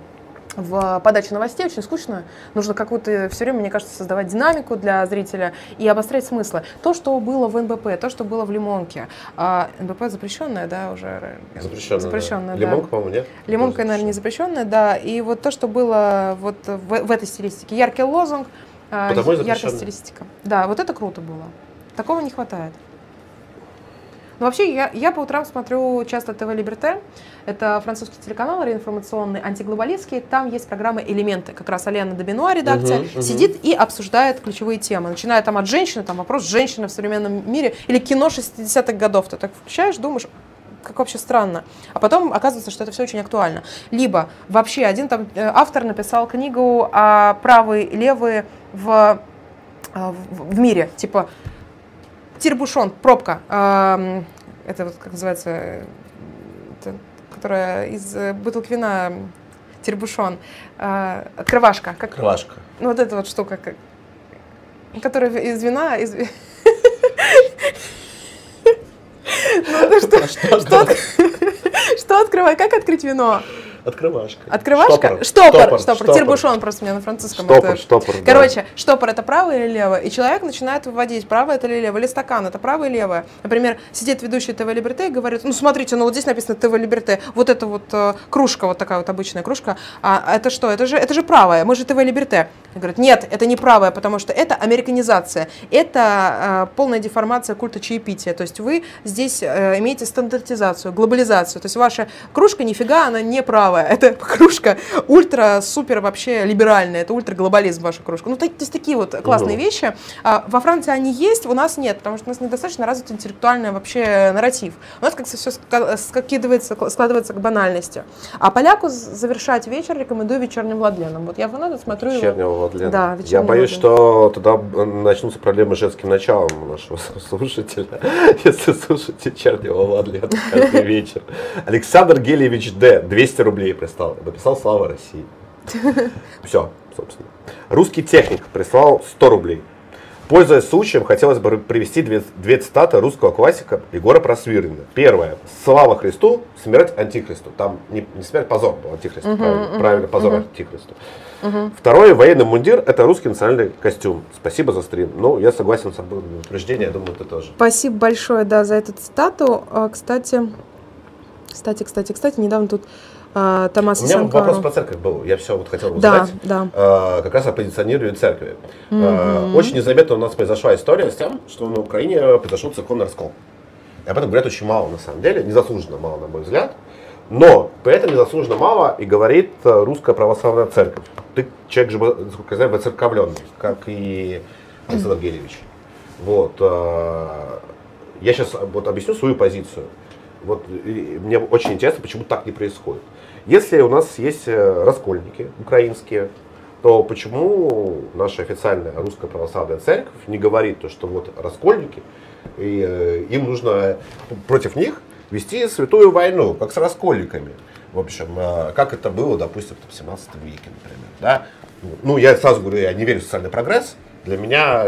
B: в подаче новостей очень скучно. Нужно какую-то все время, мне кажется, создавать динамику для зрителя и обострять смыслы. То, что было в НБП, то, что было в Лимонке. А, НБП запрещенная, да, уже?
A: Запрещенная,
B: запрещенная
A: да. Лимонка, по-моему, нет?
B: Лимонка, наверное, не запрещенная, да. И вот то, что было вот в, в этой стилистике. Яркий лозунг, а, яркая стилистика. Да, вот это круто было. Такого не хватает. Ну, вообще, я, я по утрам смотрю часто ТВ Либерте. Это французский телеканал информационный, антиглобалистский. Там есть программа «Элементы». Как раз Алена Добинуа, редакция, угу, угу. сидит и обсуждает ключевые темы. Начиная там от женщины, там вопрос женщины в современном мире, или кино 60-х годов. Ты так включаешь, думаешь, как вообще странно. А потом оказывается, что это все очень актуально. Либо вообще один там э, автор написал книгу о правые и левые э, в, в мире. Типа Тирбушон, пробка. Это вот как называется, это, которая из э, бутылки вина Тирбушон. А, открывашка. Как,
A: Открывашка.
B: Ну вот эта вот штука, как, которая из вина, из... *laughs* Ну, что, что, *laughs* что, что открывать? Как открыть вино?
A: Открывашка.
B: Открывашка? Штопор. Штопор. штопор. штопор. Тирбушон просто у меня на французском.
A: Штопор, это... штопор,
B: Короче, да. штопор это правое или левое? И человек начинает выводить, правое это или левое, или стакан, это правое или левое. Например, сидит ведущий ТВ Либерте и говорит, ну смотрите, ну вот здесь написано ТВ Либерте, вот это вот э, кружка, вот такая вот обычная кружка, а это что? Это же, это же правое, мы же ТВ Либерте. Говорит, нет, это не правое, потому что это американизация, это э, полная деформация культа чаепития. То есть вы здесь э, имеете стандартизацию, глобализацию. То есть ваша кружка нифига, она не правая. *laughs* Это кружка ультра-супер вообще либеральная, это ультра-глобализм ваша кружка. Ну, то, есть такие вот классные угу. вещи. А, во Франции они есть, у нас нет, потому что у нас недостаточно развит интеллектуальный вообще нарратив. У нас как-то все скидывается, складывается к банальности. А поляку завершать вечер рекомендую вечерним Владленом. Вот я надо смотрю
A: его вот, Да, Я боюсь, что туда начнутся проблемы с женским началом у нашего *laughs* слушателя, *laughs* если слушать вечернего Владлена каждый вечер. Александр Гелевич Д. 200 рублей прислал. Написал «Слава России». Все, собственно. Русский техник прислал 100 рублей. Пользуясь случаем, хотелось бы привести две, две цитаты русского классика Егора Просвирина. Первое. «Слава Христу, смерть Антихристу». Там не, не смерть, позор был Антихристу, uh-huh, правильно, uh-huh, правильно, позор uh-huh. Антихристу. Uh-huh. Второе. Военный мундир – это русский национальный костюм. Спасибо за стрим. Ну, я согласен с обоим утверждением, я думаю, ты тоже.
B: Спасибо большое, да, за эту цитату. А, кстати, кстати, кстати, кстати, недавно тут а, Томаса
A: У меня Санкару. вопрос по церкви был. Я все вот хотел узнать. Да, да. А, как раз о позиционировании церкви. Mm-hmm. очень незаметно у нас произошла история с тем, что на Украине произошел церковный раскол. Об этом говорят очень мало на самом деле, незаслуженно мало, на мой взгляд. Но при этом незаслуженно мало и говорит э, русская православная церковь. Ты человек же, насколько я знаю, воцерковленный, как и Александр Гелевич. Вот. Э, я сейчас вот объясню свою позицию. Вот мне очень интересно, почему так не происходит. Если у нас есть э, раскольники украинские, то почему наша официальная русская православная церковь не говорит то, что вот раскольники, и э, им нужно против них вести святую войну, как с раскольниками. В общем, э, как это было, допустим, в 17 веке, например. Да? Ну, я сразу говорю, я не верю в социальный прогресс, для меня,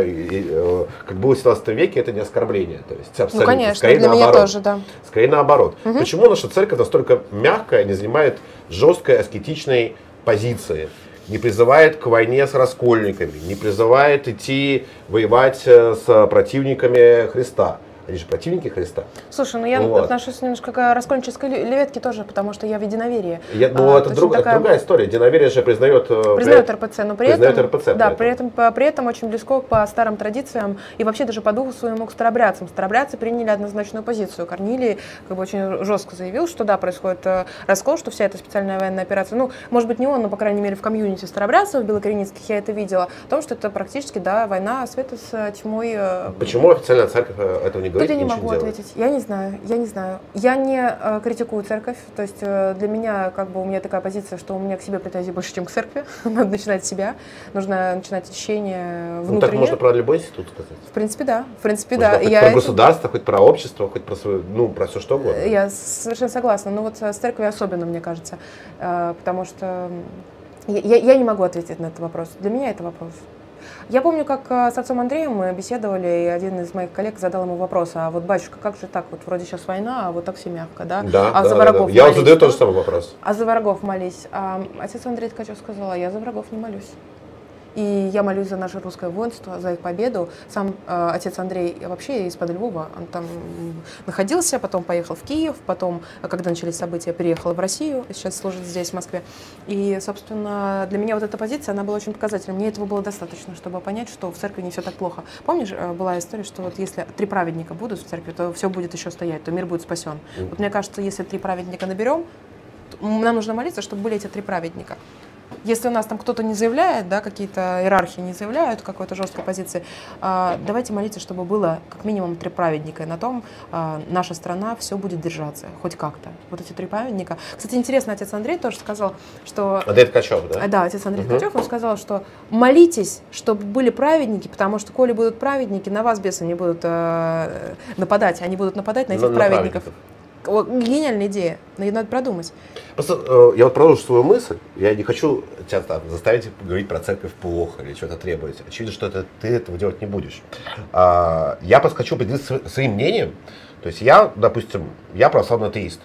A: как было в 17 веке, это не оскорбление. То есть,
B: абсолютно. Ну, конечно, Скорее для наоборот. меня тоже, да.
A: Скорее наоборот. Угу. Почему наша церковь настолько мягкая, не занимает жесткой аскетичной позиции? не призывает к войне с раскольниками, не призывает идти воевать э, с противниками Христа. Они же противники Христа.
B: Слушай, ну я вот. отношусь немножко к раскольнической леветке тоже, потому что я в единоверии.
A: Я, ну, а, это, друг, такая... это другая история. Единоверие же признает...
B: Э, признает РПЦ, но при
A: признает
B: этом...
A: РПЦ.
B: Да, при этом, при этом очень близко по старым традициям и вообще даже по духу своему к старобрядцам. Старобрядцы приняли однозначную позицию. Корнилий как бы очень жестко заявил, что да, происходит э, раскол, что вся эта специальная военная операция, ну, может быть, не он, но, по крайней мере, в комьюнити старобрядцев белокоренецких я это видела, о том, что это практически, да, война света с тьмой.
A: Э, Почему официальная церковь этого не говорит?
B: Тут я не могу ответить ответить? Я не знаю, я не знаю. Я не э, критикую церковь, то есть э, для меня как бы у меня такая позиция, что у меня к себе претензий больше, чем к церкви. *laughs* Надо начинать с себя, нужно начинать очищение внутреннее. Ну так
A: можно про любой институт сказать.
B: В принципе, да. В принципе,
A: можно
B: да.
A: Хоть я про государство, хоть про общество, хоть про свою, ну, про все что угодно.
B: Я совершенно согласна. Но вот с церковью особенно, мне кажется, э, потому что я, я не могу ответить на этот вопрос. Для меня это вопрос. Я помню, как э, с отцом Андреем мы беседовали, и один из моих коллег задал ему вопрос, а вот, батюшка, как же так, вот вроде сейчас война, а вот так все мягко, да?
A: Да,
B: а
A: да,
B: за
A: да,
B: врагов
A: да. Я вот
B: молись,
A: задаю
B: да?
A: тот же самый вопрос.
B: А за врагов молись. А отец Андрей Ткачев сказал, а я за врагов не молюсь. И я молюсь за наше русское воинство, за их победу. Сам э, отец Андрей вообще из-под Львова, он там находился, потом поехал в Киев, потом, когда начались события, переехал в Россию, сейчас служит здесь, в Москве. И, собственно, для меня вот эта позиция, она была очень показательной. Мне этого было достаточно, чтобы понять, что в церкви не все так плохо. Помнишь, э, была история, что вот если три праведника будут в церкви, то все будет еще стоять, то мир будет спасен. Вот мне кажется, если три праведника наберем, нам нужно молиться, чтобы были эти три праведника. Если у нас там кто-то не заявляет, да, какие-то иерархии не заявляют какой-то жесткой позиции, а, давайте молиться, чтобы было как минимум три праведника, и на том а, наша страна все будет держаться, хоть как-то. Вот эти три праведника. Кстати, интересно, отец Андрей тоже сказал, что...
A: Андрей Ткачев, да?
B: А, Да, отец Андрей
A: Мгм.
B: Ткачев, он сказал, что молитесь, чтобы были праведники, потому что, коли будут праведники, на вас бесы не будут э, нападать, они будут нападать на этих
A: На- на
B: праведников. О, гениальная идея, но ее надо продумать.
A: Просто э, я вот продолжу свою мысль. Я не хочу тебя там, заставить говорить про церковь плохо или что-то требовать. Очевидно, что это, ты этого делать не будешь. А, я просто хочу поделиться сво- своим мнением. То есть я, допустим, я православный атеист.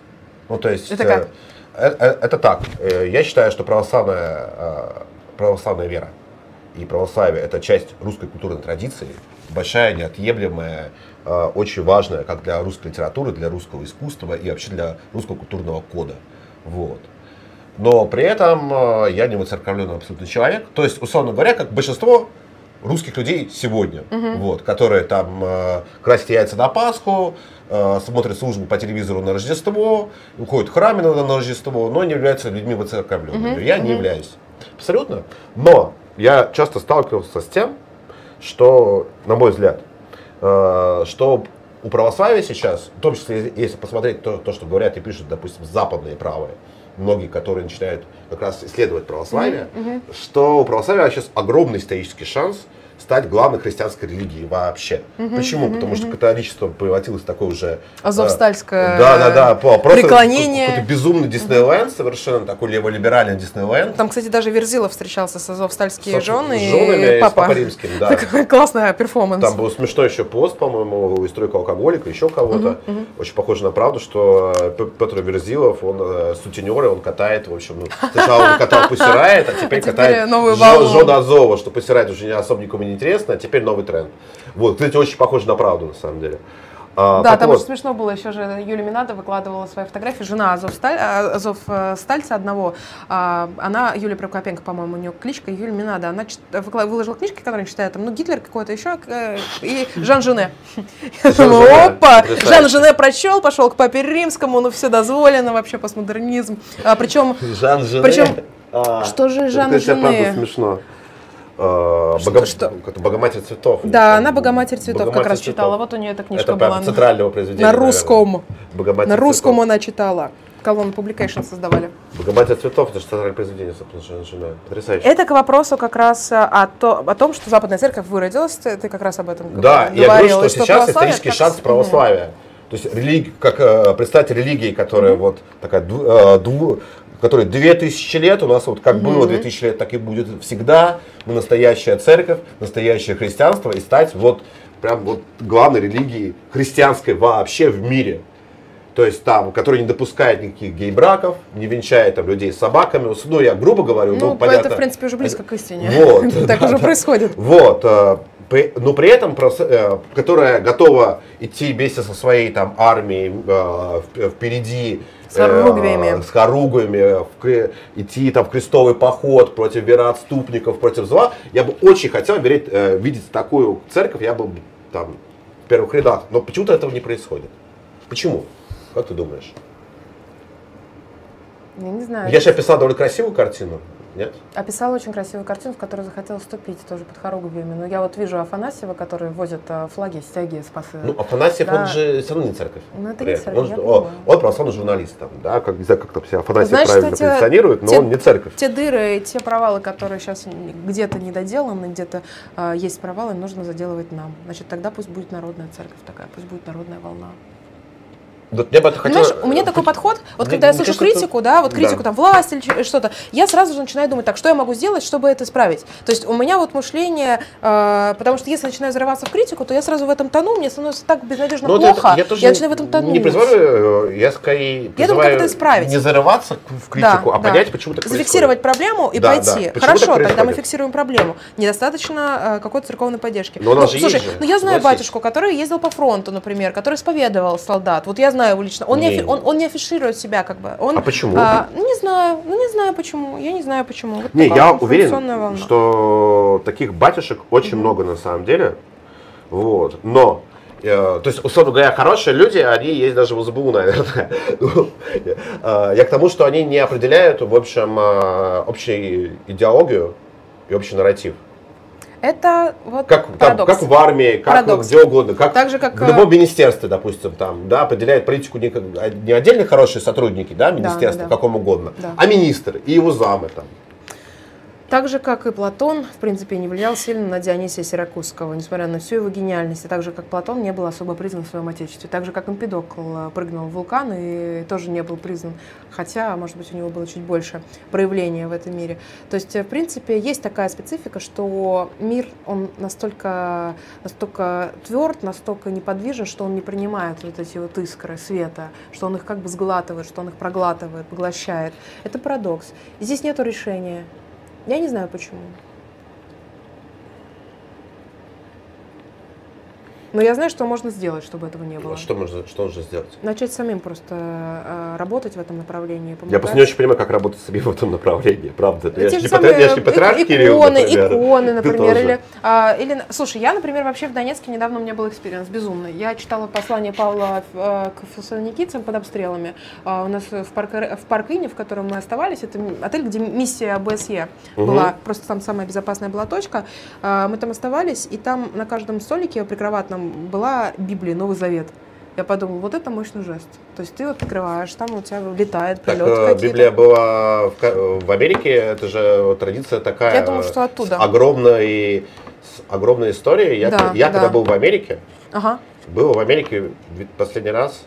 A: Ну, то есть...
B: Это как?
A: э, э, э, это так. Я считаю, что православная, православная вера и православие – это часть русской культурной традиции, большая, неотъемлемая, э, очень важная как для русской литературы, для русского искусства и вообще для русского культурного кода. Вот. Но при этом э, я не выцерковленный абсолютно человек. То есть, условно говоря, как большинство русских людей сегодня, вот, которые там э, красят яйца на Пасху, э, смотрят службу по телевизору на Рождество, уходят в храме на, на Рождество, но не являются людьми выцерковленными. Я не являюсь. Абсолютно. Но я часто сталкивался с тем, что, на мой взгляд, э, что у православия сейчас, в том числе, если посмотреть то, то, что говорят и пишут, допустим, западные правые, многие, которые начинают как раз исследовать православие, что у православия сейчас огромный исторический шанс стать главной христианской религией вообще. Почему? Потому что католичество превратилось в такое уже...
B: Азовстальское
A: э, Да, да, да. Просто
B: преклонение.
A: Какой-то безумный Диснейленд, совершенно такой леволиберальный Диснейленд.
B: Там, кстати, даже Верзилов встречался с азовстальские
A: С-
B: жены
A: с женами
B: и
A: и с
B: папа.
A: Папой Римским, да.
B: Такой *laughs* классный перформанс.
A: Там был смешной еще пост, по-моему, у историка алкоголика, еще кого-то. Очень похоже на правду, что э, Петр Верзилов, он э, сутенер, и он катает, в общем, ну, сначала он катал *laughs* Пусирает, а теперь
B: А теперь
A: катает
B: новую.
A: Жона Азова, что Пусирает уже не особо никому не интересно, а теперь новый тренд. Вот, кстати, очень похоже на правду, на самом деле. А,
B: Да, там
A: вот,
B: очень смешно было. Еще же Юлия Минада выкладывала свои фотографии. Жена Азовсталь, а, Азовстальца одного. а, Она, Юлия Прокопенко, по-моему, у нее кличка Юлия Минада. Она чит- выкла- выложила книжки, которые читает. Там, ну, Гитлер какой-то еще. э, И Жан Жене. Я думаю, опа! Жан Жене прочел, пошел к папе римскому. Ну, все дозволено, вообще постмодернизм. А, Причем
A: Жан Жене.
B: Причем,
A: А,
B: что же
A: это,
B: Жан Жене?
A: смешно.
B: Что- что?
A: как-то Богоматерь цветов.
B: Да, она «Богоматерь цветов» как
A: Богоматерь
B: раз
A: цветов.
B: читала. Вот у нее эта книжка
A: Это
B: была.
A: центрального произведения.
B: На русском.
A: Богоматерь
B: На русском
A: цветов.
B: она читала. Колонну Publication создавали.
A: Богоматерь цветов, это же центральное произведение, собственно, жена-. Потрясающе.
B: Это к вопросу как раз э, о, то- о том, что Западная Церковь выродилась. Ты, ты как раз об этом
A: Да,
B: говорил.
A: я говорю, что
B: и
A: сейчас исторический
B: как
A: шанс православия. То есть религ, как э, представитель религии, которая вот такая, э, ду- которой 2000 лет, у нас вот как было 2000 лет, так и будет всегда. Мы настоящая церковь, настоящее христианство и стать вот прям вот главной религией христианской вообще в мире. То есть там, который не допускает никаких гей-браков, не венчает там людей с собаками. Ну, я грубо говорю, ну,
B: Ну,
A: понятно.
B: это, в принципе, уже близко к истине.
A: Вот, *laughs*
B: Так уже происходит.
A: Вот, э, но при этом, э, которая готова идти вместе со своей там армией э, вп- впереди,
B: С хоругвями.
A: с хоругвями, в идти там в крестовый поход против вероотступников, против зла. Я бы очень хотел верить, э, видеть такую церковь, я бы там в первых рядах, но почему-то этого не происходит. Почему? Как ты думаешь?
B: Я не знаю.
A: Я же описал довольно красивую картину, нет?
B: Описала очень красивую картину, в которую захотела вступить, тоже под хоругвями. Но я вот вижу Афанасьева, который возит э, флаги, стяги, спасы.
A: Ну, Афанасьев,
B: Да.
A: он же все равно не церковь.
B: Ну, это не церковь,
A: он,
B: я
A: он, он православный журналист, там, да, как, не знаю, как там себя Афанасьев
B: Знаешь,
A: правильно
B: кстати,
A: позиционирует, но
B: те-
A: он не церковь.
B: Те дыры, те провалы, которые сейчас где-то недоделаны, где-то э, есть провалы, нужно заделывать нам. Значит, тогда пусть будет народная церковь такая, пусть будет народная волна.
A: Вот я бы это хотел...
B: Понимаешь, у меня такой подход, вот когда я слышу критику, да, вот
A: да.
B: критику там власть или что-то, я сразу же начинаю думать, так, что я могу сделать, чтобы это исправить? То есть у меня вот мышление, э, потому что если начинаю взрываться в критику, то я сразу в этом тону, мне становится так безнадежно
A: Ну, вот это
B: плохо,
A: я, тоже
B: начинаю в этом тонуть.
A: Не призываю, э, я скорее
B: думаю,
A: призываю
B: как это исправить.
A: не зарываться в критику,
B: Да,
A: а
B: да.
A: понять, почему так
B: Зафиксировать проблему и
A: Да,
B: пойти.
A: да.
B: Хорошо, тогда мы
A: происходит?
B: фиксируем проблему. Недостаточно э, какой-то церковной поддержки.
A: Но у нас же
B: слушай, ну я знаю батюшку, который ездил по фронту, например, который исповедовал солдат. Вот я знаю его лично. Он не,
A: Не.
B: афи- он, он не афиширует себя как бы. Он,
A: А почему?
B: а, ну, не знаю, ну не знаю почему. Я не знаю почему. Вот
A: Не, я уверен,
B: волна.
A: что таких батюшек очень много на самом деле. Вот. Но, э, то есть, условно говоря, хорошие люди, они есть даже в СБУ, наверное. *laughs* Э, Я к тому, что они не определяют, в общем, э, общую идеологию и общий нарратив.
B: Это вот
A: Как, там, как в армии, как
B: Парадокс.
A: где угодно, как,
B: Так же, как,
A: в любом министерстве, допустим, там, да, определяет политику не, а не отдельные хорошие сотрудники, да, министерства,
B: да, да.
A: каком угодно,
B: Да.
A: а министр и его замы там.
B: Так же, как и Платон, в принципе, не влиял сильно на Дионисия Сиракузского, несмотря на всю его гениальность. И так же, как Платон не был особо признан в своем отечестве. Так же, как Эмпидокл э, прыгнул в вулкан и тоже не был признан. Хотя, может быть, у него было чуть больше проявления в этом мире. То есть, э, в принципе, есть такая специфика, что мир, он настолько, настолько тверд, настолько неподвижен, что он не принимает вот эти вот искры света, что он их как бы сглатывает, что он их проглатывает, поглощает. Это парадокс. И здесь нету решения. Я не знаю почему. Но я знаю, что можно сделать, чтобы этого не было.
A: Что можно, что нужно сделать?
B: Начать самим просто э, работать в этом направлении.
A: Я
B: помогать.
A: просто не очень понимаю, как работать с собой в этом направлении, правда. Я
B: же
A: не
B: самые
A: я ж не патриарх
B: ик-
A: Кирилл,
B: иконы,
A: например.
B: иконы, например, или, а, или, слушай, я, например, вообще в Донецке недавно у меня был experience безумный. Я читала послание Павла э, к фессалоникийцам под обстрелами. А, у нас в, парк, в Парк-Ине, в котором мы оставались, это отель, где миссия ОБСЕ
A: Мгм.
B: была, просто там самая безопасная была точка. А, мы там оставались, и там на каждом столике прикроватном была Библия, Новый Завет. Я подумала, вот это мощный жест. То есть ты вот открываешь, там у тебя летает
A: Так,
B: прилет
A: э,
B: какие-то.
A: Библия была в, в Америке, это же традиция такая.
B: Я думаю, что оттуда.
A: С огромной, с огромной историей. Я,
B: Да,
A: я
B: да.
A: когда был в Америке,
B: Ага.
A: был в Америке последний раз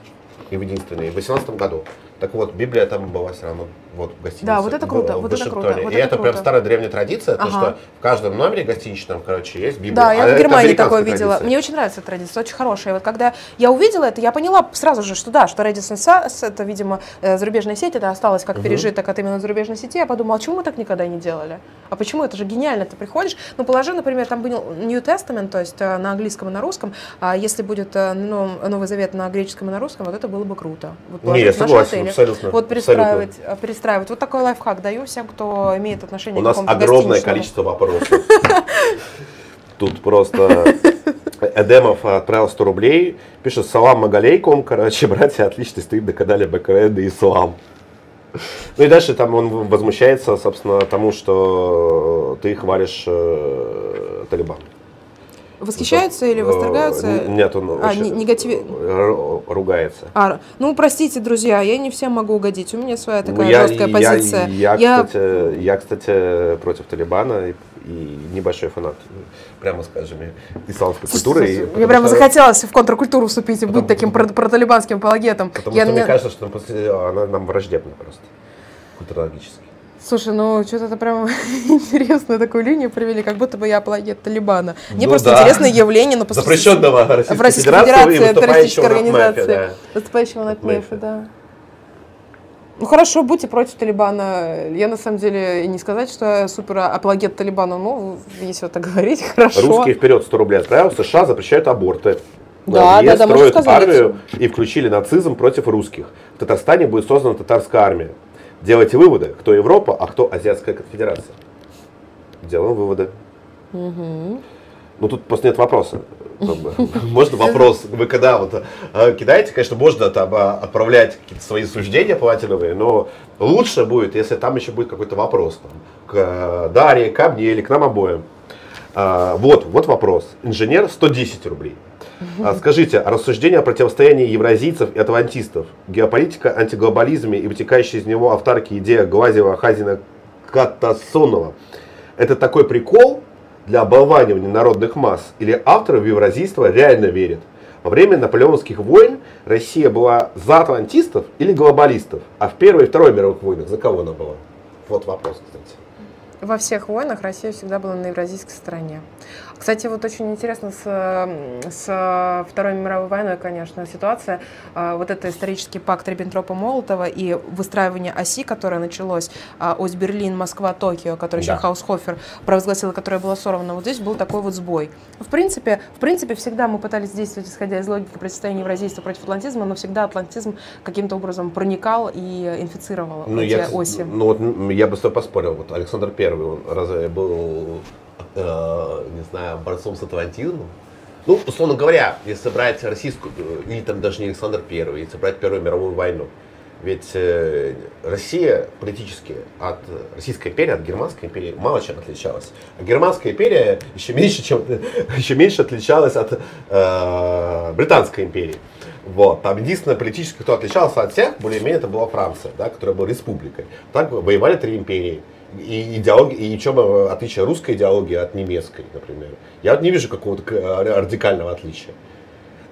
A: и в единственный, в 18 году. Так вот, Библия там была все равно вот, в гостинице.
B: Да, вот это круто,
A: в
B: вот это круто, вот
A: и
B: это
A: это, прям старая древняя традиция, то,
B: Ага.
A: что в каждом номере гостиничном, короче, есть Библия.
B: Да,
A: А
B: я в Германии такое видела.
A: традиция.
B: Мне очень нравится эта традиция, очень хорошая. Вот когда я увидела это, я поняла сразу же, что да, что Redison SAS, это, видимо, э, зарубежная сеть, это осталось как пережиток от именно зарубежной сети. Я подумала, а почему мы так никогда не делали? А почему? Это же гениально, ты приходишь. Ну, положи, например, там был New Testament, то есть э, на английском и на русском, а если будет э, ну, Новый Завет на греческом и на русском, вот это было бы круто. Вот
A: Не, я согласен, абсолютно.
B: Вот
A: абсолютно.
B: перестраивать, перестраивать. Вот такой лайфхак даю всем, кто имеет отношение
A: У
B: к
A: нас огромное количество вопросов. *laughs* Тут просто Эдемов отправил 100 рублей, пишет «Салам Магалейкум», короче, братья, отличный стыд, доказали БКР да ислам. Ну и дальше там он возмущается, собственно, тому, что ты хвалишь э, Талибан.
B: Восхищаются или
A: Э,
B: восторгаются?
A: Нет, он
B: А,
A: очень
B: не- негативи-
A: р- ругается.
B: А, ну, простите, друзья, я не всем могу угодить. У меня своя такая
A: Ну, я,
B: жесткая
A: я-
B: позиция.
A: Я,
B: Я-
A: Кстати, я, кстати, против Талибана и, и небольшой фанат, прямо скажем, исламской культуры. и
B: Мне прямо
A: что-
B: захотелось в контркультуру вступить и быть таким про- проталибанским апологетом.
A: Потому
B: Я
A: что мне кажется, что после- она нам враждебна просто, культурологически.
B: Слушай, ну что-то это прям *laughs* интересную такую линию привели, как будто бы я апологет Талибана. Мне
A: Ну
B: просто
A: да.
B: интересное явление, но просто-
A: Запрещенного
B: в
A: Российской,
B: Российской
A: Федерации,
B: Федерации террористической организации.
A: да.
B: Выступающего на.
A: МЭФе,
B: да. Ну хорошо, будьте против Талибана. Я на самом деле не сказать, что я супер апологет Талибана, ну, если вот так говорить, *laughs* хорошо.
A: Русские вперед 100 рублей отправил, США запрещают аборты.
B: Да, да, да,
A: строят армию и включили нацизм против русских. В Татарстане будет создана татарская армия. Делайте выводы, кто Европа, а кто Азиатская конфедерация. Делаем выводы. Ну тут просто нет вопроса. Можно вопрос, вы когда вот э, кидаете, конечно, можно там а, отправлять какие-то свои суждения платиновые, но лучше будет, если там еще будет какой-то вопрос там, к э, Дарье, ко мне или к нам обоим. А, вот, вот вопрос. Инженер 110 рублей. А, Скажите, а рассуждение о противостоянии евразийцев и атлантистов, геополитика, антиглобализме и вытекающая из него автарки идея Глазева, Хазина, Катасонова, это такой прикол для оболванивания народных масс? Или авторы в евразийство реально верят? Во время наполеоновских войн Россия была за атлантистов или глобалистов, а в Первой и Второй мировых войнах за кого она была? Вот вопрос, кстати.
B: Во всех войнах Россия всегда была на евразийской стороне. Кстати, вот очень интересно с, с Второй мировой войной, конечно, ситуация. А, вот это исторический пакт Риббентропа-Молотова и выстраивание оси, которое началось, а, ось Берлин, Москва, Токио, который да. еще Хаусхофер провозгласил, которое было сорвано. Вот здесь был такой вот сбой. В принципе, в принципе, всегда мы пытались действовать, исходя из логики противостояния евразийства против атлантизма, но всегда атлантизм каким-то образом проникал и инфицировал ну, эти
A: я,
B: оси.
A: Ну вот я бы с тобой поспорил. Вот Александр Первый, он разве был э, не знаю, борцом с атлантизмом. Ну, условно говоря, если брать российскую, э, или там даже не Александр Первый, если брать Первую мировую войну, ведь э, Россия политически от Российской империи, от Германской империи мало чем отличалась. А Германская империя еще меньше, чем, *laughs* еще меньше отличалась от э, Британской империи. Вот. Там единственное политическое, кто отличался от всех, более-менее, это была Франция, да, которая была республикой. Так воевали три империи и идеология, и чем отличие русской идеологии от немецкой, например. Я не вижу какого-то радикального отличия.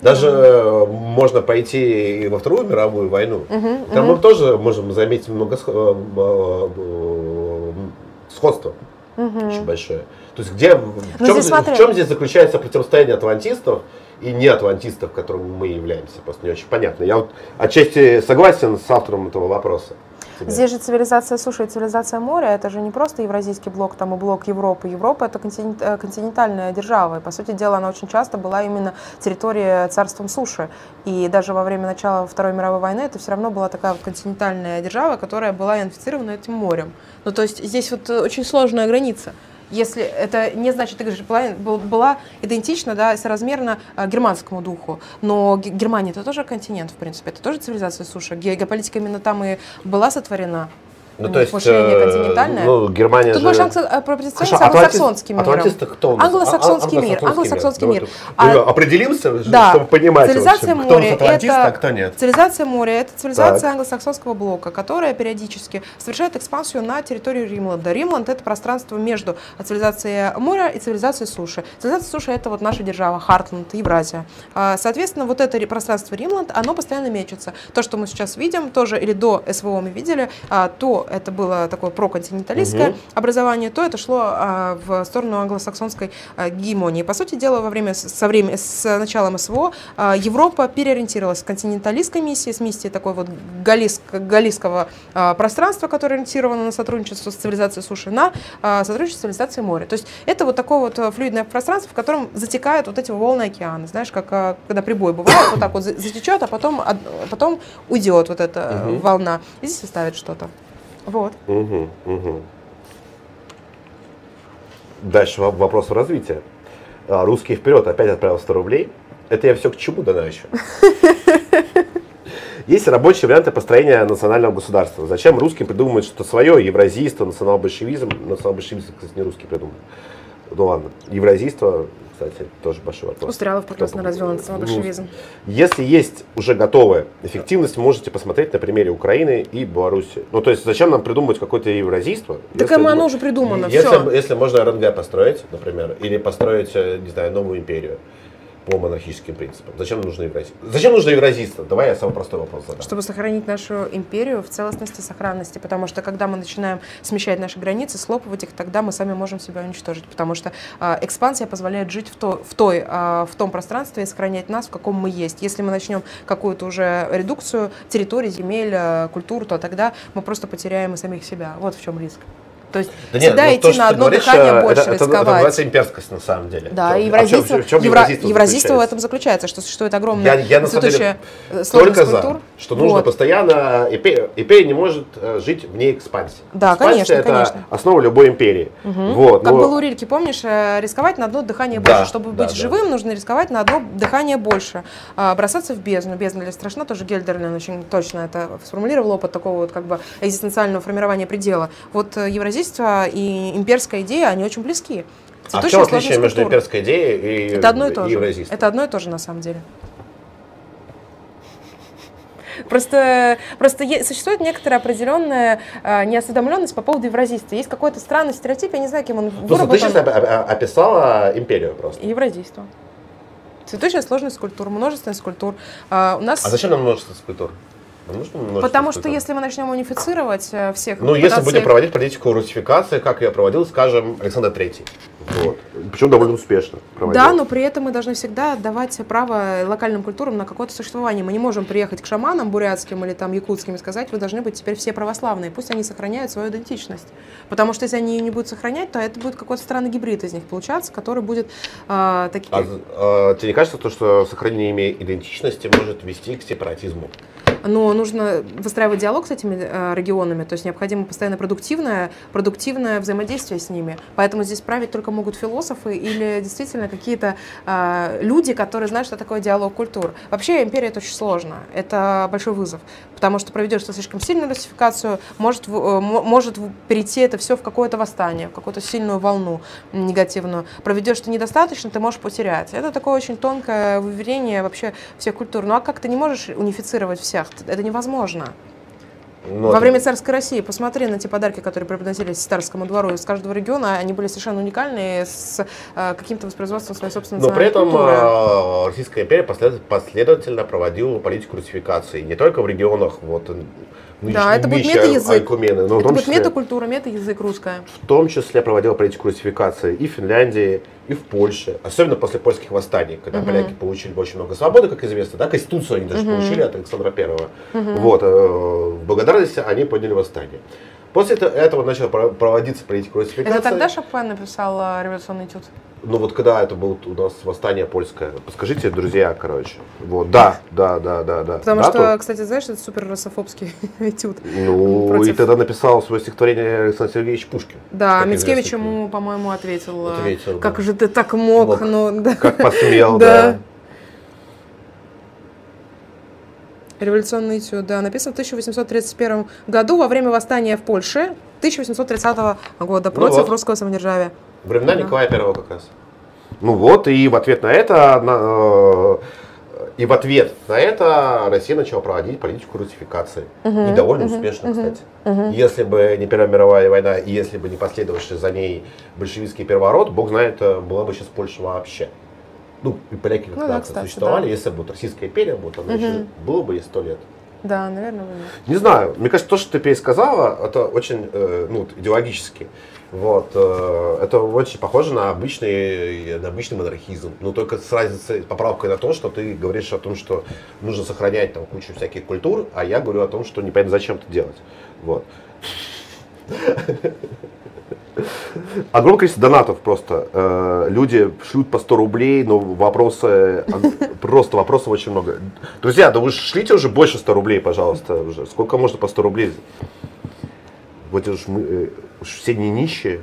A: Даже mm-hmm. можно пойти и во Вторую мировую войну. Mm-hmm. Там mm-hmm. мы тоже можем заметить много э, э, сходства mm-hmm. очень большое. То есть где, в, ну, чем, здесь, в чем здесь заключается противостояние атлантистов и не атлантистов, которыми мы являемся? Просто не очень понятно. Я вот отчасти согласен с автором этого вопроса
B: себя. Здесь же цивилизация суши и цивилизация моря, это же не просто евразийский блок, там и блок Европы. Европа это континент, э, континентальная держава, и по сути дела она очень часто была именно территорией царством суши. И даже во время начала Второй мировой войны это все равно была такая континентальная держава, которая была инфицирована этим морем. Ну то есть здесь вот э, очень сложная граница если это не значит, говоришь, была, была идентична, да, соразмерно э, германскому духу, но Германия это тоже континент, в принципе, это тоже цивилизация суши. Геополитика именно там и была сотворена.
A: Ну, то есть,
B: э, континентальное.
A: Ну, Германия
B: Тут же... больше противостояние с англосаксонским миром.
A: Атлантисты кто у нас?
B: Англосаксонский мир. Англосаксонский мир.
A: А, определимся, да. чтобы понимать,
B: цивилизация
A: вообще,
B: моря
A: кто это, а кто нет.
B: Цивилизация моря – это цивилизация так. англосаксонского блока, которая периодически совершает экспансию на территорию Римланда. Римланд – это пространство между цивилизацией моря и цивилизацией суши. Цивилизация суши – это вот наша держава, Хартланд, Евразия. А, соответственно, вот это пространство Римланд, оно постоянно мечется. То, что мы сейчас видим, тоже или до СВО мы видели, а, то это было такое проконтиненталистское угу. образование, то это шло а, в сторону англосаксонской а, гегемонии. По сути дела, во время, со времени, с началом СВО а, Европа переориентировалась с континенталистской миссии, с миссии такой вот галлийск, галлийского а, пространства, которое ориентировано на сотрудничество с цивилизацией суши, на а, сотрудничество с цивилизацией моря. То есть это вот такое вот флюидное пространство, в котором затекают вот эти волны океана. Знаешь, как а, когда прибой бывает, вот так вот затечет, а потом, а потом уйдет вот эта угу. волна. И здесь оставит что-то. Вот.
A: Угу, угу. Дальше вопрос развития. А, русский вперед опять отправил 100 рублей. Это я все к чему дана еще? *laughs* Есть рабочие варианты построения национального государства. Зачем русским придумывать что свое, евразийство, национал-большевизм? Национал-большевизм, кстати, не русский придумал. Ну ладно, евразийство, кстати, тоже большой вопрос.
B: Устрялов прекрасно развел национал-большевизм.
A: Если есть уже готовая эффективность, можете посмотреть на примере Украины и Беларуси. Ну, то есть, зачем нам придумывать какое-то евразийство?
B: Так если, оно уже придумано,
A: если, все. Если можно РНГ построить, например, или построить, э, не знаю, новую империю, по монархическим принципам. Зачем нужно евразийство? Зачем нужно евразийство? Давай я самый простой вопрос задам.
B: Чтобы сохранить нашу империю в целостности и сохранности, потому что когда мы начинаем смещать наши границы, слопывать их, тогда мы сами можем себя уничтожить, потому что э, экспансия позволяет жить в, то, в, той, э, в том пространстве и сохранять нас, в каком мы есть. Если мы начнем какую-то уже редукцию территорий, земель, э, культур, то тогда мы просто потеряем и самих себя. Вот в чем риск. То есть да всегда нет, ну, идти то, на одно говоришь, дыхание больше это, рисковать. Это, это
A: называется имперскость на самом деле.
B: Да, и евразийство, а в чем, в чем евразийство, евразийство в этом заключается, что существует огромное
A: я, я на самом деле только за, культур. что нужно вот. постоянно, империя не может э, жить вне экспансии.
B: Да,
A: Экспансия
B: конечно,
A: это
B: конечно.
A: основа любой империи.
B: Угу. Вот, как но... было у Рильки, помнишь, э, рисковать на одно дыхание да, больше. Чтобы да, быть да. живым, нужно рисковать на одно дыхание больше. А, бросаться в бездну. Бездна для страшна, тоже Гельдерлин очень точно это сформулировал, опыт такого вот как бы экзистенциального формирования предела. Вот э, евразийство и имперская идея, они очень близки.
A: А в чем отличие между имперской идеей и
B: Это одно и то же. Это одно и то же на самом деле. Просто, просто существует некоторая определенная э, неосведомленность по поводу евразийства. Есть какой-то странный стереотип, я не знаю, кем он
A: выработан. Ты сейчас описала империю просто.
B: Евразийство. Цветочная сложность культур, множественность культур. А, у нас...
A: А зачем нам множество культур?
B: Потому что если мы начнем унифицировать э, всех...
A: Ну, если будем проводить политику русификации, как ее проводил, скажем, Александр Третий. Вот. Причем довольно успешно
B: проводил. Да, но при этом мы должны всегда давать право локальным культурам на какое-то существование. Мы не можем приехать к шаманам бурятским или там якутским и сказать, вы должны быть теперь все православные. Пусть они сохраняют свою идентичность. Потому что если они ее не будут сохранять, то это будет какой-то странный гибрид из них получаться, который будет э, таким... А,
A: а, тебе не кажется, то, что сохранение идентичности может вести к сепаратизму?
B: но нужно выстраивать диалог с этими э, регионами, то есть необходимо постоянно продуктивное, продуктивное взаимодействие с ними. Поэтому здесь править только могут философы или действительно какие-то э, люди, которые знают, что такое диалог культур. Вообще империя это очень сложно, это большой вызов, потому что проведешь слишком сильную русификацию, может, э, может перейти это все в какое-то восстание, в какую-то сильную волну негативную. Проведешь ты недостаточно, ты можешь потерять. Это такое очень тонкое выверение вообще всех культур. Ну а как ты не можешь унифицировать всех? Это невозможно. Но ну, Во время царской России посмотри на те подарки, которые преподносились царскому двору из каждого региона, они были совершенно уникальные с э, каким-то воспроизводством своей собственной
A: Но при этом э, Российская империя последовательно проводила политику русификации не только в регионах вот
B: да, это будет мета-язык. Айкумены, но это будет числе, метакультура, мета-язык русская.
A: В том числе проводила политику русификации и в Финляндии, и в Польше. Особенно после польских восстаний, когда угу. поляки получили очень много свободы, как известно. Да, Конституцию они даже угу. получили от Александра Первого. Угу. Вот, э, в благодарность они подняли восстание. После этого начала проводиться политика русификации.
B: Это тогда Шопен написал э, революционный этюд?
A: Ну вот когда это было у нас восстание польское, подскажите, друзья, короче. Вот, да, да, да, да, да.
B: Потому
A: да,
B: что, то... кстати, знаешь, это супер расофобский *laughs* этюд.
A: Ну, против... и тогда написал свое стихотворение Александр Сергеевич Пушкин.
B: Да, Мицкевич ему, по-моему, ответил, э, ответил как да. же ты так мог, мог.
A: ну, да. Как посмел, *laughs* да.
B: Революционный этюд, да, написан в 1831 году во время восстания в Польше 1830 года ну против ну вот. русского самодержавия.
A: Времена. Николая Первого как раз. Ну вот, и в ответ на это, на, э, и в ответ на это Россия начала проводить политику русификации. Угу, и довольно угу, успешно, угу, кстати. Угу. Если бы не Первая мировая война, и если бы не последовавший за ней большевистский переворот, бог знает, э, была бы сейчас Польша вообще. Ну, и поляки как ну, да, кстати, существовали, да. если бы вот Российская империя, вот она угу. еще было бы ей сто лет.
B: Да, наверное, было.
A: Не знаю. Мне кажется, то, что ты пересказала, это очень э, ну, идеологически. Вот, э, это очень похоже на обычный, на обычный монархизм. Но только с разницей, поправкой на то, что ты говоришь о том, что нужно сохранять там кучу всяких культур, а я говорю о том, что непонятно зачем это делать. Вот. Огромное количество донатов просто. Э, люди шлют по 100 рублей, но вопросы, просто вопросов очень много. Друзья, да вы шлите уже больше 100 рублей, пожалуйста. Уже. Сколько можно по 100 рублей? Вот уж мы э, все не нищие.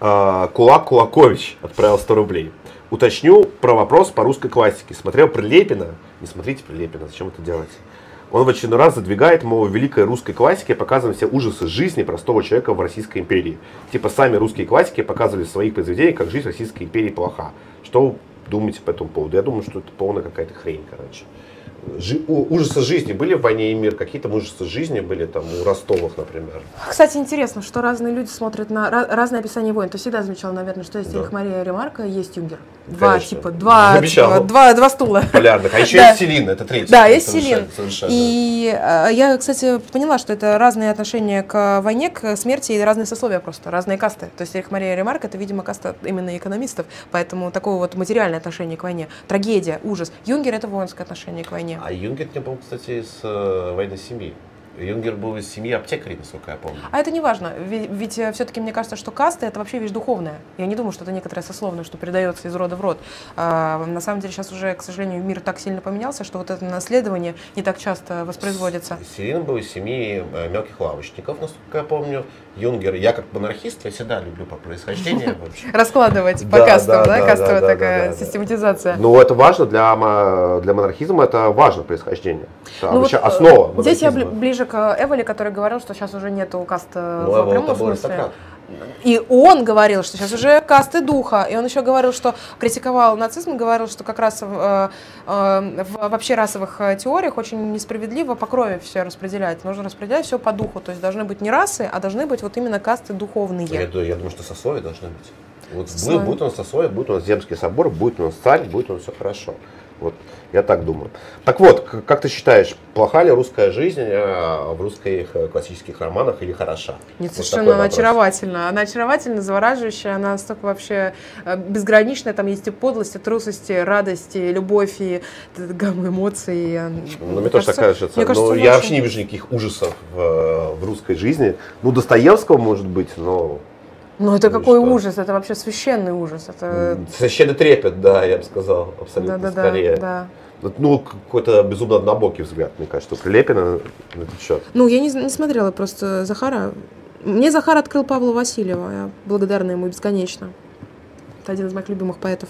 A: А, Кулак Кулакович отправил 100 рублей. Уточню про вопрос по русской классике. Смотрел Прилепина? Не смотрите Прилепина, зачем это делать? Он в очередной раз задвигает, мол, в великой русской классике показаны все ужасы жизни простого человека в Российской империи. Типа сами русские классики показывали в своих произведениях, как жизнь Российской империи плоха. Что думаете по этому поводу? Я думаю, что это полная какая-то хрень, короче жи, ужасы жизни были в «Войне и мир»? Какие-то ужасы жизни были там у Ростовых, например?
B: Кстати, интересно, что разные люди смотрят на разные описания войн. Ты всегда замечал, наверное, что есть да. Мария Ремарк, есть Юнгер. Два Конечно. типа, два, типа, два, два стула.
A: Полярных. А *laughs* еще да. есть Селин, это третий.
B: Да, есть Селин. И э, я, кстати, поняла, что это разные отношения к войне, к смерти и разные сословия просто, разные касты. То есть Мария Ремарк это, видимо, каста именно экономистов, поэтому такое вот материальное отношение к войне. Трагедия, ужас. Юнгер это воинское отношение к войне.
A: А Юнгер не был, кстати, из э, военной семьи. Юнгер был из семьи аптекарей, насколько я помню.
B: А это не важно, ведь, ведь э, все-таки мне кажется, что каста это вообще вещь духовная. Я не думаю, что это некоторое сословное, что передается из рода в род. А, на самом деле сейчас уже, к сожалению, мир так сильно поменялся, что вот это наследование не так часто воспроизводится.
A: Сирин был из семьи э, мелких лавочников, насколько я помню. Юнгер, я как монархист, я всегда люблю по происхождению. *laughs*
B: Раскладывать по кастам, да, кастовая такая систематизация.
A: Ну, это важно для, для монархизма, это важно происхождение. Это ну вообще основа
B: Здесь я ближе к Эволи, который говорил, что сейчас уже нету каста ну, в прямом смысле. И он говорил, что сейчас уже касты духа. И он еще говорил, что критиковал нацизм, говорил, что как раз в, э, в вообще расовых э, теориях очень несправедливо по крови все распределять. Нужно распределять все по духу. То есть должны быть не расы, а должны быть вот именно касты духовные.
A: Я, я думаю, что сословия должны быть. Вот будет, будет у нас Сосоев, будет у нас Земский собор, будет у нас царь, будет у нас все хорошо. Вот я так думаю. Так вот, как ты считаешь, плоха ли русская жизнь э, в русских э, классических романах или хороша?
B: Нет,
A: Вот
B: совершенно она очаровательна. Она очаровательна, завораживающая, она настолько вообще э, безграничная. Там есть и подлость, и трусость, и радость, и любовь, и гамма эмоций.
A: Ну, мне тоже так кажется.
B: мне кажется,
A: но
B: очень.
A: я вообще не вижу никаких ужасов в, в русской жизни. Ну, Достоевского, может быть, но
B: Ну это
A: Ну
B: какой
A: что?
B: ужас, это вообще священный ужас. Это...
A: священный трепет, да, я бы сказал, абсолютно
B: Да-да-да,
A: скорее.
B: да.
A: Вот, Ну, какой-то безумно однобокий взгляд, мне кажется, у Прилепина на этот счет.
B: Ну, я не, не смотрела просто Захара. Мне Захар открыл Павла Васильева. Я благодарна ему бесконечно. Это один из моих любимых поэтов.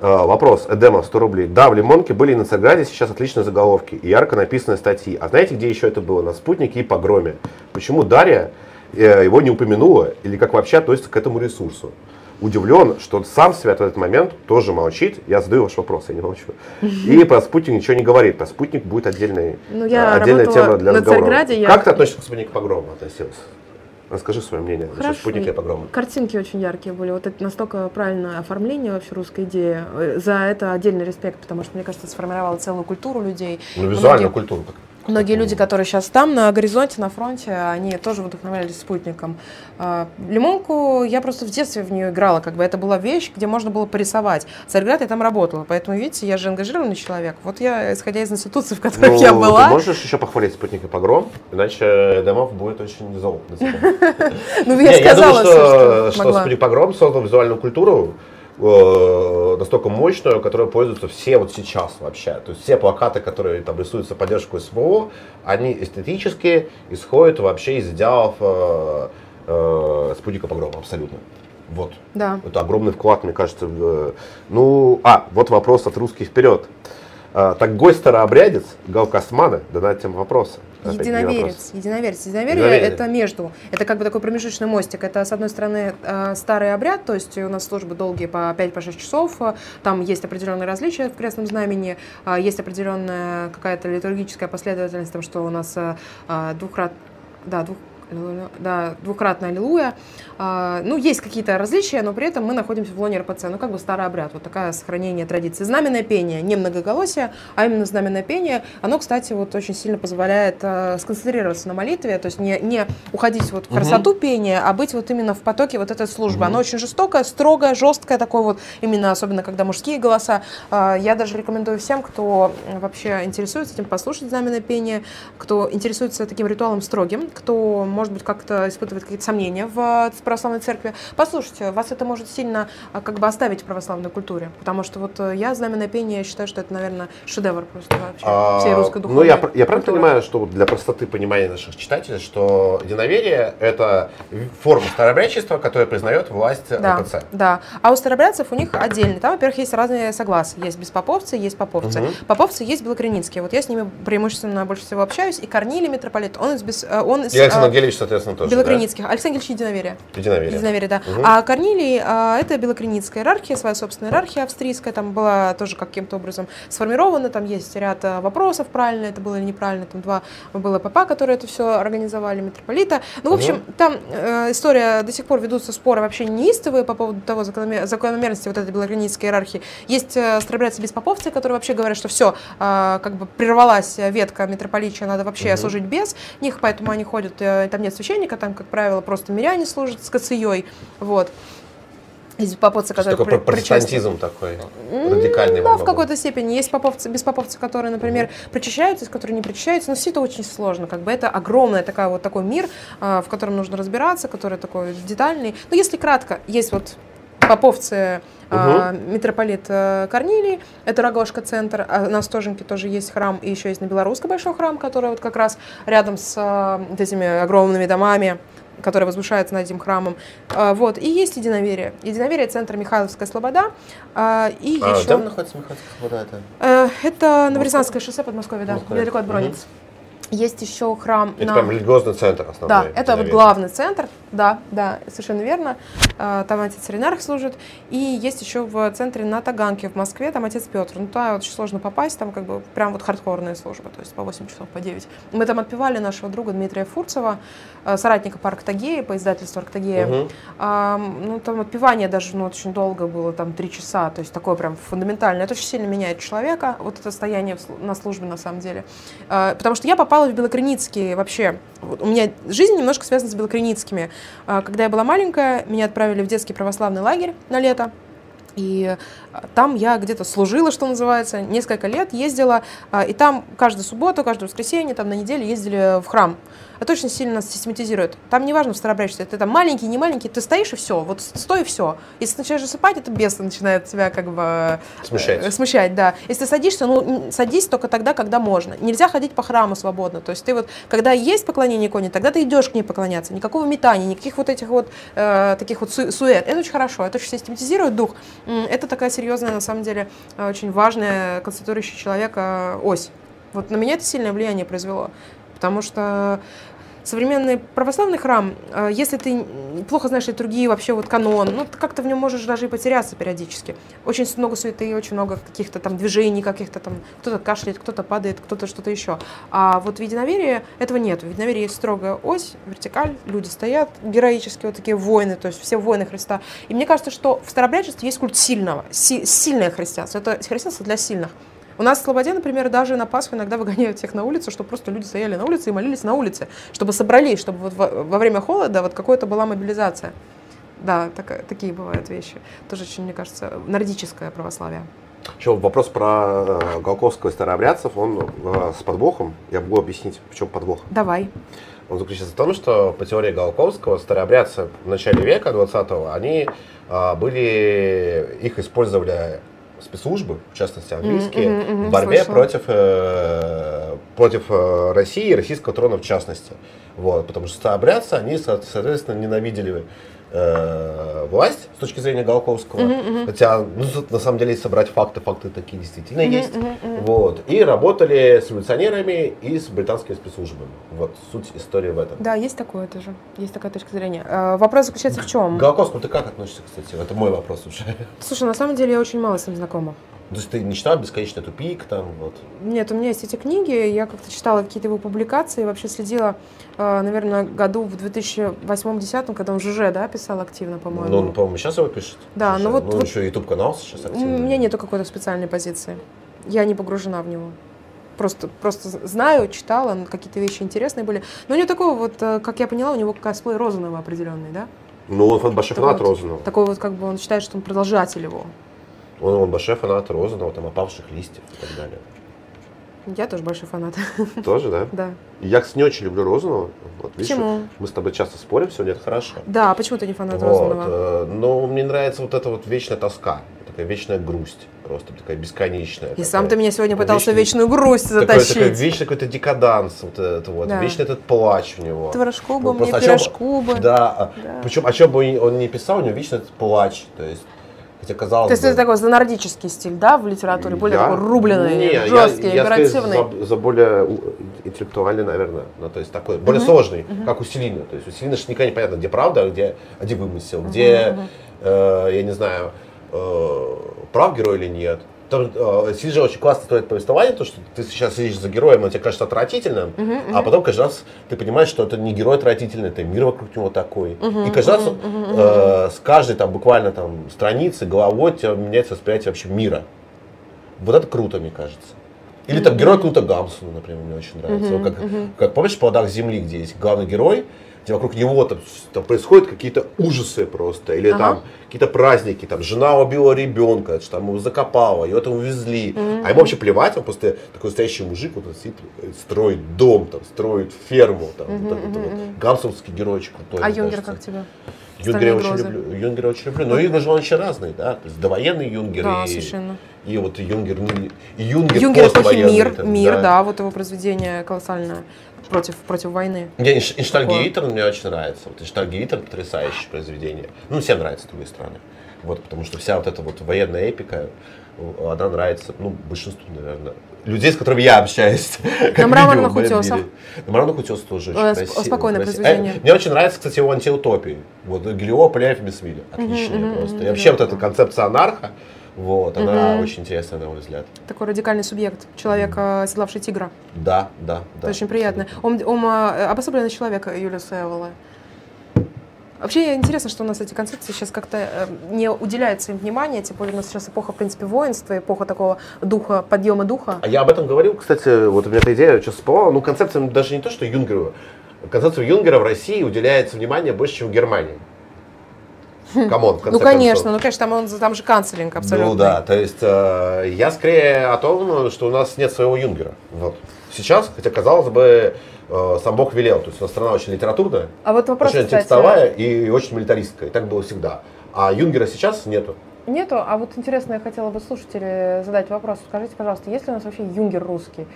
A: А, Вопрос. Эдема, 100 рублей. Да, в Лимонке были и на Царьграде сейчас отличные заголовки и ярко написанные статьи. А знаете, где еще это было? На Спутнике и Погроме. Почему Дарья э, его не упомянула или как вообще относится к этому ресурсу? Удивлен, что сам Свят в этот момент тоже молчит. Я задаю ваш вопрос, я не молчу. И про спутник ничего не говорит. Про спутник будет отдельный,
B: Ну, я
A: э, отдельная тема для разговора.
B: Царьграде, я-
A: Как ты относишься к спутнику погрома относилась? Расскажи свое мнение насчет
B: Хорошо.
A: спутника и погрома.
B: Картинки очень яркие были. Вот это настолько правильное оформление вообще русской идеи. Э, За это отдельный респект, потому что, мне кажется, сформировало целую культуру людей.
A: Ну, визуальную
B: Многие-
A: культуру. как-
B: Многие люди, которые сейчас там, на горизонте, на фронте, они тоже вдохновлялись спутником. А, Лимонку я просто в детстве в нее играла, как бы это была вещь, где можно было порисовать. Царьград я там работала, поэтому, видите, я же ангажированный человек. Вот я, исходя из институций, в которых
A: Ну,
B: я была,
A: Ты можешь еще похвалить спутник и погром, иначе Домов будет очень зол. *laughs*
B: ну, я сказала,
A: что, спутник погром создал визуальную культуру э, настолько мощную, которой пользуются все вот сейчас вообще. То есть все плакаты, которые там рисуются в поддержку СВО, они эстетически исходят вообще из идеалов э, э, спутника погрома абсолютно. Вот.
B: Да.
A: Это огромный вклад, мне кажется. в, э, Ну, а, вот вопрос от русских вперед. А, так гость старообрядец, Галкасманы, донатим вопросы.
B: Единоверец. Единоверец. Единоверие
A: Единоверие.
B: это между. Это как бы такой промежуточный мостик. Это, с одной стороны, э, старый обряд, то есть у нас службы долгие по 5-6 часов. э, Там есть определенные различия в крестном знамени, э, есть определенная какая-то литургическая последовательность, там, что у нас э, э, двухрат... Да, двух... Да, двукратная аллилуйя. А, Ну, есть какие-то различия, но при этом мы находимся в лоне РПЦ. Ну, как бы старый обряд, вот такое сохранение традиции. Знаменное пение, не многоголосие, а именно знаменное пение. Оно, кстати, вот очень сильно позволяет э, сконцентрироваться на молитве, то есть не, не уходить вот в красоту пения, а быть вот именно в потоке вот этой службы. Оно очень жестокое, строгое, жесткое такое вот, именно особенно когда мужские голоса. А, Я даже рекомендую всем, кто вообще интересуется этим, послушать знаменное пение, кто интересуется таким ритуалом строгим, кто, может быть, как-то испытывает какие-то сомнения в э, православной церкви. Послушайте, вас это может сильно а, как бы оставить в православной культуре, потому что вот э, я знаменное пение считаю, что это, наверное, шедевр просто вообще
A: А,
B: всей русской
A: Ну,
B: духовной
A: я, пр- я правильно понимаю, что для простоты понимания наших читателей, что единоверие – это форма старообрядчества, которая признает власть
B: Да,
A: РПЦ.
B: да. А у старобрядцев у них отдельно. Там, во-первых, есть разные согласия. Есть беспоповцы, есть поповцы.
A: Мгм.
B: Поповцы есть белокреницкие. Вот я с ними преимущественно больше всего общаюсь. И Корнилий митрополит, он из, э, он из
A: И Александр
B: э,
A: Ангелевич, соответственно, тоже,
B: белокреницких. Александр Ильич Единоверие.
A: да? Единоверие.
B: Единоверие, да.
A: Мгм.
B: А Корнилий а, это белокреницкая иерархия, своя собственная иерархия австрийская, там была тоже каким-то образом сформирована, там есть ряд а, вопросов, правильно это было или неправильно, там два было папа, которые это все организовали, митрополита. Ну, в общем, там э, история, до сих пор ведутся споры вообще неистовые по поводу того закономер- закономерности вот этой белокреницкой иерархии. Есть э, старобрядцы беспоповцы, которые вообще говорят, что все, как бы прервалась ветка митрополичия, надо вообще
A: Мгм.
B: служить без них, поэтому они ходят, э, там нет священника, там, как правило, просто миряне служат с кацией, вот. Есть поповцы,
A: Что
B: которые
A: такое
B: при- причастны.
A: протестантизм такой радикальный?
B: Да,
A: во
B: в какой-то степени. Есть поповцы, беспоповцы, которые, например, причащаются, есть которые не причащаются, но все это очень сложно. Как бы это огромный такая, вот такой мир, а, в котором нужно разбираться, который такой детальный. Но если кратко, есть вот поповцы, а, митрополит э, Корнилий, это Рогожка-центр, а на Стоженке тоже есть храм, и еще есть на Белорусской большой храм, который вот как раз рядом с вот этими огромными домами, который возвышается над этим храмом. А, Вот. И есть единоверие. Единоверие – центр Михайловская Слобода. И
A: А,
B: еще...
A: где находится Михайловская Слобода? Это?
B: Э, Это Новорязанское шоссе Подмосковье, да, недалеко от. Бронниц. Есть еще храм
A: Это
B: на...
A: прям религиозный центр основной.
B: Да, это вот главный центр, да, да, совершенно верно. Э, Там отец Ренарх служит. И есть еще в центре на Таганке в Москве, там отец Петр. Ну, туда очень сложно попасть, там как бы прям вот хардкорная служба, то есть по 8 часов, по 9. Мы там отпевали нашего друга Дмитрия Фурцева, э, соратника по Арктагее, по издательству Арктагея.
A: Мгм.
B: А, ну, там отпевание даже ну, очень долго было, там три часа, то есть такое прям фундаментальное. Это очень сильно меняет человека, вот это состояние на службе на самом деле. А, потому что я попала в Белокреницкий вообще. У меня жизнь немножко связана с Белокреницкими. А, когда я была маленькая, меня отправили в детский православный лагерь на лето. И а, там я где-то служила, что называется, несколько лет ездила, а, и там каждую субботу, каждое воскресенье, там на неделю ездили в храм. Это очень сильно нас систематизирует. Там не важно в старообрядчестве, ты там маленький, не маленький, ты стоишь и все, вот стой и все. Если ты начинаешь засыпать, это бес начинает тебя как бы... э,
A: Смущать.
B: смущать, да. Если ты садишься, ну, садись только тогда, когда можно. Нельзя ходить по храму свободно. То есть ты вот, когда есть поклонение иконе, тогда ты идешь к ней поклоняться. Никакого метания, никаких вот этих вот э, таких вот су- сует. Это очень хорошо, это очень систематизирует дух. Это такая серьезная, на самом деле, э, очень важная, конституирующая человека ось. Вот на меня это сильное влияние произвело. Потому что современный православный храм, э, если ты плохо знаешь литургии, вообще вот канон, ну, ты как-то в нем можешь даже и потеряться периодически. Очень много суеты, очень много каких-то там движений, каких-то там, кто-то кашляет, кто-то падает, кто-то что-то еще. А вот в единоверии этого нет. В единоверии есть строгая ось, вертикаль, люди стоят, героические вот такие воины, то есть все воины Христа. И мне кажется, что в старобрядчестве есть культ сильного, си- сильное христианство. Это христианство для сильных. У нас в Слободе, например, даже на Пасху иногда выгоняют всех на улицу, чтобы просто люди стояли на улице и молились на улице, чтобы собрались, чтобы вот во, во время холода вот какая-то была мобилизация. Да, такая- такие бывают вещи. Тоже очень, мне кажется, нордическое православие.
A: Еще вопрос про э, Голковского и старообрядцев, он э, с подвохом. Я могу объяснить, в чем подвох.
B: Давай.
A: Он заключается в том, что по теории Голковского старообрядцы в начале века 20-го, они а, были, их использовали спецслужбы, в частности английские,
B: Мгм, мгм,
A: в борьбе
B: слышала.
A: против, э, против э, России и российского трона в частности. Вот, потому что старообрядцы, они, со- соответственно, ненавидели э, власть с точки зрения Голковского.
B: Мгм, мгм.
A: Хотя, ну, на самом деле, если собрать факты, факты такие действительно
B: Мгм,
A: есть.
B: мгм, мгм.
A: Вот. И работали с революционерами и с британскими спецслужбами. Вот суть истории в этом.
B: Да, есть такое тоже. Есть такая точка зрения. Э, Вопрос заключается в чем?
A: Голокосту ты как относишься, кстати? Это мой вопрос уже.
B: Слушай, на самом деле я очень мало с ним знакома.
A: То есть ты не читал «Бесконечный тупик» там вот?
B: Нет, у меня есть эти книги, я как-то читала какие-то его публикации, вообще следила, э, наверное, году в 2008-2010, когда он ЖЖ, да, писал активно, по-моему.
A: Ну, он, по-моему, сейчас его пишет.
B: Да, ну вот-
A: Ну,
B: вот-
A: еще YouTube канал сейчас
B: У
A: активный.
B: меня нету какой-то специальной позиции. Я не погружена в него. Просто, просто знаю, читала, какие-то вещи интересные были. Но у него такого вот, э, как я поняла, у него косплей Розанова определенный, да?
A: Ну, он большой
B: Это
A: фанат
B: вот
A: Розанова.
B: Такой вот, как бы он считает, что он продолжатель его.
A: Он, он большой фанат Розанова, там, опавших листьев и так далее.
B: Я тоже большой фанат. *laughs*
A: Тоже, да?
B: Да.
A: Я, кстати, не очень люблю Розанова. Вот, видишь,
B: Почему?
A: Мы с тобой часто спорим сегодня, это хорошо.
B: Да, почему ты не фанат
A: Вот,
B: Розанова?
A: э, но мне нравится вот эта вот вечная тоска, такая вечная грусть, просто такая бесконечная.
B: И
A: такая.
B: сам ты меня сегодня пытался
A: вечный-
B: вечную грусть
A: такой, такой
B: затащить.
A: вечный какой-то декаданс, вот это вот,
B: Да.
A: вечный этот плач у него.
B: Творожку бы
A: Ну,
B: мне, пирожку бы.
A: Да, а-
B: Да.
A: причем о чем бы он- он не писал, у него вечно этот плач, то есть, хотя казалось
B: То есть
A: бы...
B: это такой за нордический стиль, да, в литературе? Более
A: Я-
B: такой рубленый,
A: Не, я-
B: жесткий,
A: я,
B: оперативный.
A: За, за более интеллектуальный, наверное, ну, то есть такой, более сложный, как у Селина. То есть у Селина же никогда не понятно, где правда, а где, а где вымысел, где, э, я не знаю, э, прав герой или нет. Там, э, же очень классно строит повествование, то, что ты сейчас сидишь за героем, он тебе кажется отвратительным, а потом каждый раз ты понимаешь, что это не герой отвратительный, это мир вокруг него такой. И каждый раз э, с каждой там буквально там страницы, головой у тебя меняется восприятие вообще мира. Вот это круто, мне кажется. Или там герой Кнута Гамсуна, например, мне очень нравится. Вот как, как помнишь в «Плодах земли», где есть главный герой, где вокруг него там, там происходят какие-то ужасы просто, или
B: Ага.
A: там какие-то праздники, там жена убила ребенка, что там его закопала, ее там увезли, а ему вообще плевать, он просто такой настоящий мужик, вот он сидит, строит дом, там, строит ферму, там, вот так вот, гамсовский геройчик крутой.
B: А
A: мне
B: Юнгер
A: кажется.
B: как тебе?
A: Юнгера я
B: «Стальные
A: очень
B: грозы»?
A: люблю. Юнгера очень люблю. Но Юнгер же он еще разный, да. То есть довоенный Юнгер
B: Да,
A: и,
B: совершенно.
A: и вот Юнгер, ну, и Юнгер,
B: Юнгер эпохи «Мир»,
A: там,
B: «Мир», да, вот его произведение колоссальное против, против войны.
A: Мне Инш- Инштальгейтер мне очень нравится. Вот Инштальгейтер потрясающее произведение. Ну, всем нравится, с другой стороны. Вот, потому что вся вот эта вот военная эпика, она нравится, ну, большинству, наверное, людей, с которыми я общаюсь. *laughs*
B: На мраморных утесах.
A: На мраморных утесах тоже очень красиво.
B: Спокойное произведение.
A: Мне очень нравится, кстати, его антиутопии. Вот Гелио, Пляев, Бесвилли. Отличные просто. И вообще вот эта концепция анарха, вот, она угу. очень интересная, на мой взгляд.
B: Такой радикальный субъект, человек, mm. оседлавший тигра.
A: Да, да, да.
B: Это очень приятно. Он, он обособленный человек Юлиуса Эвола. Вообще интересно, что у нас эти концепции сейчас как-то э, не уделяется им внимания, тем более у нас сейчас эпоха, в принципе, воинства, эпоха такого духа, подъема духа.
A: А я об этом говорил, кстати, вот у меня эта идея сейчас всплыла, ну, концепция даже не то, что Юнгеру, концепция Юнгера в России уделяется внимание больше, чем в Германии. *laughs*
B: Come on, Ну, конечно, концов. ну, конечно, там, он, там же cancelling абсолютно.
A: Ну, да, то есть э, я скорее о том, что у нас нет своего Юнгера. Вот. Сейчас, хотя, казалось бы, э, сам Бог велел. То есть у нас страна очень литературная,
B: а вот вопрос,
A: очень кстати, текстовая и очень милитаристская. И так было всегда. А Юнгера сейчас нету.
B: Нету, а вот интересно, я хотела бы слушателям задать вопрос. Скажите, пожалуйста, есть ли у нас вообще юнгер русский?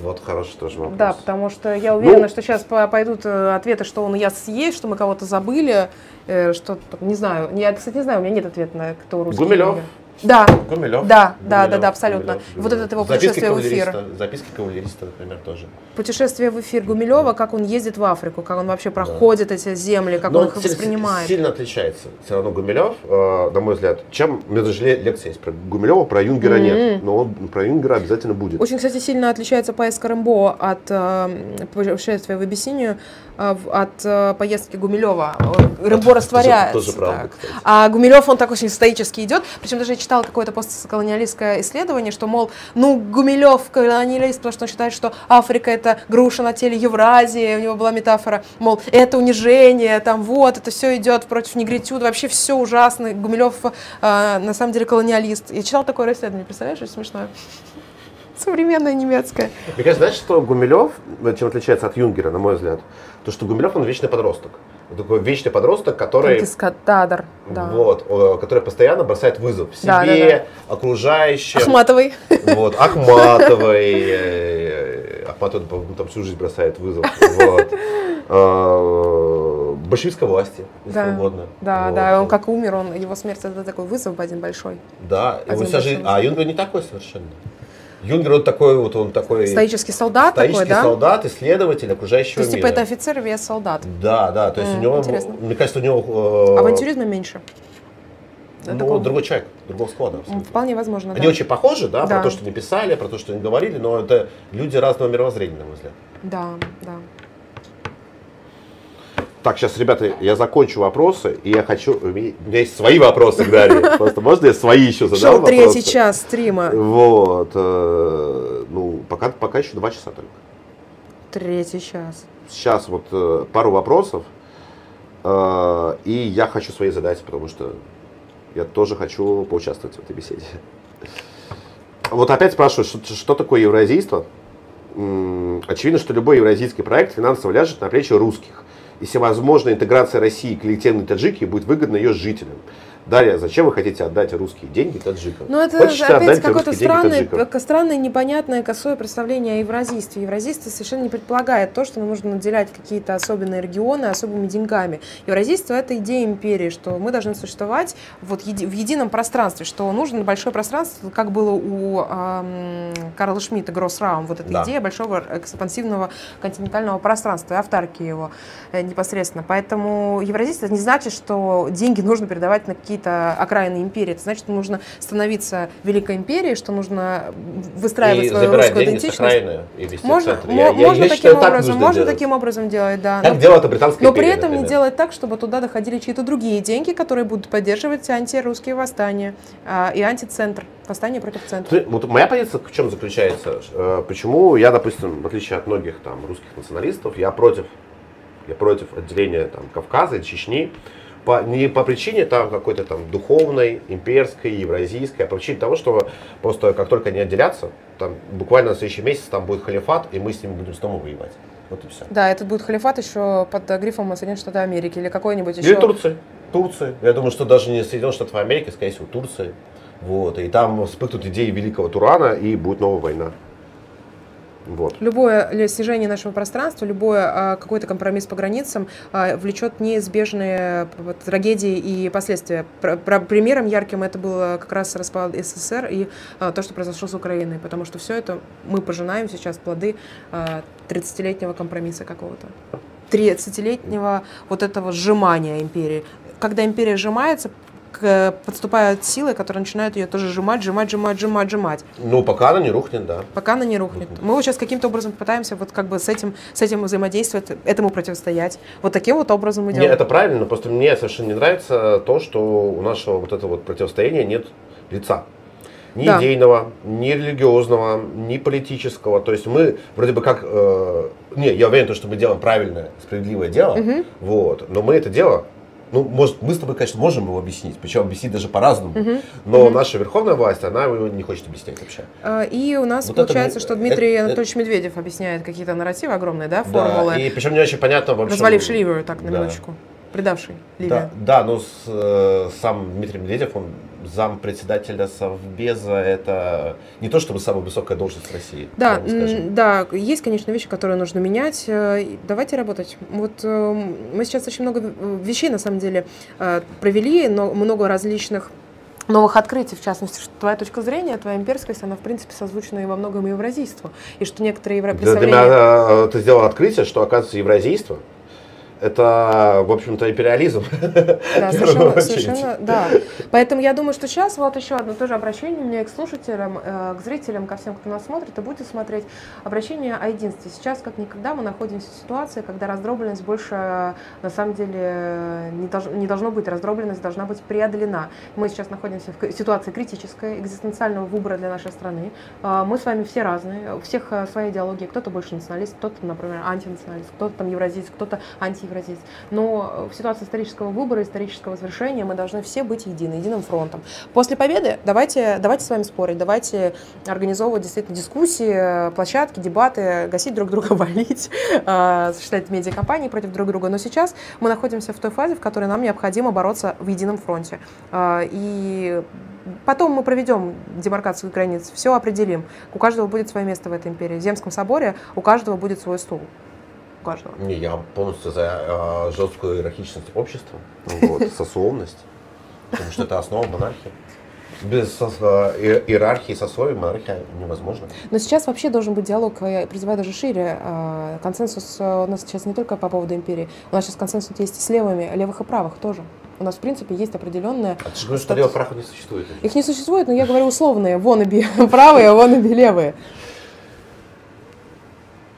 A: Вот хороший тоже вопрос.
B: Да, потому что я уверена, ну, что сейчас пойдут э, ответы, что он я есть, что мы кого-то забыли, э, что не знаю. Я, кстати, не знаю, у меня нет ответа на кто русский.
A: Гумилев. Юнгер.
B: Да.
A: Гумилев.
B: Да, да, да, да, абсолютно. Гумилев, Вот этот его путешествие в эфир.
A: Записки кавалериста, например, тоже.
B: Путешествие в эфир Гумилева, как он ездит в Африку, как он вообще проходит да. эти земли, как Но он их воспринимает.
A: Сильно отличается все равно Гумилев, э, на мой взгляд, чем у меня даже лекция есть про Гумилева, про Юнгера mm-hmm. нет, но он про Юнгера обязательно будет.
B: Очень, кстати, сильно отличается поездка Рэмбо от э, путешествия в Абиссинию, от э, поездки Гумилева. Рэмбо растворяется. Тоже, тоже правда, а Гумилев, он так очень стоически идет. Причем даже я читала какое-то постколониалистское исследование, что, мол, ну, Гумилев колониалист, потому что он считает, что Африка это груша на теле Евразии, у него была метафора, мол, это унижение, там вот, это все идет против негритюда, вообще все ужасно. Гумилев э, на самом деле колониалист. Я читала такое расследование, представляешь, очень смешное современная немецкая.
A: Мне кажется, знаешь, что Гумилев, чем отличается от Юнгера, на мой взгляд? То, что Гумилев, он вечный подросток такой вечный подросток, который...
B: Конфискатадор, да.
A: Вот, который постоянно бросает вызов себе, да, да, да. окружающим.
B: Ахматовой.
A: Вот, Ахматовой. Э, Ахматовой, там всю жизнь бросает вызов. Вот. А, большевистской власти, если
B: да,
A: угодно.
B: Да, вот. да, он как умер, он, его смерть это такой вызов один большой.
A: Да, один его вся жизнь, а Юнгер не такой совершенно. Юнгер он такой вот он такой
B: стоический солдат
A: стоический
B: такой, да?
A: солдат, исследователь окружающего
B: мира. То есть
A: мира.
B: типа это офицер вес солдат.
A: Да, да, то есть mm, у него, интересно. мне кажется, у него
B: э, авантюризма меньше.
A: Ну, такого... другой человек, другого склада.
B: Абсолютно. Вполне возможно.
A: Они да. очень похожи, да, да, про то, что они писали, про то, что они говорили, но это люди разного мировоззрения, на мой взгляд.
B: Да, да.
A: Так, сейчас, ребята, я закончу вопросы, и я хочу... У меня есть свои вопросы к Дарье. *laughs* Просто можно я свои еще задам
B: Шел третий час стрима.
A: Вот. Э, ну, пока, пока еще два часа только.
B: Третий час.
A: Сейчас вот э, пару вопросов. Э, и я хочу свои задать, потому что я тоже хочу поучаствовать в этой беседе. Вот опять спрашиваю, что, что такое евразийство? Очевидно, что любой евразийский проект финансово ляжет на плечи русских и всевозможная интеграция России и коллективной таджики будет выгодна ее жителям. Дарья, зачем вы хотите отдать русские деньги таджикам?
B: Ну, это Хочешь опять какое-то странное, странное, непонятное, косое представление о евразийстве. Евразийство совершенно не предполагает то, что нам нужно наделять какие-то особенные регионы особыми деньгами. Евразийство – это идея империи, что мы должны существовать вот в едином пространстве, что нужно большое пространство, как было у эм, Карла Шмидта, Гроссраум, вот эта да. идея большого экспансивного континентального пространства и автарки его э, непосредственно. Поэтому евразийство не значит, что деньги нужно передавать на какие какие-то окраины империи. Это значит, что нужно становиться великой империей, что нужно выстраивать и свою русскую идентичность.
A: С можно,
B: я, я, можно я таким считаю, образом, можно делать. таким образом делать, да.
A: Как но, делает британская
B: Но при этом например. не делать так, чтобы туда доходили чьи-то другие деньги, которые будут поддерживать антирусские восстания а, и антицентр, восстание против центра.
A: Вот моя позиция в чем заключается? Э, почему я, допустим, в отличие от многих там русских националистов, я против, я против отделения там Кавказа и Чечни по, не по причине там какой-то там духовной, имперской, евразийской, а по причине того, что просто как только они отделятся, там буквально на следующий месяц там будет халифат, и мы с ними будем снова воевать. Вот и все.
B: Да, этот будет халифат еще под грифом Соединенных Штатов Америки или какой-нибудь еще.
A: Или Турции. Турции. Я думаю, что даже не Соединенных Штатов Америки, скорее всего, Турции. Вот. И там вспыхнут идеи великого Турана, и будет новая война. Вот.
B: Любое снижение нашего пространства, любой а, какой-то компромисс по границам а, влечет неизбежные трагедии и последствия. Примером ярким это было как раз распад СССР и а, то, что произошло с Украиной, потому что все это мы пожинаем сейчас плоды а, 30-летнего компромисса какого-то. 30-летнего вот этого сжимания империи. Когда империя сжимается, к, подступают силы, которые начинают ее тоже сжимать, сжимать, сжимать, сжимать, сжимать.
A: Ну, пока она не рухнет, да.
B: Пока она не рухнет. Мы вот сейчас каким-то образом пытаемся вот как бы с этим, с этим взаимодействовать, этому противостоять. Вот таким вот образом мы делаем.
A: Не, это правильно, просто мне совершенно не нравится то, что у нашего вот этого вот противостояния нет лица. Ни да. идейного, ни религиозного, ни политического. То есть мы вроде бы как... Э, не, я уверен, что мы делаем правильное, справедливое дело, угу. вот, но мы это дело ну, может, мы с тобой, конечно, можем его объяснить, причем объяснить даже по-разному, угу. но угу. наша верховная власть, она его не хочет объяснять вообще.
B: А, и у нас вот получается, это, что Дмитрий это, Анатольевич это, Медведев объясняет какие-то нарративы огромные, да, формулы.
A: Да, и причем не очень понятно вообще.
B: Разваливший Ливию, так, на да. минуточку предавший
A: Ливию. Да, да но с, э, сам Дмитрий Медведев, он зам председателя Совбеза, это не то чтобы самая высокая должность в России.
B: Да, да, есть, конечно, вещи, которые нужно менять. Э, давайте работать. Вот э, мы сейчас очень много вещей, на самом деле, э, провели, но много различных новых открытий, в частности, что твоя точка зрения, твоя имперскость, она, в принципе, созвучна и во многом евразийству. И что некоторые европейские...
A: Для меня ты сделал открытие, что, оказывается, евразийство – это, в общем-то, империализм.
B: Да, *laughs* совершенно, совершенно, да. Поэтому я думаю, что сейчас вот еще одно тоже обращение у меня к слушателям, э, к зрителям, ко всем, кто нас смотрит и будет смотреть, обращение о единстве. Сейчас, как никогда, мы находимся в ситуации, когда раздробленность больше, на самом деле, не, долж, не должно быть. Раздробленность должна быть преодолена. Мы сейчас находимся в ситуации критической, экзистенциального выбора для нашей страны. Э, мы с вами все разные, у всех э, своя идеология. Кто-то больше националист, кто-то, например, антинационалист, кто-то там евразист, кто-то анти превратить. Но в ситуации исторического выбора, исторического завершения мы должны все быть едины, единым фронтом. После победы давайте, давайте с вами спорить, давайте организовывать действительно дискуссии, площадки, дебаты, гасить друг друга, *laughs* валить, а, осуществлять медиакомпании против друг друга. Но сейчас мы находимся в той фазе, в которой нам необходимо бороться в едином фронте. А, и Потом мы проведем демаркацию границ, все определим. У каждого будет свое место в этой империи. В Земском соборе у каждого будет свой стул
A: у каждого. Не, я полностью за э, жесткую иерархичность общества, вот, сословность, потому что это основа монархии. Без э, иерархии сословий монархия невозможно.
B: Но сейчас вообще должен быть диалог, я призываю даже шире. Э, консенсус у нас сейчас не только по поводу империи, у нас сейчас консенсус есть и с левыми, левых и правых тоже. У нас, в принципе, есть определенная...
A: А ты же говоришь, что левых правых не существует?
B: Их не существует, но я говорю условные. Вон и *laughs* правые, вон и левые.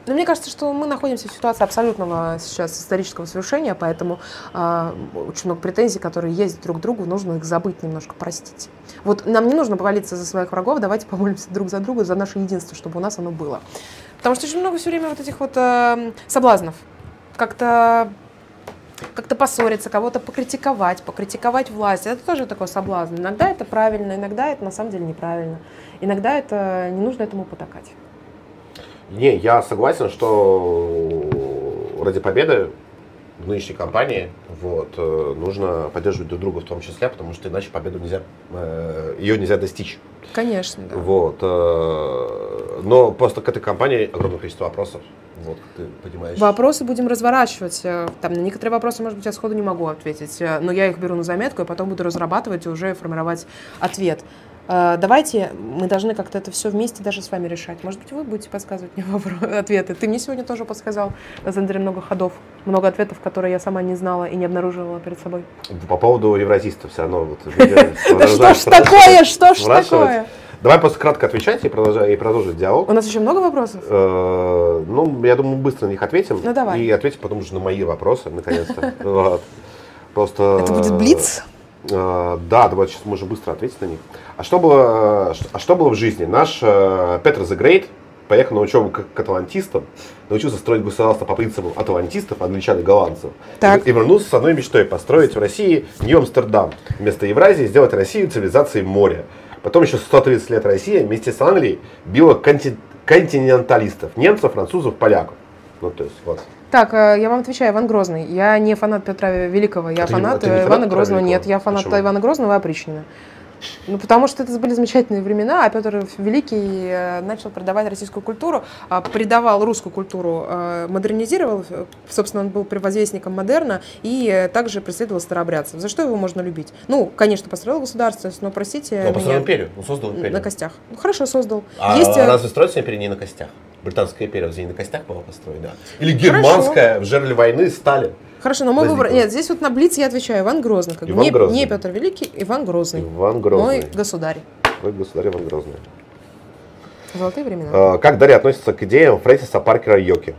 B: Но мне кажется, что мы находимся в ситуации абсолютного сейчас исторического совершения, поэтому э, очень много претензий, которые есть друг к другу, нужно их забыть немножко, простить. Вот нам не нужно повалиться за своих врагов, давайте помолимся друг за друга, за наше единство, чтобы у нас оно было. Потому что очень много все время вот этих вот э, соблазнов. Как-то как-то поссориться, кого-то покритиковать, покритиковать власть. Это тоже такой соблазн. Иногда это правильно, иногда это на самом деле неправильно. Иногда это не нужно этому потакать.
A: Не, я согласен, что ради победы в нынешней кампании вот, э, нужно поддерживать друг друга в том числе, потому что иначе победу нельзя, э, ее нельзя достичь.
B: Конечно, да.
A: Вот, э, но просто к этой кампании огромное количество вопросов. Вот, ты понимаешь.
B: Вопросы будем разворачивать. Там на некоторые вопросы, может быть, я сходу не могу ответить, но я их беру на заметку, и потом буду разрабатывать и уже формировать ответ. А, давайте, мы должны как-то это все вместе даже с вами решать. Может быть, вы будете подсказывать мне *laughs* ответы. Ты мне сегодня тоже подсказал, на самом деле, много ходов, много ответов, которые я сама не знала и не обнаруживала перед собой.
A: По поводу евразистов все равно. Вот, *laughs*
B: да что ж такое, что ж такое?
A: Давай просто кратко отвечать и продолжать, и продолжить диалог.
B: У нас еще много вопросов? Э,
A: ну, я думаю, быстро на них ответим.
B: Ну, давай.
A: И ответим потом уже на мои вопросы, наконец-то. *laughs* Просто...
B: Это будет блиц?
A: Э, да, давай сейчас можем быстро ответить на них. А что было, а что было в жизни? Наш э, Петр Great поехал на учебу к, к атлантистам, научился строить государство по принципам атлантистов, англичан и голландцев.
B: Так.
A: И, и вернулся с одной мечтой построить в России Нью-Амстердам. Вместо Евразии сделать Россию цивилизацией моря. Потом еще 130 лет Россия вместе с Англией била конти, континенталистов, немцев, французов, поляков. Ну, то есть, вот.
B: Так, э, я вам отвечаю, Иван Грозный. Я не фанат Петра Великого, я а фанат не, Ивана Грозного. Великого? Нет, я фанат Почему? Ивана Грозного и опричнина. Ну, потому что это были замечательные времена, а Петр Великий э, начал продавать российскую культуру, а, предавал русскую культуру, э, модернизировал, собственно, он был предвозвестником модерна и э, также преследовал старообрядцев. За что его можно любить? Ну, конечно, построил государственность, но, простите
A: Он построил
B: меня,
A: империю, он создал империю.
B: на костях. Ну, хорошо, создал.
A: А
B: Есть, э,
A: разве строится империя не на костях? Британская империя разве не на костях была построена? Или германская в жерле войны Сталин?
B: Хорошо, но мой выбор... Нет, здесь вот на Блиц я отвечаю. Иван Грозный. Как.
A: Иван
B: не,
A: Грозный.
B: не Петр Великий, Иван Грозный.
A: Иван Грозный.
B: Мой государь.
A: Твой государь Иван Грозный.
B: Золотые времена.
A: А, Как Дарья относится к идеям Фрэнсиса Паркера Йоки?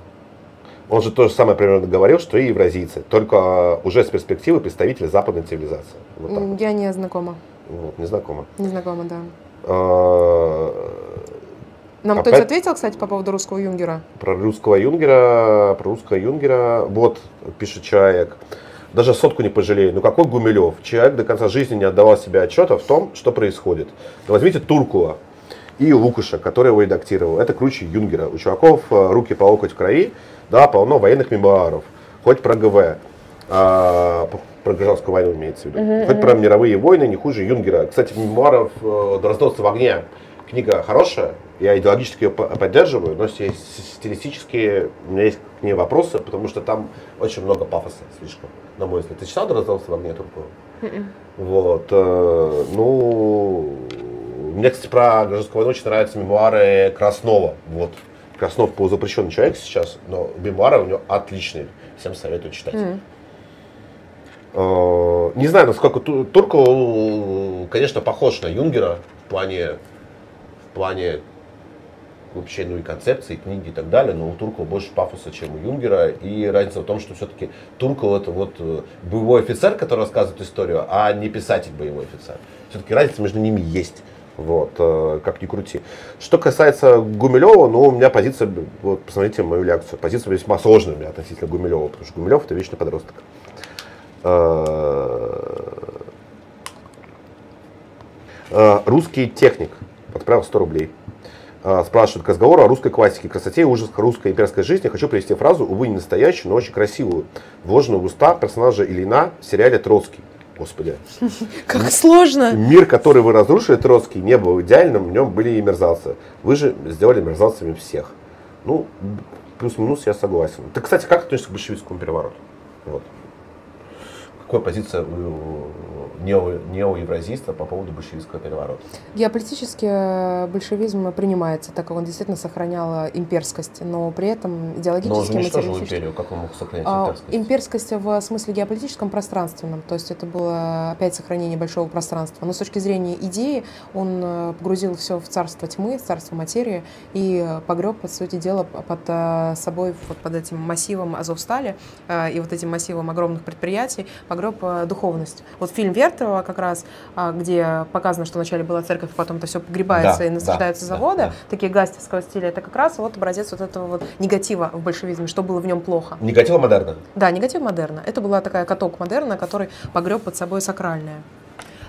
A: Он же то же самое примерно говорил, что и евразийцы, только а, уже с перспективы представителя западной цивилизации. Вот так.
B: Я не знакома.
A: Вот, незнакомо.
B: Не знакома, да.
A: А,
B: Нам
A: Опять-
B: кто-нибудь ответил, кстати, по поводу русского юнгера?
A: Про русского юнгера, про русского юнгера, вот, пишет человек, даже сотку не пожалею. Ну какой Гумилев? Человек до конца жизни не отдавал себе отчета в том, что происходит. Ну, возьмите Туркула и Лукаша, который его редактировал. Это круче юнгера. У чуваков э, руки по локоть в крови, да, полно военных мемуаров. Хоть про ГВ, а, про гражданскую войну имеется в виду. Хоть про мировые войны, не хуже юнгера. Кстати, мемуаров э, Дроздовца в огне книга хорошая, я идеологически ее по- поддерживаю, но стилистически у меня есть к ней вопросы, потому что там очень много пафоса слишком, на мой взгляд. Ты читал Дроздовца в огне Туркова? Вот, э, ну, мне, кстати, про гражданскую войну очень нравятся мемуары Краснова, вот. Краснов полузапрещенный человек сейчас, но мемуары у него отличные, всем советую читать. Э, Не знаю, насколько Ту- Турков, э, конечно, похож на Юнгера в плане, плане вообще, ну и концепции, и книги и так далее, но у Туркова больше пафоса, чем у Юнгера. И разница в том, что все-таки Турков это вот э, боевой офицер, который рассказывает историю, а не писатель боевой офицер. Все-таки разница между ними есть. Вот, э, как ни крути. Что касается Гумилева, ну, у меня позиция, вот, посмотрите мою лекцию, позиция весьма сложная у меня относительно Гумилева, потому что Гумилев это вечный подросток. Э, Русский техник отправил 100 рублей. Э, Спрашивает к разговору о русской классике, красоте и ужасах русской имперской жизни. Хочу привести фразу, увы, не настоящую, но очень красивую, вложенную в уста персонажа Ильина в сериале «Троцкий». Господи. *laughs*
B: Как сложно.
A: Мир, который вы разрушили, Троцкий, не был идеальным, в нем были и мерзавцы. Вы же сделали мерзавцами всех. Ну, плюс-минус я согласен. Ты, кстати, как относишься к большевистскому перевороту? Вот. Какая позиция у нео- неоевразийства по поводу большевистского переворота?
B: Геополитически э, большевизм принимается, так как он действительно сохранял э, имперскость, но при этом
A: Но он же
B: идеологически,
A: уничтожил империю, как он мог сохранять
B: А,
A: имперскость?
B: Имперскость в смысле геополитическом пространственном, то есть это было опять сохранение большого пространства. Но с точки зрения идеи он э, погрузил все в царство тьмы, в царство материи и погреб, по сути дела, под собой, вот под этим массивом Азовстали и вот этим массивом огромных предприятий погреб э, духовность. Вот фильм Вертова как раз, а, где показано, что вначале была церковь, потом это все погребается
A: Да,
B: и насаждаются
A: да,
B: заводы,
A: да, да.
B: такие гастевского стиля, это как раз вот образец вот этого вот негатива в большевизме, что было в нем плохо.
A: Негатива модерна.
B: Да, негатив модерна. Это была такая каток модерна, который погреб под собой сакральное.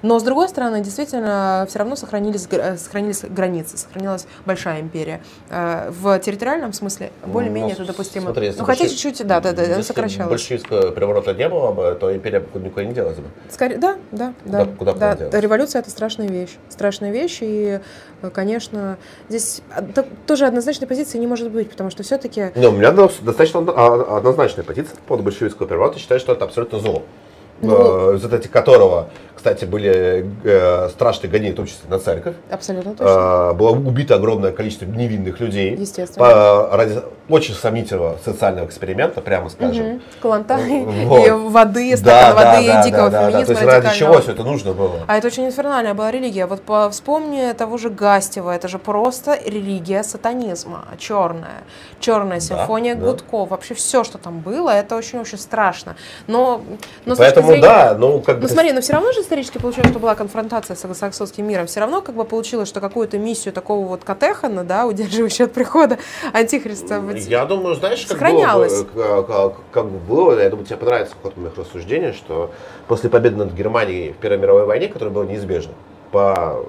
B: Но, с другой стороны, действительно, все равно сохранились, э, сохранились границы, сохранилась большая империя. Э, В территориальном смысле более-менее
A: Ну,
B: это допустимо.
A: смотри, если
B: ну, хотя чуть-чуть, да, да, да,
A: Если
B: сокращалась.
A: большевистского переворота не было бы, то империя никуда не делась бы.
B: Скорее, да, да, да.
A: Куда- куда
B: да. Революция это страшная вещь. Страшная вещь, и, э, конечно, здесь а, тоже однозначной позиции не может быть, потому что все-таки
A: Не, у меня до- достаточно а- однозначная позиция по поводу большевистского переворота. Считаю, что это абсолютно зло.
B: Ну-
A: Э, в результате которого, кстати, были э, страшные гонения, в том числе на церковь.
B: абсолютно точно.
A: Э, было убито огромное количество невинных людей.
B: Естественно.
A: По- ради очень сомнительного социального эксперимента, прямо скажем.
B: Мгм. Каланта
A: Вот.
B: и воды,
A: Да,
B: стакан
A: да,
B: воды
A: да,
B: и дикого
A: да, да, да.
B: феминизма
A: То есть ради чего все это нужно было?
B: А это очень инфернальная была религия. Вот по, вспомни того же Гастева, это же просто религия сатанизма, черная. Черная симфония
A: да.
B: Гудков. Вообще все, что там было, это очень-очень страшно. Но, но
A: Поэтому
B: зрения-
A: да, ну как бы...
B: Ну смотри, но все равно же исторически получилось, что была конфронтация с англосаксонским миром. Все равно как бы получилось, что какую-то миссию такого вот Катехана, да, удерживающего от прихода Антихриста.
A: Я думаю, знаешь, как
B: Сохранялось.
A: было, бы, как, как- как бы было, я думаю, тебе понравится ход моих рассуждений, что после победы над Германией в Первой мировой войне, которая была неизбежна, по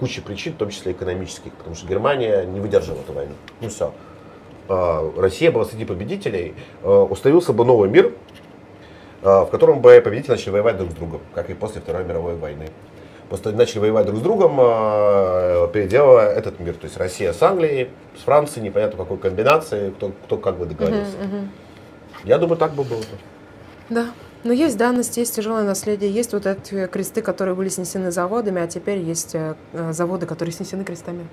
A: куче причин, в том числе экономических, потому что Германия не выдержала эту войну. Ну все. Россия была среди победителей, а, установился бы новый мир, а, в котором бы победители начали воевать друг с другом, как и после Второй мировой войны. Просто начали воевать друг с другом, э, переделывая этот мир. То есть Россия с Англией, с Францией, непонятно какой комбинации, кто, кто как бы договорился.
B: Мгм, мгм.
A: Я думаю, так бы было. бы.
B: Да. Но есть данность, есть тяжелое наследие, есть вот эти кресты, которые были снесены заводами, а теперь есть э, заводы, которые снесены крестами.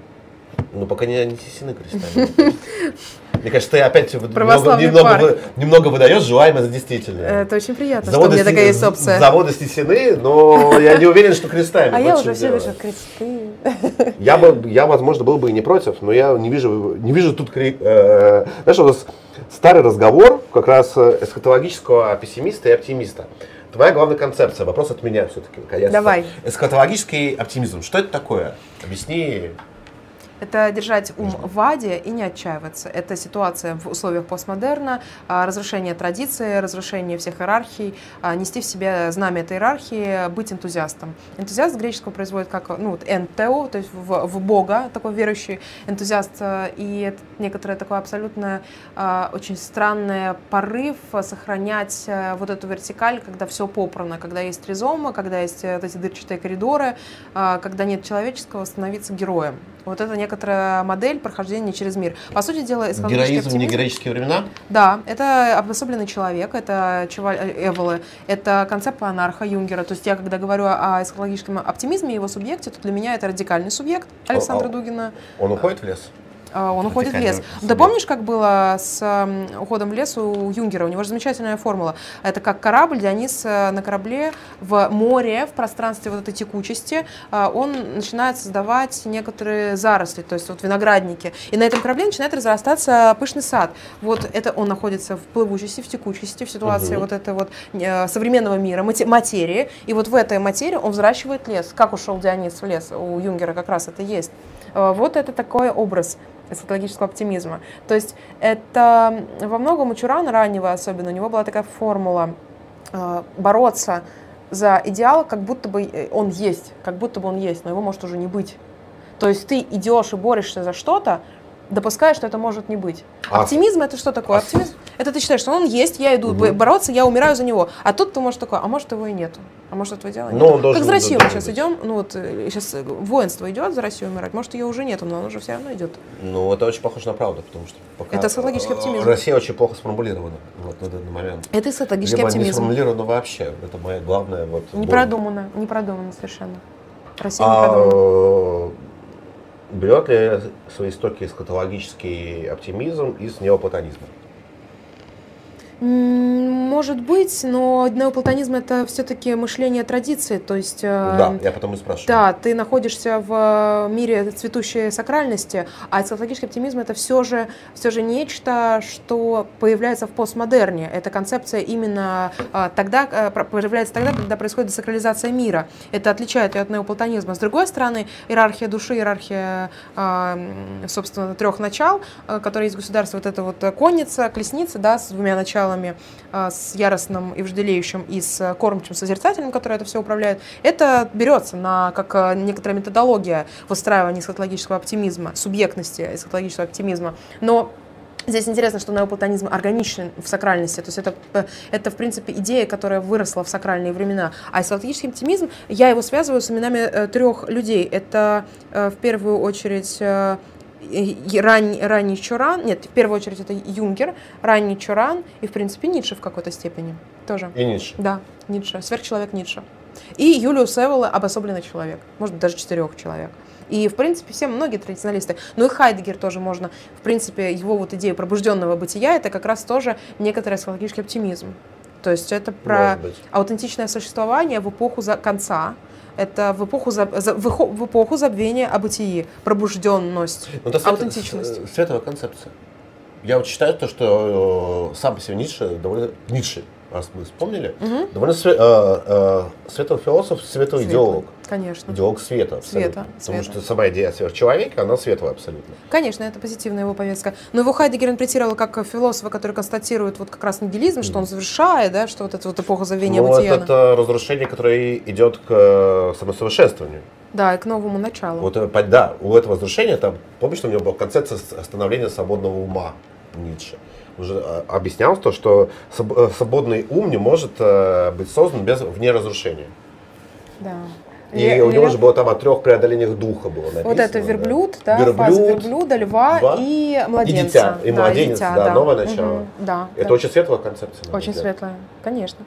A: Ну, пока не нанесены крестами. *laughs* Мне кажется, ты опять немного, немного, вы- немного выдаешь желаемое за действительное.
B: Это очень приятно, что у меня такая есть опция.
A: заводы снесены, но я не уверен, что крестами. *laughs*
B: А я уже все вижу кресты.
A: Я бы, я, возможно, был бы и не против, но я не вижу, не вижу тут, э, знаешь, у нас старый разговор как раз э, эсхатологического пессимиста и оптимиста. Твоя главная концепция, вопрос от меня все-таки.
B: Давай.
A: Эсхатологический оптимизм, что это такое? Объясни.
B: Это держать ум в аде и не отчаиваться. Это ситуация в условиях постмодерна, а, разрушение традиции, разрушение всех иерархий, а, нести в себе знамя этой иерархии, быть энтузиастом. Энтузиаст греческого производит как ну, вот, энтео, то есть в, в Бога, такой верующий энтузиаст. а, И некоторое такое абсолютно очень странный порыв сохранять вот эту вертикаль, когда все попрано, когда есть тризома, когда есть э, вот эти дырчатые коридоры, когда нет человеческого, становиться героем. Вот это некоторая модель прохождения через мир. По сути дела,
A: Героизм не
B: оптимизм-
A: героические времена?
B: да, это обособленный человек, это Чеваль э, Эволы, это концепт анарха Юнгера. То есть я, когда говорю о эсхатологическом оптимизме и его субъекте, то для меня это радикальный субъект Александра
A: О, о.
B: Дугина.
A: Он уходит в лес?
B: А, Он уходит в лес. Да помнишь, как было с уходом в лес у Юнгера? У него же замечательная формула. Это как корабль, Дионис э, на корабле в море, в пространстве вот этой текучести, а, он начинает создавать некоторые заросли, то есть вот виноградники. И на этом корабле начинает разрастаться пышный сад. Вот это он находится в плывучести, в текучести, в ситуации
A: Мгм.
B: вот этой вот э, современного мира, мате- материи. И вот в этой материи он взращивает лес. Как ушел Дионис в лес? У Юнгера как раз это есть. Э, Вот это такой образ эсхатологического оптимизма. То есть это во многом у Чурана раннего особенно, у него была такая формула э, бороться за идеал, как будто бы э, он есть, как будто бы он есть, но его может уже не быть. То есть ты идешь и борешься за что-то, допуская, что это может не быть.
A: А-
B: Оптимизм это что такое?
A: а-
B: Оптимизм это ты считаешь, что он есть, я иду
A: Мгм.
B: бороться, я умираю за него. А тут ты можешь такое, а может его и нету. А может этого дела нет.
A: должен-
B: как за Россию мы сейчас
A: быть.
B: идем, ну вот сейчас воинство идет за Россию умирать, может ее уже нету, но оно уже все равно идет.
A: Ну, это очень похоже на правду, потому что пока
B: Это эсхатологический
A: э,
B: оптимизм.
A: Россия очень плохо сформулирована вот, на данный момент.
B: Это эсхатологический
A: Либо не сформулирована вообще. Это моя главная вот
B: Не
A: боль.
B: продумано, не продумано совершенно. Россия не
A: А,
B: продумана.
A: Берет ли свои истоки эсхатологический оптимизм из неоплатонизма?
B: Может быть, но неоплатонизм это все-таки мышление традиции, то есть э,
A: Да, я потом и спрашиваю.
B: Да, ты находишься в э, мире цветущей сакральности, а эсхатологический оптимизм это все же, все же нечто, что появляется в постмодерне. Эта концепция именно э, тогда, появляется тогда, когда происходит десакрализация мира. Это отличает ее от неоплатонизма. С другой стороны, иерархия души, иерархия, собственно, трех начал, которые есть в государстве, вот это вот конница, колесница, да, с двумя началами, э, с яростным и вожделеющим, и с э, кормчим созерцательным, который это все управляет, это берется на, как э, некоторая методология выстраивания эсхатологического оптимизма, субъектности эсхатологического оптимизма. Но Здесь интересно, что неоплатонизм органичен в сакральности, то есть это, э, это в принципе идея, которая выросла в сакральные времена. А эсхатологический оптимизм, я его связываю с именами трех людей. Это в первую очередь и- ранний, Чуран, нет, в первую очередь это Юнгер, ранний Чуран и, в принципе, Ницше в какой-то степени тоже.
A: И Ницше.
B: Да, Ницше, сверхчеловек Ницше. И Юлиус Эвола обособленный человек, может быть, даже четырех человек. И, в принципе, все многие традиционалисты, ну и Хайдегер тоже можно, в принципе, его вот идея пробужденного бытия, это как раз тоже некоторый эсхатологический оптимизм. То есть это про аутентичное существование в эпоху за конца, это в эпоху, за- за- в в эпоху забвения о бытии, пробужденность,
A: Ну, это
B: аутентичность.
A: световая концепция. Я вот считаю то, что э, сам по себе Ницше довольно... Ницше, раз мы вспомнили,
B: Мгм.
A: довольно све- э, э, светлый философ, светлый идеолог.
B: Конечно.
A: Идеолог света. абсолютно.
B: Света,
A: Потому
B: света.
A: что сама идея сверхчеловека, она светлая абсолютно.
B: Конечно, это позитивная его повестка. Но его Хайдегер интерпретировал как философа, который констатирует вот как раз нигилизм, что он завершает, да, что вот эта вот эпоха забвения
A: Но
B: бытия.
A: Ну, это разрушение, которое идет к э, самосовершенствованию.
B: Да, и к новому началу.
A: Вот, э, да, у этого разрушения, там, помнишь, у него была концепция становления свободного ума Ницше. Уже э, объяснялось то, что э, свободный ум не может э, быть создан без, вне разрушения.
B: Да.
A: И
B: Ле-
A: у него
B: лев.
A: же было там о трех преодолениях духа было написано.
B: Вот это
A: да.
B: верблюд, да,
A: Верблюд,
B: фаза верблюда, льва
A: льва
B: и младенца.
A: дитя, и
B: Да,
A: младенец,
B: дитя,
A: да, новое начало.
B: Мгм, Да.
A: Это
B: да.
A: очень светлая концепция.
B: Очень
A: взгляд.
B: светлая, конечно.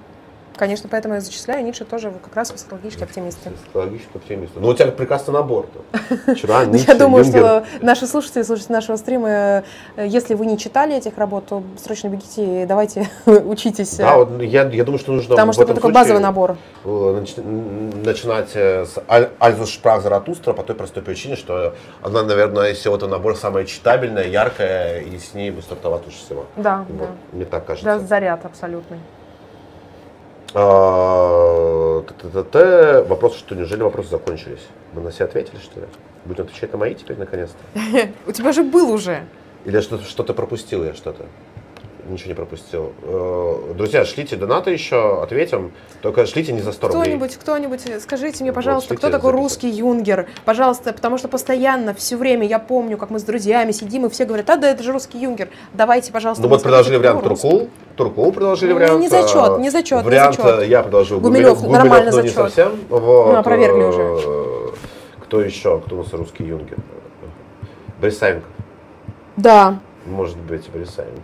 B: Конечно, поэтому я зачисляю Ницше тоже как раз в психологический оптимист.
A: Психологический оптимист. Ну, у тебя прекрасный набор. *laughs* Вчера Ницше,
B: Я думаю, что наши слушатели, слушатели нашего стрима, э, если вы не читали этих работ, то срочно бегите и давайте *laughs* учитесь.
A: Да, вот я, я думаю, что нужно
B: Потому что это такой базовый набор.
A: э, начинать э, с Аль- Альзус Шпрах Заратустра по той простой причине, что она, наверное, из всего этого набора самая читабельная, яркая, и с ней бы стартовать лучше всего.
B: Да,
A: Вот,
B: да.
A: Мне так кажется.
B: Да, заряд абсолютный.
A: А, т-т-т-т. Вопрос, что неужели вопросы закончились? Мы на все ответили, что ли? Будем отвечать на мои теперь наконец-то? *laughs*
B: У тебя же был уже.
A: Или что-то пропустил я что-то? Ничего не пропустил. Э, Друзья, шлите донаты еще, ответим. Только шлите не за 100 рублей.
B: Кто-нибудь, кто-нибудь, скажите мне,
A: Вот,
B: пожалуйста,
A: шлите
B: кто такой
A: записи.
B: русский юнгер? Пожалуйста, потому что постоянно, все время я помню, как мы с друзьями сидим, и все говорят, а да, это же русский юнгер. Давайте, пожалуйста,
A: Ну вот предложили вариант. Туркул. Туркул предложили
B: Ну,
A: вариант.
B: не зачет,
A: э,
B: не зачет, не
A: Вариант
B: зачет.
A: э, я предложил
B: Гумилев,
A: Гумилев,
B: нормально
A: но не
B: зачет.
A: совсем. Вот,
B: Ну, опровергли уже.
A: Кто еще? Кто у нас русский юнгер? Борисаенко.
B: Да,
A: Может быть, Борисаенко.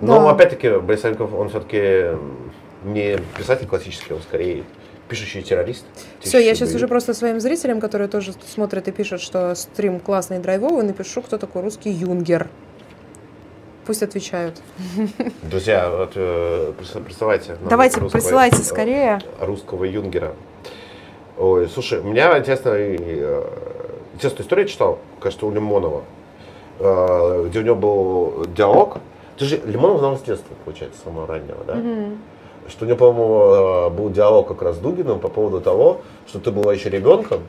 A: Но
B: Да.
A: опять-таки Борисаенков, он все-таки не писатель классический, он скорее пишущий террорист.
B: все, я сейчас уже просто своим зрителям, которые тоже смотрят и пишут, что стрим классный и драйвовый, напишу, кто такой русский юнгер. Пусть отвечают. *laughs*
A: Друзья, вот, э, прис- присылайте.
B: Давайте,
A: русского-
B: присылайте
A: э,
B: скорее.
A: Русского юнгера. Ой, слушай, у меня интересная, э, интересную историю читал, кажется, у Лимонова, где у него был диалог. Ты же Лимонов знал с детства, получается, самого раннего, да?
B: Мгм.
A: Что у него, по-моему, э, был диалог как раз с Дугиным по поводу того, что ты была еще ребенком,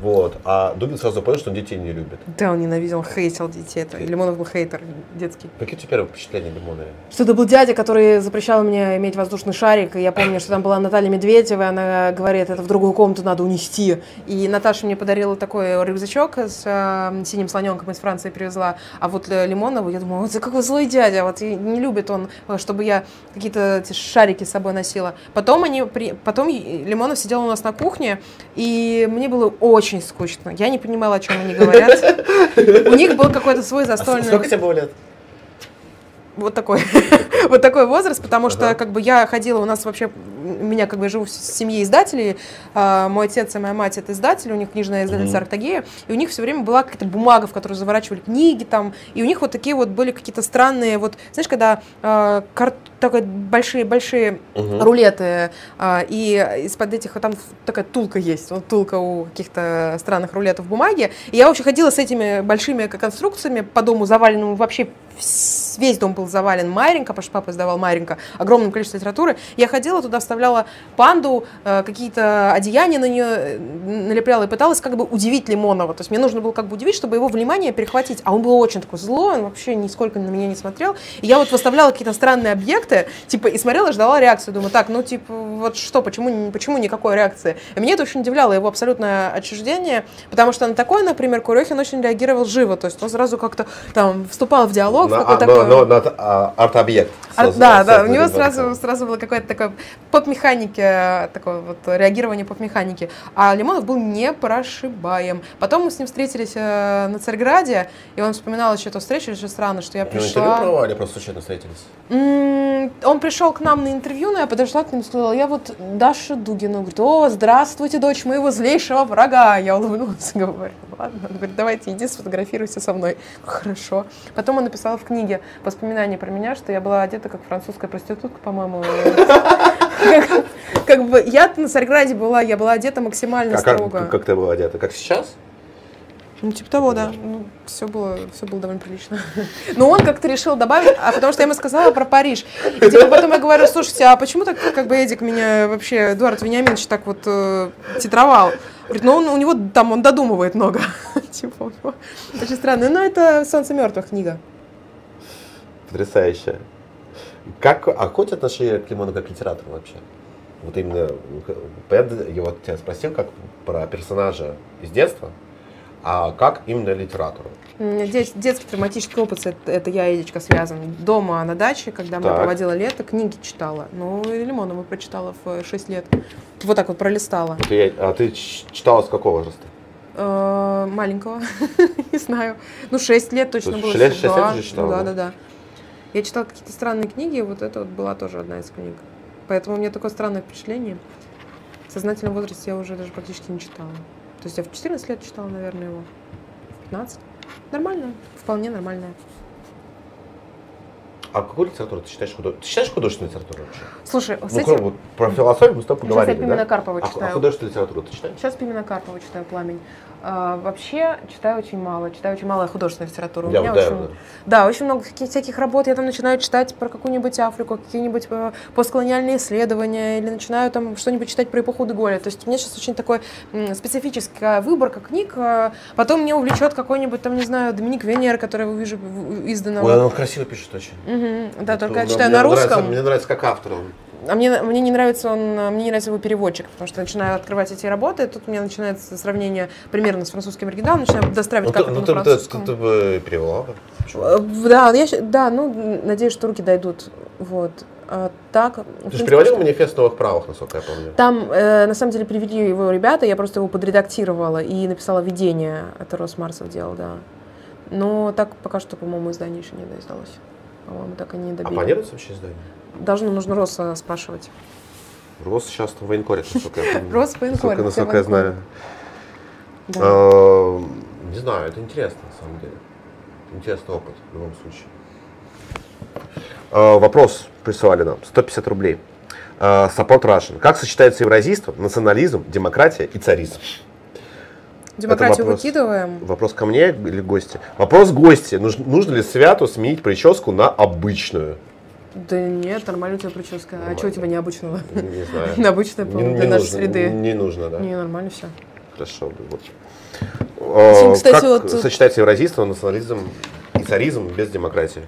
A: вот, а Дугин сразу понял, что он детей не любит.
B: Да, он ненавидел, он хейтил детей. Это. Лимонов был хейтер детский.
A: Какие у тебя первые впечатления Лимонова?
B: Что это был дядя, который запрещал мне иметь воздушный шарик. И я помню, что там была Наталья Медведева, и она говорит, это в другую комнату надо унести. И Наташа мне подарила такой рюкзачок с э, синим слоненком из Франции привезла. А вот э, Лимонову, я думаю, вот за какой злой дядя, вот и не любит он, э, чтобы я какие-то шарики с собой носила. Потом они, при... потом Лимонов сидел у нас на кухне, и мне было очень скучно. Я не понимала, о чем они говорят. У них был какой-то свой застольный...
A: А Сколько тебе было лет?
B: Вот такой, *laughs* вот такой возраст, потому что как бы я ходила, у нас вообще, у меня как бы живу в семье издателей, а, мой отец и моя мать это издатели, у них книжная издательство
A: Мгм.
B: Артагея, и у них все время была какая-то бумага, в которую заворачивали книги там, и у них вот такие вот были какие-то странные, вот, знаешь, когда а, кар- такой большие-большие рулеты, а, и из-под этих вот там такая тулка есть, вот тулка у каких-то странных рулетов бумаги. И я вообще ходила с этими большими конструкциями по дому заваленному вообще весь дом был завален Маренко, потому что папа издавал Маренко, огромное количество литературы. Я ходила туда, вставляла панду, э, какие-то одеяния на нее э, налепляла и пыталась как бы удивить Лимонова. То есть мне нужно было как бы удивить, чтобы его внимание перехватить. А он был очень такой злой, он вообще нисколько на меня не смотрел. И я вот выставляла какие-то странные объекты, типа, и смотрела, ждала реакцию. Думаю, так, ну, типа, вот что, почему, почему никакой реакции? И меня это очень удивляло, его абсолютное отчуждение, потому что на такое, например, Курехин очень реагировал живо, то есть он сразу как-то там вступал в диалог,
A: На, а, но-
B: такой...
A: но на а, арт-объект.
B: А,
A: создан-
B: да, да, у него сразу, сразу было какое-то такое поп-механики, такое вот реагирование поп-механики. А Лимонов был непрошибаем. Потом мы с ним встретились э, на Царьграде, и он вспоминал еще эту встречу, очень странно, что я
A: Ну, интервью
B: пришла...
A: проводили, или просто случайно встретились?
B: М, Он пришел к нам на интервью, но я подошла к нему и сказала, я вот Даша Дугина. Он говорит, о, здравствуйте, дочь моего злейшего врага. Я улыбнулась и *laughs* говорю, ладно. Он говорит, давайте иди сфотографируйся со мной. Хорошо. Потом он написал в книге воспоминания про меня, что я была одета как французская проститутка, по-моему. *laughs* Как- бы я на Царьграде была, я была одета максимально
A: А
B: строго.
A: как ты была одета? Как сейчас?
B: Ну, типа того, да. Ну, все было, все было довольно прилично. *laughs* Но он как-то решил добавить, а потому что я ему сказала про Париж. И типа потом я говорю, слушайте, а почему так, как бы Эдик меня вообще, Эдуард Вениаминович так вот э, титровал? Говорит, ну он, у него там, он додумывает много. *laughs* Типа, очень странно. Но это «Солнце мертвых» книга.
A: Потрясающе. Как, а какое у тебя отношение к Лимону как к литератору вообще? Вот именно, понятно, я вот тебя спросил как про персонажа из детства, А как именно литературу?
B: Дет, детский травматический опыт, это, это я и Эдичка связан. Дома на даче, когда мы проводила лето, книги читала. Ну, и Лимонова прочитала в 6 лет. Вот так вот пролистала.
A: Ты, а ты читала с какого возраста?
B: Э, маленького, *laughs* не знаю. Ну, 6 лет точно
A: есть
B: было.
A: шесть лет- шесть лет
B: Да,
A: уже читала,
B: да?
A: да,
B: да. Я читала какие-то странные книги, вот это вот была тоже одна из книг. Поэтому у меня такое странное впечатление. В сознательном возрасте я уже даже практически не читала. То есть я в 14 лет читала, наверное, его. В 15. Нормально, вполне нормальная.
A: А какую литературу ты читаешь? худо- Ты читаешь художественную литературу вообще?
B: Слушай,
A: Ну,
B: этим...
A: кроме вот про философию мы с тобой
B: Сейчас я
A: поговорили,
B: Пимена
A: да?
B: Карпова
A: А, а
B: читаю.
A: художественную литературу ты читаешь?
B: Сейчас Пимена Карпова читаю «Пламень». А, вообще читаю очень мало. Читаю очень мало художественной литературы. У
A: Я
B: меня
A: да,
B: очень,
A: да.
B: да, очень много каких- всяких работ. Я там начинаю читать про какую-нибудь Африку, какие-нибудь э, постколониальные исследования, или начинаю там что-нибудь читать про эпоху Деголя. То есть у меня сейчас очень такой специфическая выборка книг. э, Потом меня увлечет какой-нибудь там, не знаю, Доминик Венер, который увижу в- изданного.
A: Ой, он красиво пишет очень.
B: Мгм. Да, только я читаю
A: мне
B: на
A: нравится-
B: русском.
A: мне нравится как автор он.
B: А мне, мне не нравится он, мне не нравится его переводчик, потому что начинаю открывать эти работы, тут у меня начинается сравнение примерно с французским оригиналом, начинаю достраивать,
A: Ну,
B: как это
A: ну,
B: на
A: ты, ты-
B: французском.
A: ты- ты бы перевела бы. Почему?
B: Э, Да, я, да, ну, надеюсь, что руки дойдут. Вот. А так,
A: Ты же
B: принципе,
A: переводил
B: что-
A: манифест новых правах, насколько я помню.
B: Там, э, на самом деле, привели его ребята, я просто его подредактировала и написала введение. Это Росмарсов делал, да. Но так пока что, по-моему, издание еще не доиздалось. По-моему, так и не
A: А
B: добили.
A: планируется вообще издание?
B: Должно, нужно Роса спрашивать.
A: Рос сейчас в военкоре, насколько я помню. *laughs*
B: Рос в военкоре,
A: Насколько, я знаю. А, Не знаю, это интересно, на самом деле. Интересный опыт, в любом случае. А, Вопрос присылали нам. 150 рублей. Support Russian. Как сочетается евразийство, национализм, демократия и царизм?
B: Демократию
A: вопрос.
B: выкидываем.
A: Вопрос ко мне или гости? Вопрос гости. Нуж- Нужно ли святу сменить прическу на обычную?
B: Да нет, нормально у тебя прическа. А
A: Нормально.
B: что у тебя необычного?
A: Не знаю. *laughs* Не
B: для нашей среды.
A: не нужно, да?
B: Не, нормально все.
A: Хорошо. Вот.
B: Сегодня,
A: А,
B: кстати,
A: как
B: вот-
A: сочетается евразийство, национализм и царизм без демократии?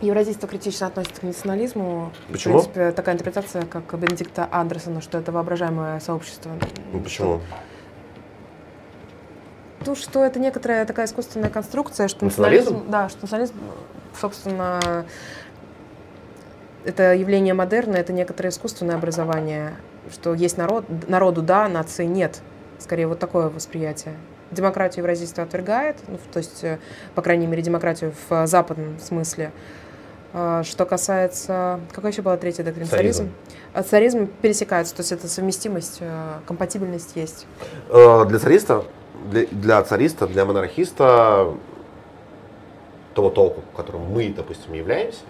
B: Евразийство критично относится к национализму.
A: Почему?
B: В принципе, такая интерпретация, как Бенедикта Андерсона, что это воображаемое сообщество.
A: Ну, почему?
B: Ну, что это некоторая такая искусственная конструкция, что
A: Национализм?
B: национализм... Да, что национализм, собственно, это явление модерна, это некоторое искусственное образование, что есть народ, народу да, нации нет. Скорее, вот такое восприятие. Демократию евразийство отвергает, ну, то есть, э, по крайней мере, демократию в э, западном смысле. А, Что касается... Какая еще была третья доктрина?
A: Царизм.
B: А Царизм пересекается, то есть это совместимость, э, компатибельность есть.
A: Для цариста, для, для цариста, для монархиста того толку, которым мы, допустим, являемся,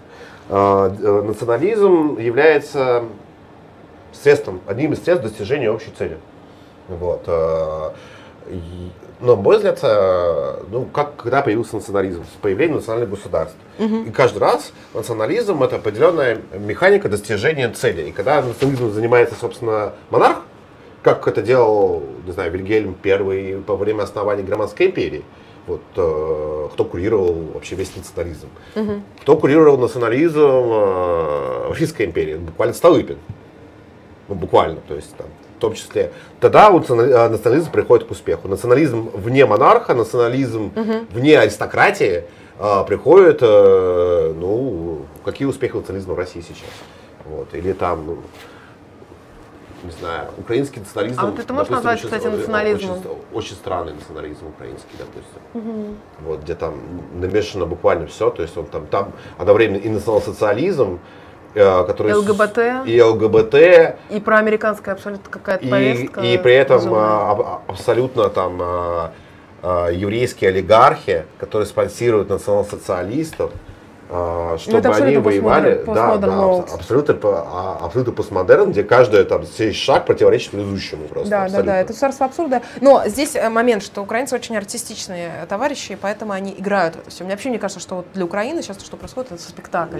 A: национализм является средством, одним из средств достижения общей цели. Вот. э, Но, на мой взгляд, э, ну, как, когда появился национализм, с появлением национальных государств. И каждый раз национализм это определенная механика достижения цели. И когда национализмом занимается, собственно, монарх, как это делал, не знаю, Вильгельм I во время основания Германской империи, вот, э, кто курировал вообще весь национализм. Кто курировал национализм э, Российской империи? Буквально Столыпин. Ну, буквально, то есть там, в том числе. Тогда вот э, национализм приходит к успеху. Национализм вне монарха, национализм вне аристократии э, приходит, э, ну, какие успехи национализма в России сейчас? Вот. Или там, ну, не знаю, украинский национализм.
B: А вот это можно назвать,
A: очень-
B: кстати, национализмом?
A: Очень, очень странный национализм украинский, допустим. Вот, где там намешано буквально все, то есть он там, там одновременно и национал-социализм, э, который...
B: ЛГБТ.
A: И ЛГБТ,
B: И про американская абсолютно какая-то
A: и,
B: повестка.
A: и при этом
B: безумная.
A: аб- абсолютно там а, еврейские олигархи, которые спонсируют национал-социалистов, чтобы
B: это
A: они воевали, да, да, абсолютно, а, абсолютно постмодерн, где каждый там сей шаг противоречит предыдущему просто.
B: Да, да,
A: абсолютно.
B: да, это царство абсурда. Но здесь э, момент, что украинцы очень артистичные товарищи, и поэтому они играют это все. Мне вообще мне кажется, что вот для Украины сейчас то, что происходит, это спектакль.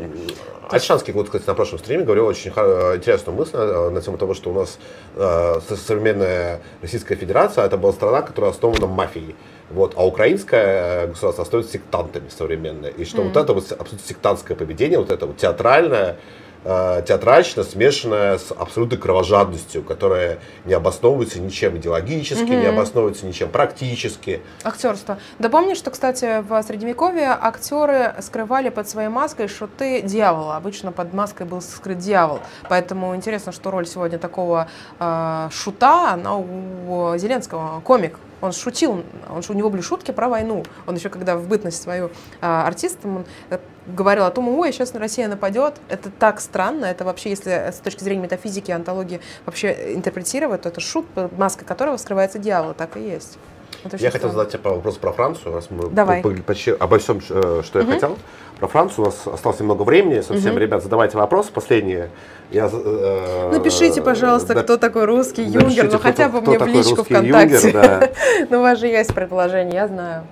A: Альшанский, вот, кстати, на прошлом стриме говорил очень ха- интересную мысль э, на тему того, что у нас э, со- современная Российская Федерация это была страна, которая основана мафией. Вот, а украинское э, государство остается сектантами современное. И что вот это вот абсолютно сектантское поведение, вот это вот театральное, э, театральщина, смешанная с абсолютной кровожадностью, которая не обосновывается ничем идеологически,
B: Мгм.
A: не обосновывается ничем практически.
B: Актерство. Да помнишь, что, кстати, в Средневековье актеры скрывали под своей маской шуты дьявола. Обычно под маской был скрыт дьявол. Поэтому интересно, что роль сегодня такого э, шута, она у Зеленского комик. Он шутил, он, у него были шутки про войну. Он еще когда в бытность свою а, артистом он э, говорил о том, ой, сейчас Россия нападет. Это так странно. Это вообще, если с точки зрения метафизики, антологии вообще интерпретировать, то это шут, маской которого скрывается дьявол. Так и есть. Это
A: Я хотел
B: странно.
A: задать тебе вопрос про Францию, раз мы
B: Давай.
A: почти обо всем, э, что я хотел. Про Францию у нас осталось немного времени. Совсем,
B: Мгм.
A: ребят, задавайте вопросы последние. Я, э,
B: Напишите, пожалуйста,
A: да,
B: кто такой русский юнгер, ну хотя бы мне в личку ВКонтакте.
A: юнгер, да. *laughs*
B: Ну, у вас же есть предположение, я знаю.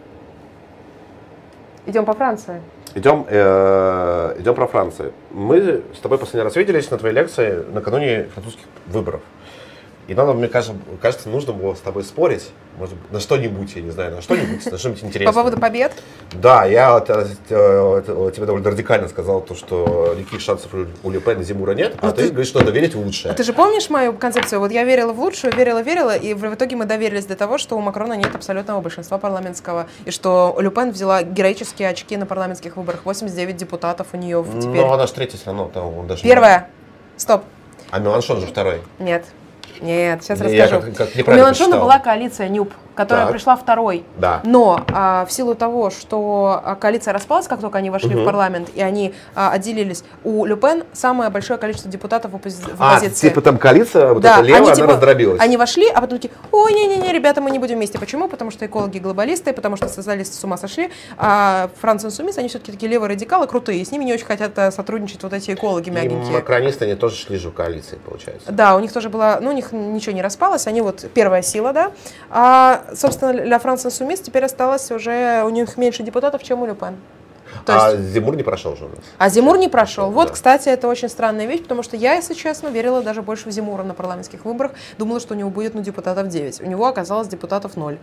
B: Идем по Франции.
A: Идем, э, идем про Францию. Мы с тобой последний раз виделись на твоей лекции накануне французских выборов. И нам, мне кажется, кажется, нужно было с тобой спорить, может на что-нибудь, я не знаю, на что-нибудь, на что-нибудь интересное.
B: По поводу побед.
A: Да, я вот, э, э, тебе довольно радикально сказал, то, что никаких шансов у Ле Пен и Зимура нет, а
B: Ну,
A: ты говоришь, что надо верить в лучшее.
B: А ты же помнишь мою концепцию? Вот я верила в лучшую, верила, верила, и в итоге мы доверились до того, что у Макрона нет абсолютного большинства парламентского, и что Люпен взяла героические очки на парламентских выборах. 89 депутатов у нее теперь.
A: Но она же третья все равно, там он даже
B: Первое. Стоп.
A: А Меланшон же второй.
B: Нет. Нет, сейчас
A: Я
B: расскажу.
A: как- как
B: У Меланшона
A: прочитал.
B: была коалиция НЮП, которая
A: Так.
B: пришла второй.
A: Да.
B: Но а, в силу того, что а, коалиция распалась, как только они вошли
A: Мгм.
B: в парламент, и они а, отделились, у Люпен самое большое количество депутатов в, оппози- в
A: А,
B: оппозиции.
A: типа там коалиция, вот
B: Да,
A: эта левая,
B: они,
A: она
B: типа,
A: раздробилась.
B: Они вошли, а потом такие, ой, не-не-не, ребята, мы не будем вместе. Почему? Потому что экологи глобалисты, потому что социалисты с ума сошли, а Франц Инсумис, они все-таки такие левые радикалы, крутые, и с ними не очень хотят а, сотрудничать вот эти экологи
A: И
B: мягенькие.
A: макронисты, они тоже шли же в коалиции, получается.
B: Да, у них тоже была, ну, у них ничего не распалось, они вот первая сила, да. А, собственно, для Франца Сумис теперь осталось уже, у них меньше депутатов, чем у Люпен. То
A: а
B: есть,
A: Зимур не прошел же у нас.
B: а Зимур не прошел. Вот,
A: Да.
B: кстати, это очень странная вещь, потому что я, если честно, верила даже больше в Зимура на парламентских выборах. Думала, что у него будет, ну, депутатов 9. У него оказалось депутатов 0.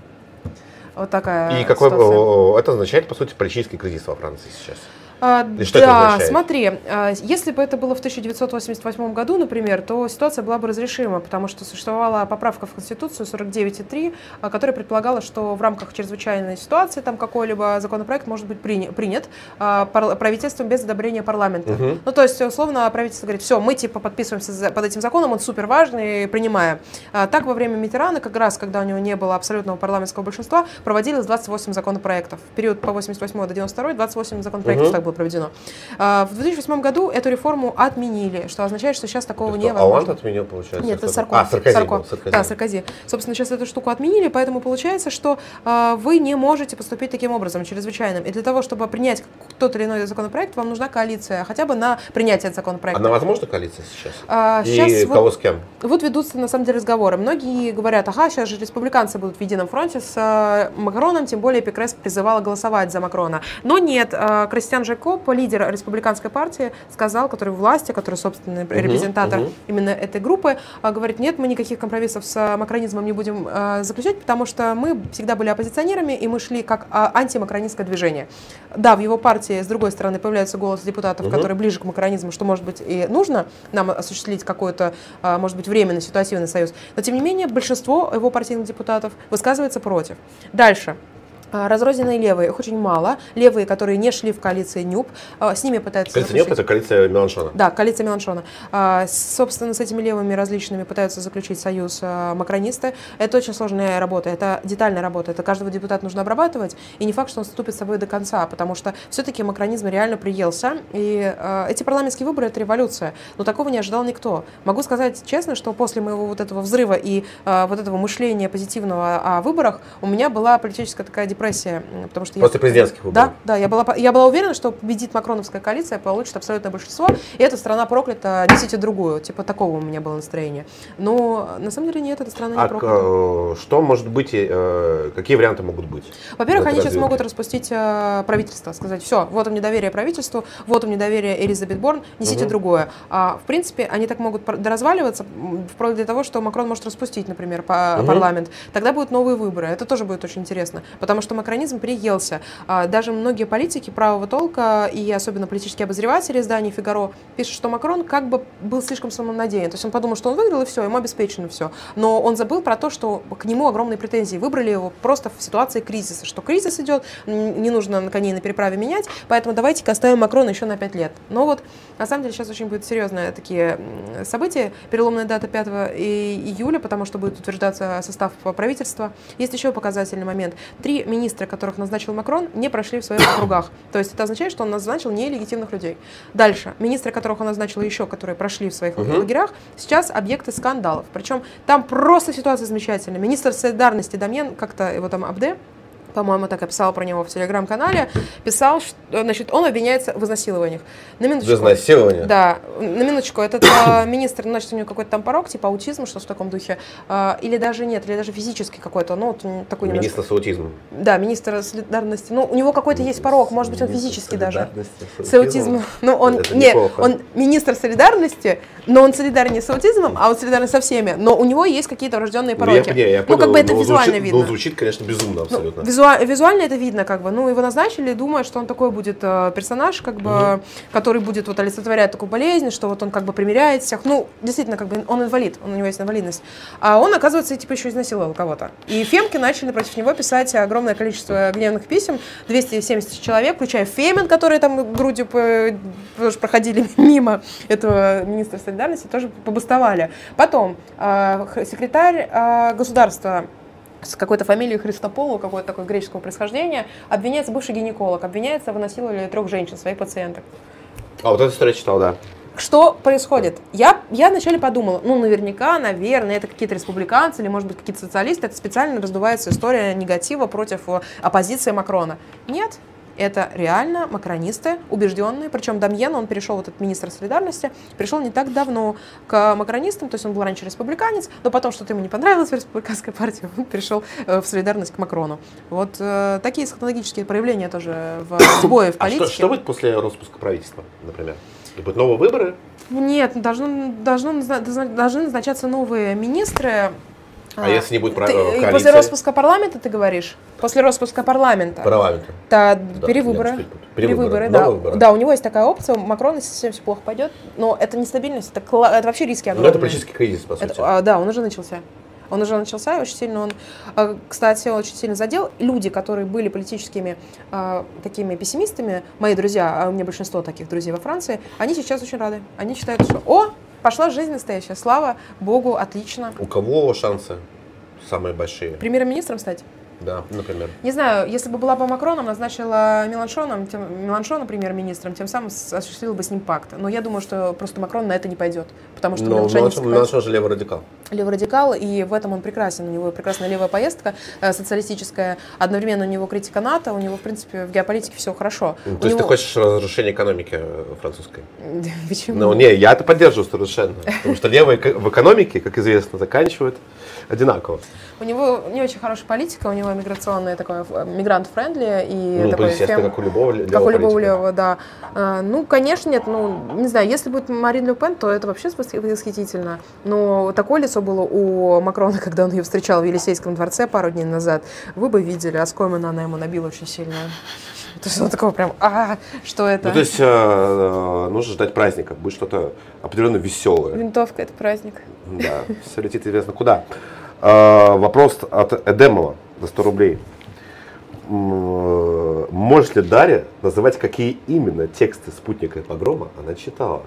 B: Вот такая
A: И какой
B: ситуация.
A: это означает, по сути, политический кризис во Франции сейчас.
B: А,
A: И что это
B: да,
A: означает?
B: смотри, а, если бы это было в 1988 году, например, то ситуация была бы разрешима, потому что существовала поправка в Конституцию 49.3, а, которая предполагала, что в рамках чрезвычайной ситуации там какой-либо законопроект может быть приня- принят пар- правительством без одобрения парламента.
A: Мгм.
B: Ну, то есть, условно, правительство говорит, все, мы типа подписываемся под этим законом, он супер важный, принимаем. А, так, во время Митерана, как раз, когда у него не было абсолютного парламентского большинства, проводилось 28 законопроектов. В период по 88 до 92 28 законопроектов
A: Мгм.
B: так было проведено. А, в 2008 году эту реформу отменили, что означает, что сейчас такого
A: Что,
B: невозможно.
A: Оланд отменил, получается?
B: Нет, это? Сарко.
A: А, Саркози
B: Сарко.
A: был, Саркози.
B: Да, Саркози. Собственно, сейчас эту штуку отменили, поэтому получается, что а, вы не можете поступить таким образом, чрезвычайным. И для того, чтобы принять тот или иной законопроект, вам нужна коалиция, хотя бы на принятие законопроекта.
A: Она возможна коалиция сейчас?
B: А,
A: И
B: сейчас вот-
A: кого с кем?
B: вот ведутся на самом деле разговоры. Многие говорят, ага, сейчас же республиканцы будут в едином фронте с э, Макроном, тем более Пикрес призывала голосовать за Макрона. Но нет, э, Жакоб, лидер республиканской партии, сказал, который в власти, который, собственно, репрезентатор
A: мгм.
B: именно этой группы, э, говорит, нет, мы никаких компромиссов с э, макронизмом не будем э, заключать, потому что мы всегда были оппозиционерами, и мы шли как а, антимакронистское движение. Да, в его партии, с другой стороны, появляется голос депутатов,
A: Мгм.
B: которые ближе к макронизму, что, может быть, и нужно нам осуществить какой-то, а, может быть, временный ситуативный союз. Но, тем не менее, большинство его партийных депутатов высказывается против. Дальше. А, Разрозненные левые, их очень мало. Левые, которые не шли в коалиции НЮП, а, с ними пытаются
A: Коалиция
B: заключить-
A: это коалиция Меланшона.
B: да, коалиция Меланшона. А, Собственно, с этими левыми различными пытаются заключить союз макронисты. Это очень сложная работа, это детальная работа. Это каждого депутата нужно обрабатывать, и не факт, что он ступит с собой до конца, потому что все-таки макронизм реально приелся, и эти парламентские выборы — это революция. Но такого не ожидал никто. Могу сказать честно, что после моего вот этого взрыва и вот этого мышления позитивного о выборах у меня была политическая такая депрессия, потому что я-
A: После президентских выборов.
B: Да, да, я была, я была уверена, что победит макроновская коалиция, получит абсолютное большинство, и эта страна проклята, несите другую. Типа такого у меня было настроение. Но на самом деле нет, эта страна не
A: А
B: проклята.
A: э, что может быть, э, какие варианты могут быть?
B: Во-первых, они сейчас могут распустить э, правительство, сказать, все, вот у меня доверие правительству, вот у меня доверие Элизабет Борн, несите
A: Мгм.
B: другое. А, в принципе, они так могут доразваливаться, вплоть до того, что Макрон может распустить, например, па-
A: Мгм.
B: парламент. Тогда будут новые выборы. Это тоже будет очень интересно. Потому что что макронизм приелся. А, даже многие политики правого толка и особенно политические обозреватели издания «Фигаро» пишут, что Макрон как бы был слишком самонадеян. То есть он подумал, что он выиграл и все, ему обеспечено все. Но он забыл про то, что к нему огромные претензии. Выбрали его просто в ситуации кризиса, что кризис идет, не нужно на коней на переправе менять, поэтому давайте-ка оставим Макрона еще на 5 лет. Но вот на самом деле сейчас очень будет серьезные такие события. Переломная дата 5 июля, потому что будет утверждаться состав правительства. Есть еще показательный момент. Три министра, которых назначил Макрон, не прошли в своих округах. То есть это означает, что он назначил нелегитимных людей. Дальше. Министры, которых он назначил еще, которые прошли в своих угу. лагерях, сейчас объекты скандалов. Причем там просто ситуация замечательная. Министр солидарности Дамьен, как-то его там Абде, по-моему, так описал про него в телеграм-канале, писал, что, значит, он обвиняется в изнасилованиях.
A: На минуточку. В изнасиловании?
B: Да, на минуточку. Этот э, *coughs* министр, значит, у него какой-то там порог, типа аутизм, что в таком духе. Э, или даже нет, или даже физический какой-то, ну, вот такой
A: Министр немножко... с аутизмом.
B: Да, министр солидарности. Ну, у него какой-то есть порог, может быть, он физический даже. С аутизмом. *laughs* Ну, он, не, он министр солидарности, но он солидарен с аутизмом, а он солидарен со всеми. Но у него есть какие-то врожденные пороки. Ну, я, я понял, ну как бы это визуально звучит, видно. Ну,
A: звучит, конечно, безумно ну, абсолютно.
B: Ну, визуально, визуально это видно, как бы. Ну, его назначили, думая, что он такой будет э, персонаж, как бы, угу. который будет вот олицетворять такую болезнь, что вот он как бы примеряет всех. Ну, действительно, как бы он инвалид, он, у него есть инвалидность. А он, оказывается, типа еще изнасиловал кого-то. И фемки начали против него писать огромное количество гневных писем, 270 человек, включая Фемин, которые там грудью по, проходили *laughs* мимо этого министра солидарности, тоже побустовали. Потом э, секретарь э, государства с какой-то фамилией Христополу, какой-то такой греческого происхождения, обвиняется бывший гинеколог, обвиняется в насиловании трех женщин, своих пациенток.
A: А вот эту историю читал, да.
B: Что происходит? Я, я вначале подумала, ну, наверняка, наверное, это какие-то республиканцы или, может быть, какие-то социалисты, это специально раздувается история негатива против э, оппозиции Макрона. Нет, это реально макронисты, убежденные, причем Дамьен, он перешел, вот этот министр солидарности, пришел не так давно к макронистам, то есть он был раньше республиканец, но потом что-то ему не понравилось в республиканской партии, он перешел э, в солидарность к Макрону. Вот э, такие эсхатологические проявления тоже в сбое в политике.
A: А что, что будет после распуска правительства, например? И будут новые выборы?
B: Нет, должно, должно, должны назначаться новые министры.
A: А, а если не будет ты,
B: коалиции? После распуска парламента ты говоришь? После распуска парламента.
A: Парламента.
B: Да, перевыборы. Нет, перевыборы, да. Выборы. Да, у него есть такая опция. Макрон, если совсем все плохо пойдет, но это нестабильность, это, это вообще риски огромные.
A: Ну, это политический кризис, по сути.
B: Это, а, да, он уже начался. Он уже начался, и очень сильно он, а, кстати, очень сильно задел. Люди, которые были политическими э, такими пессимистами, мои друзья, а у меня большинство таких друзей во Франции, они сейчас очень рады. Они считают, что «О, Пошла жизнь настоящая. Слава Богу, отлично.
A: У кого шансы самые большие?
B: Премьер-министром стать?
A: Да, например.
B: Не знаю, если бы была бы Макроном, назначила Меланшоном, тем, Меланшона премьер-министром, тем самым осуществила бы с ним пакт. Но я думаю, что просто Макрон на это не пойдет, потому что
A: Но Меланшон, Меланшон же левый радикал.
B: Левый радикал, и в этом он прекрасен. У него прекрасная левая поездка э, социалистическая. Одновременно у него критика НАТО, у него, в принципе, в геополитике все хорошо.
A: Ну, то есть
B: него...
A: ты хочешь разрушения экономики э, французской? *laughs*
B: Почему?
A: Ну, не, я это поддерживаю совершенно. Потому что левые в экономике, как известно, заканчивают одинаково.
B: У него не очень хорошая политика, у него миграционная такое мигрант-френдли и
A: ну,
B: такой
A: фем... как у любого левого
B: Как у любого левого, да. А, ну, конечно, нет, ну, не знаю, если будет Марин Ле Пен, то это вообще восхитительно. Но такое лицо было у Макрона, *laughs* когда он ее встречал в Елисейском дворце пару дней назад. Вы бы видели, а оскомина она ему набила очень сильно. То есть он такого прям, а, что это?
A: Ну, то есть э, э, нужно ждать праздника, будет что-то определенно веселое.
B: Винтовка – это праздник.
A: Да, все летит известно куда. Э, вопрос от Эдемова за 100 рублей. Может ли Дарья называть, какие именно тексты спутника и погрома она читала?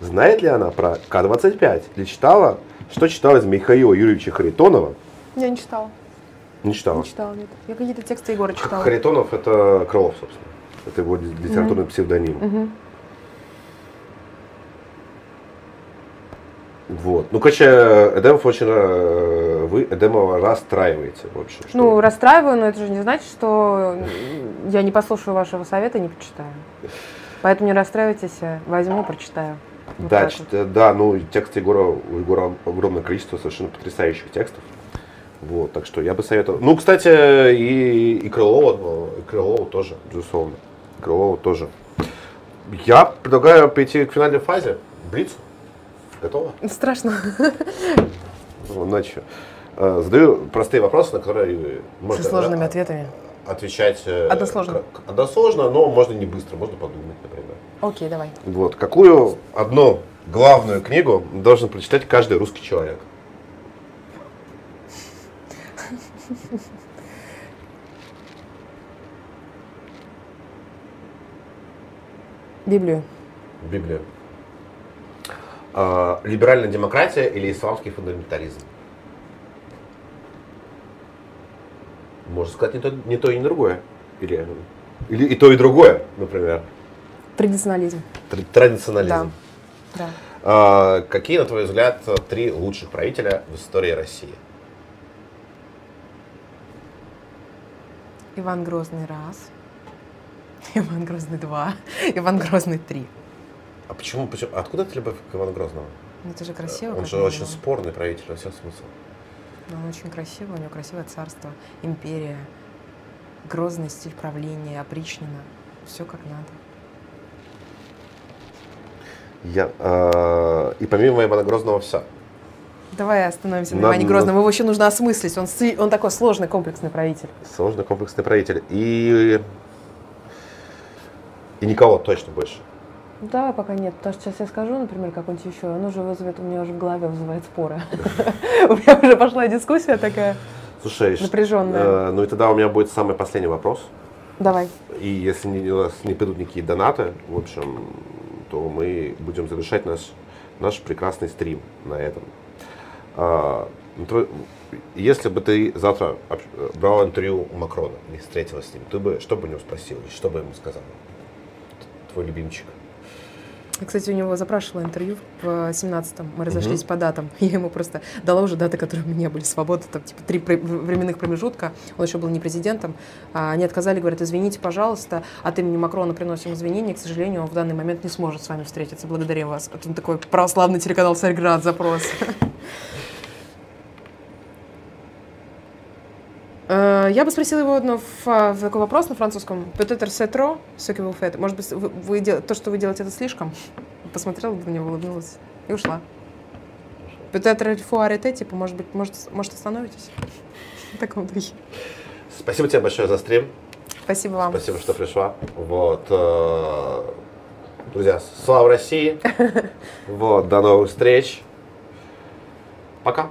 A: Знает ли она про К-25? Или читала, что читала из Михаила Юрьевича Харитонова?
B: Я не читала.
A: Не читала?
B: Не читала, нет. Я какие-то тексты Егора читала.
A: Харитонов это Крылов, собственно. Это его литературный mm-hmm. псевдоним.
B: Mm-hmm.
A: Вот. Ну, короче, Эдемов очень... Э, вы Эдемова расстраиваете, в общем.
B: Что... Ну, расстраиваю, но это же не значит, что я не послушаю вашего совета не почитаю. Поэтому не расстраивайтесь, возьму, прочитаю.
A: Вот да, вот. да, ну, текст Егора, у Егора огромное количество совершенно потрясающих текстов. Вот, так что я бы советовал. Ну, кстати, и, и Крылова, и Крылова тоже, безусловно. Крылова тоже. Я предлагаю перейти к финальной фазе. Блиц. Готово?
B: Страшно.
A: Ну, значит, Э, задаю простые вопросы, на которые можно
B: Со сложными
A: э,
B: ответами.
A: отвечать э,
B: Односложно.
A: односложно, но можно не быстро, можно подумать, например.
B: Окей, давай.
A: Вот. Какую одну главную книгу должен прочитать каждый русский человек?
B: Библию.
A: Библию. А, либеральная демократия или исламский фундаментализм? Можно сказать не то, не то и не другое. Или, или и то, и другое, например.
B: Традиционализм.
A: Тр- Традиционализм.
B: Да. Да.
A: А, какие, на твой взгляд, три лучших правителя в истории России?
B: Иван Грозный раз. *laughs* Иван Грозный два. *laughs* Иван Грозный три.
A: А почему, почему? Откуда эта любовь к Ивану Грозному?
B: Ну, это же красиво.
A: Он же
B: минимум.
A: очень спорный правитель во всем смысле.
B: Но он очень красивый, у него красивое царство, империя, грозный стиль правления, опричнина. Все как надо.
A: Я, а, и помимо Ивана Грозного все.
B: Давай остановимся на Иване Грозном. Его еще нужно осмыслить. Он, он такой сложный, комплексный правитель.
A: Сложный комплексный правитель. И, и никого точно больше.
B: Да, пока нет. Потому что сейчас я скажу, например, какой-нибудь еще, он уже вызовет, у меня уже в голове вызывает споры. *laughs* У меня уже пошла дискуссия такая.
A: Слушай,
B: Напряженная.
A: э, ну и тогда у меня будет самый последний вопрос.
B: Давай.
A: И если не, у нас не придут никакие донаты, в общем, то мы будем завершать наш, наш прекрасный стрим на этом. А, ну, если бы ты завтра брал интервью у Макрона или встретилась с ним, ты бы что бы у него спросил, что бы ему сказал? Твой любимчик.
B: Я, Кстати, у него запрашивала интервью в 17-м. Мы разошлись по датам. *laughs* Я ему просто дала уже даты, которые у меня были свободны. Там, типа, три временных промежутка. Он еще был не президентом. А Они отказали, говорят, извините, пожалуйста, от имени Макрона приносим извинения. К сожалению, он в данный момент не сможет с вами встретиться. Благодарим вас. Это такой православный телеканал «Царьград» запрос. *laughs* Я бы спросила его одно, фа- в такой вопрос на французском. Ce que vous faites. Может быть, вы, вы то, что вы делаете, это слишком? *laughs* Посмотрела на него, улыбнулась и ушла. Faut arrêter, типа, может быть, может, может остановитесь? *laughs* В таком духе.
A: Спасибо тебе большое за стрим.
B: Спасибо вам.
A: Спасибо, что пришла. Вот. э, Друзья, слава России. *laughs* Вот, до новых встреч. Пока.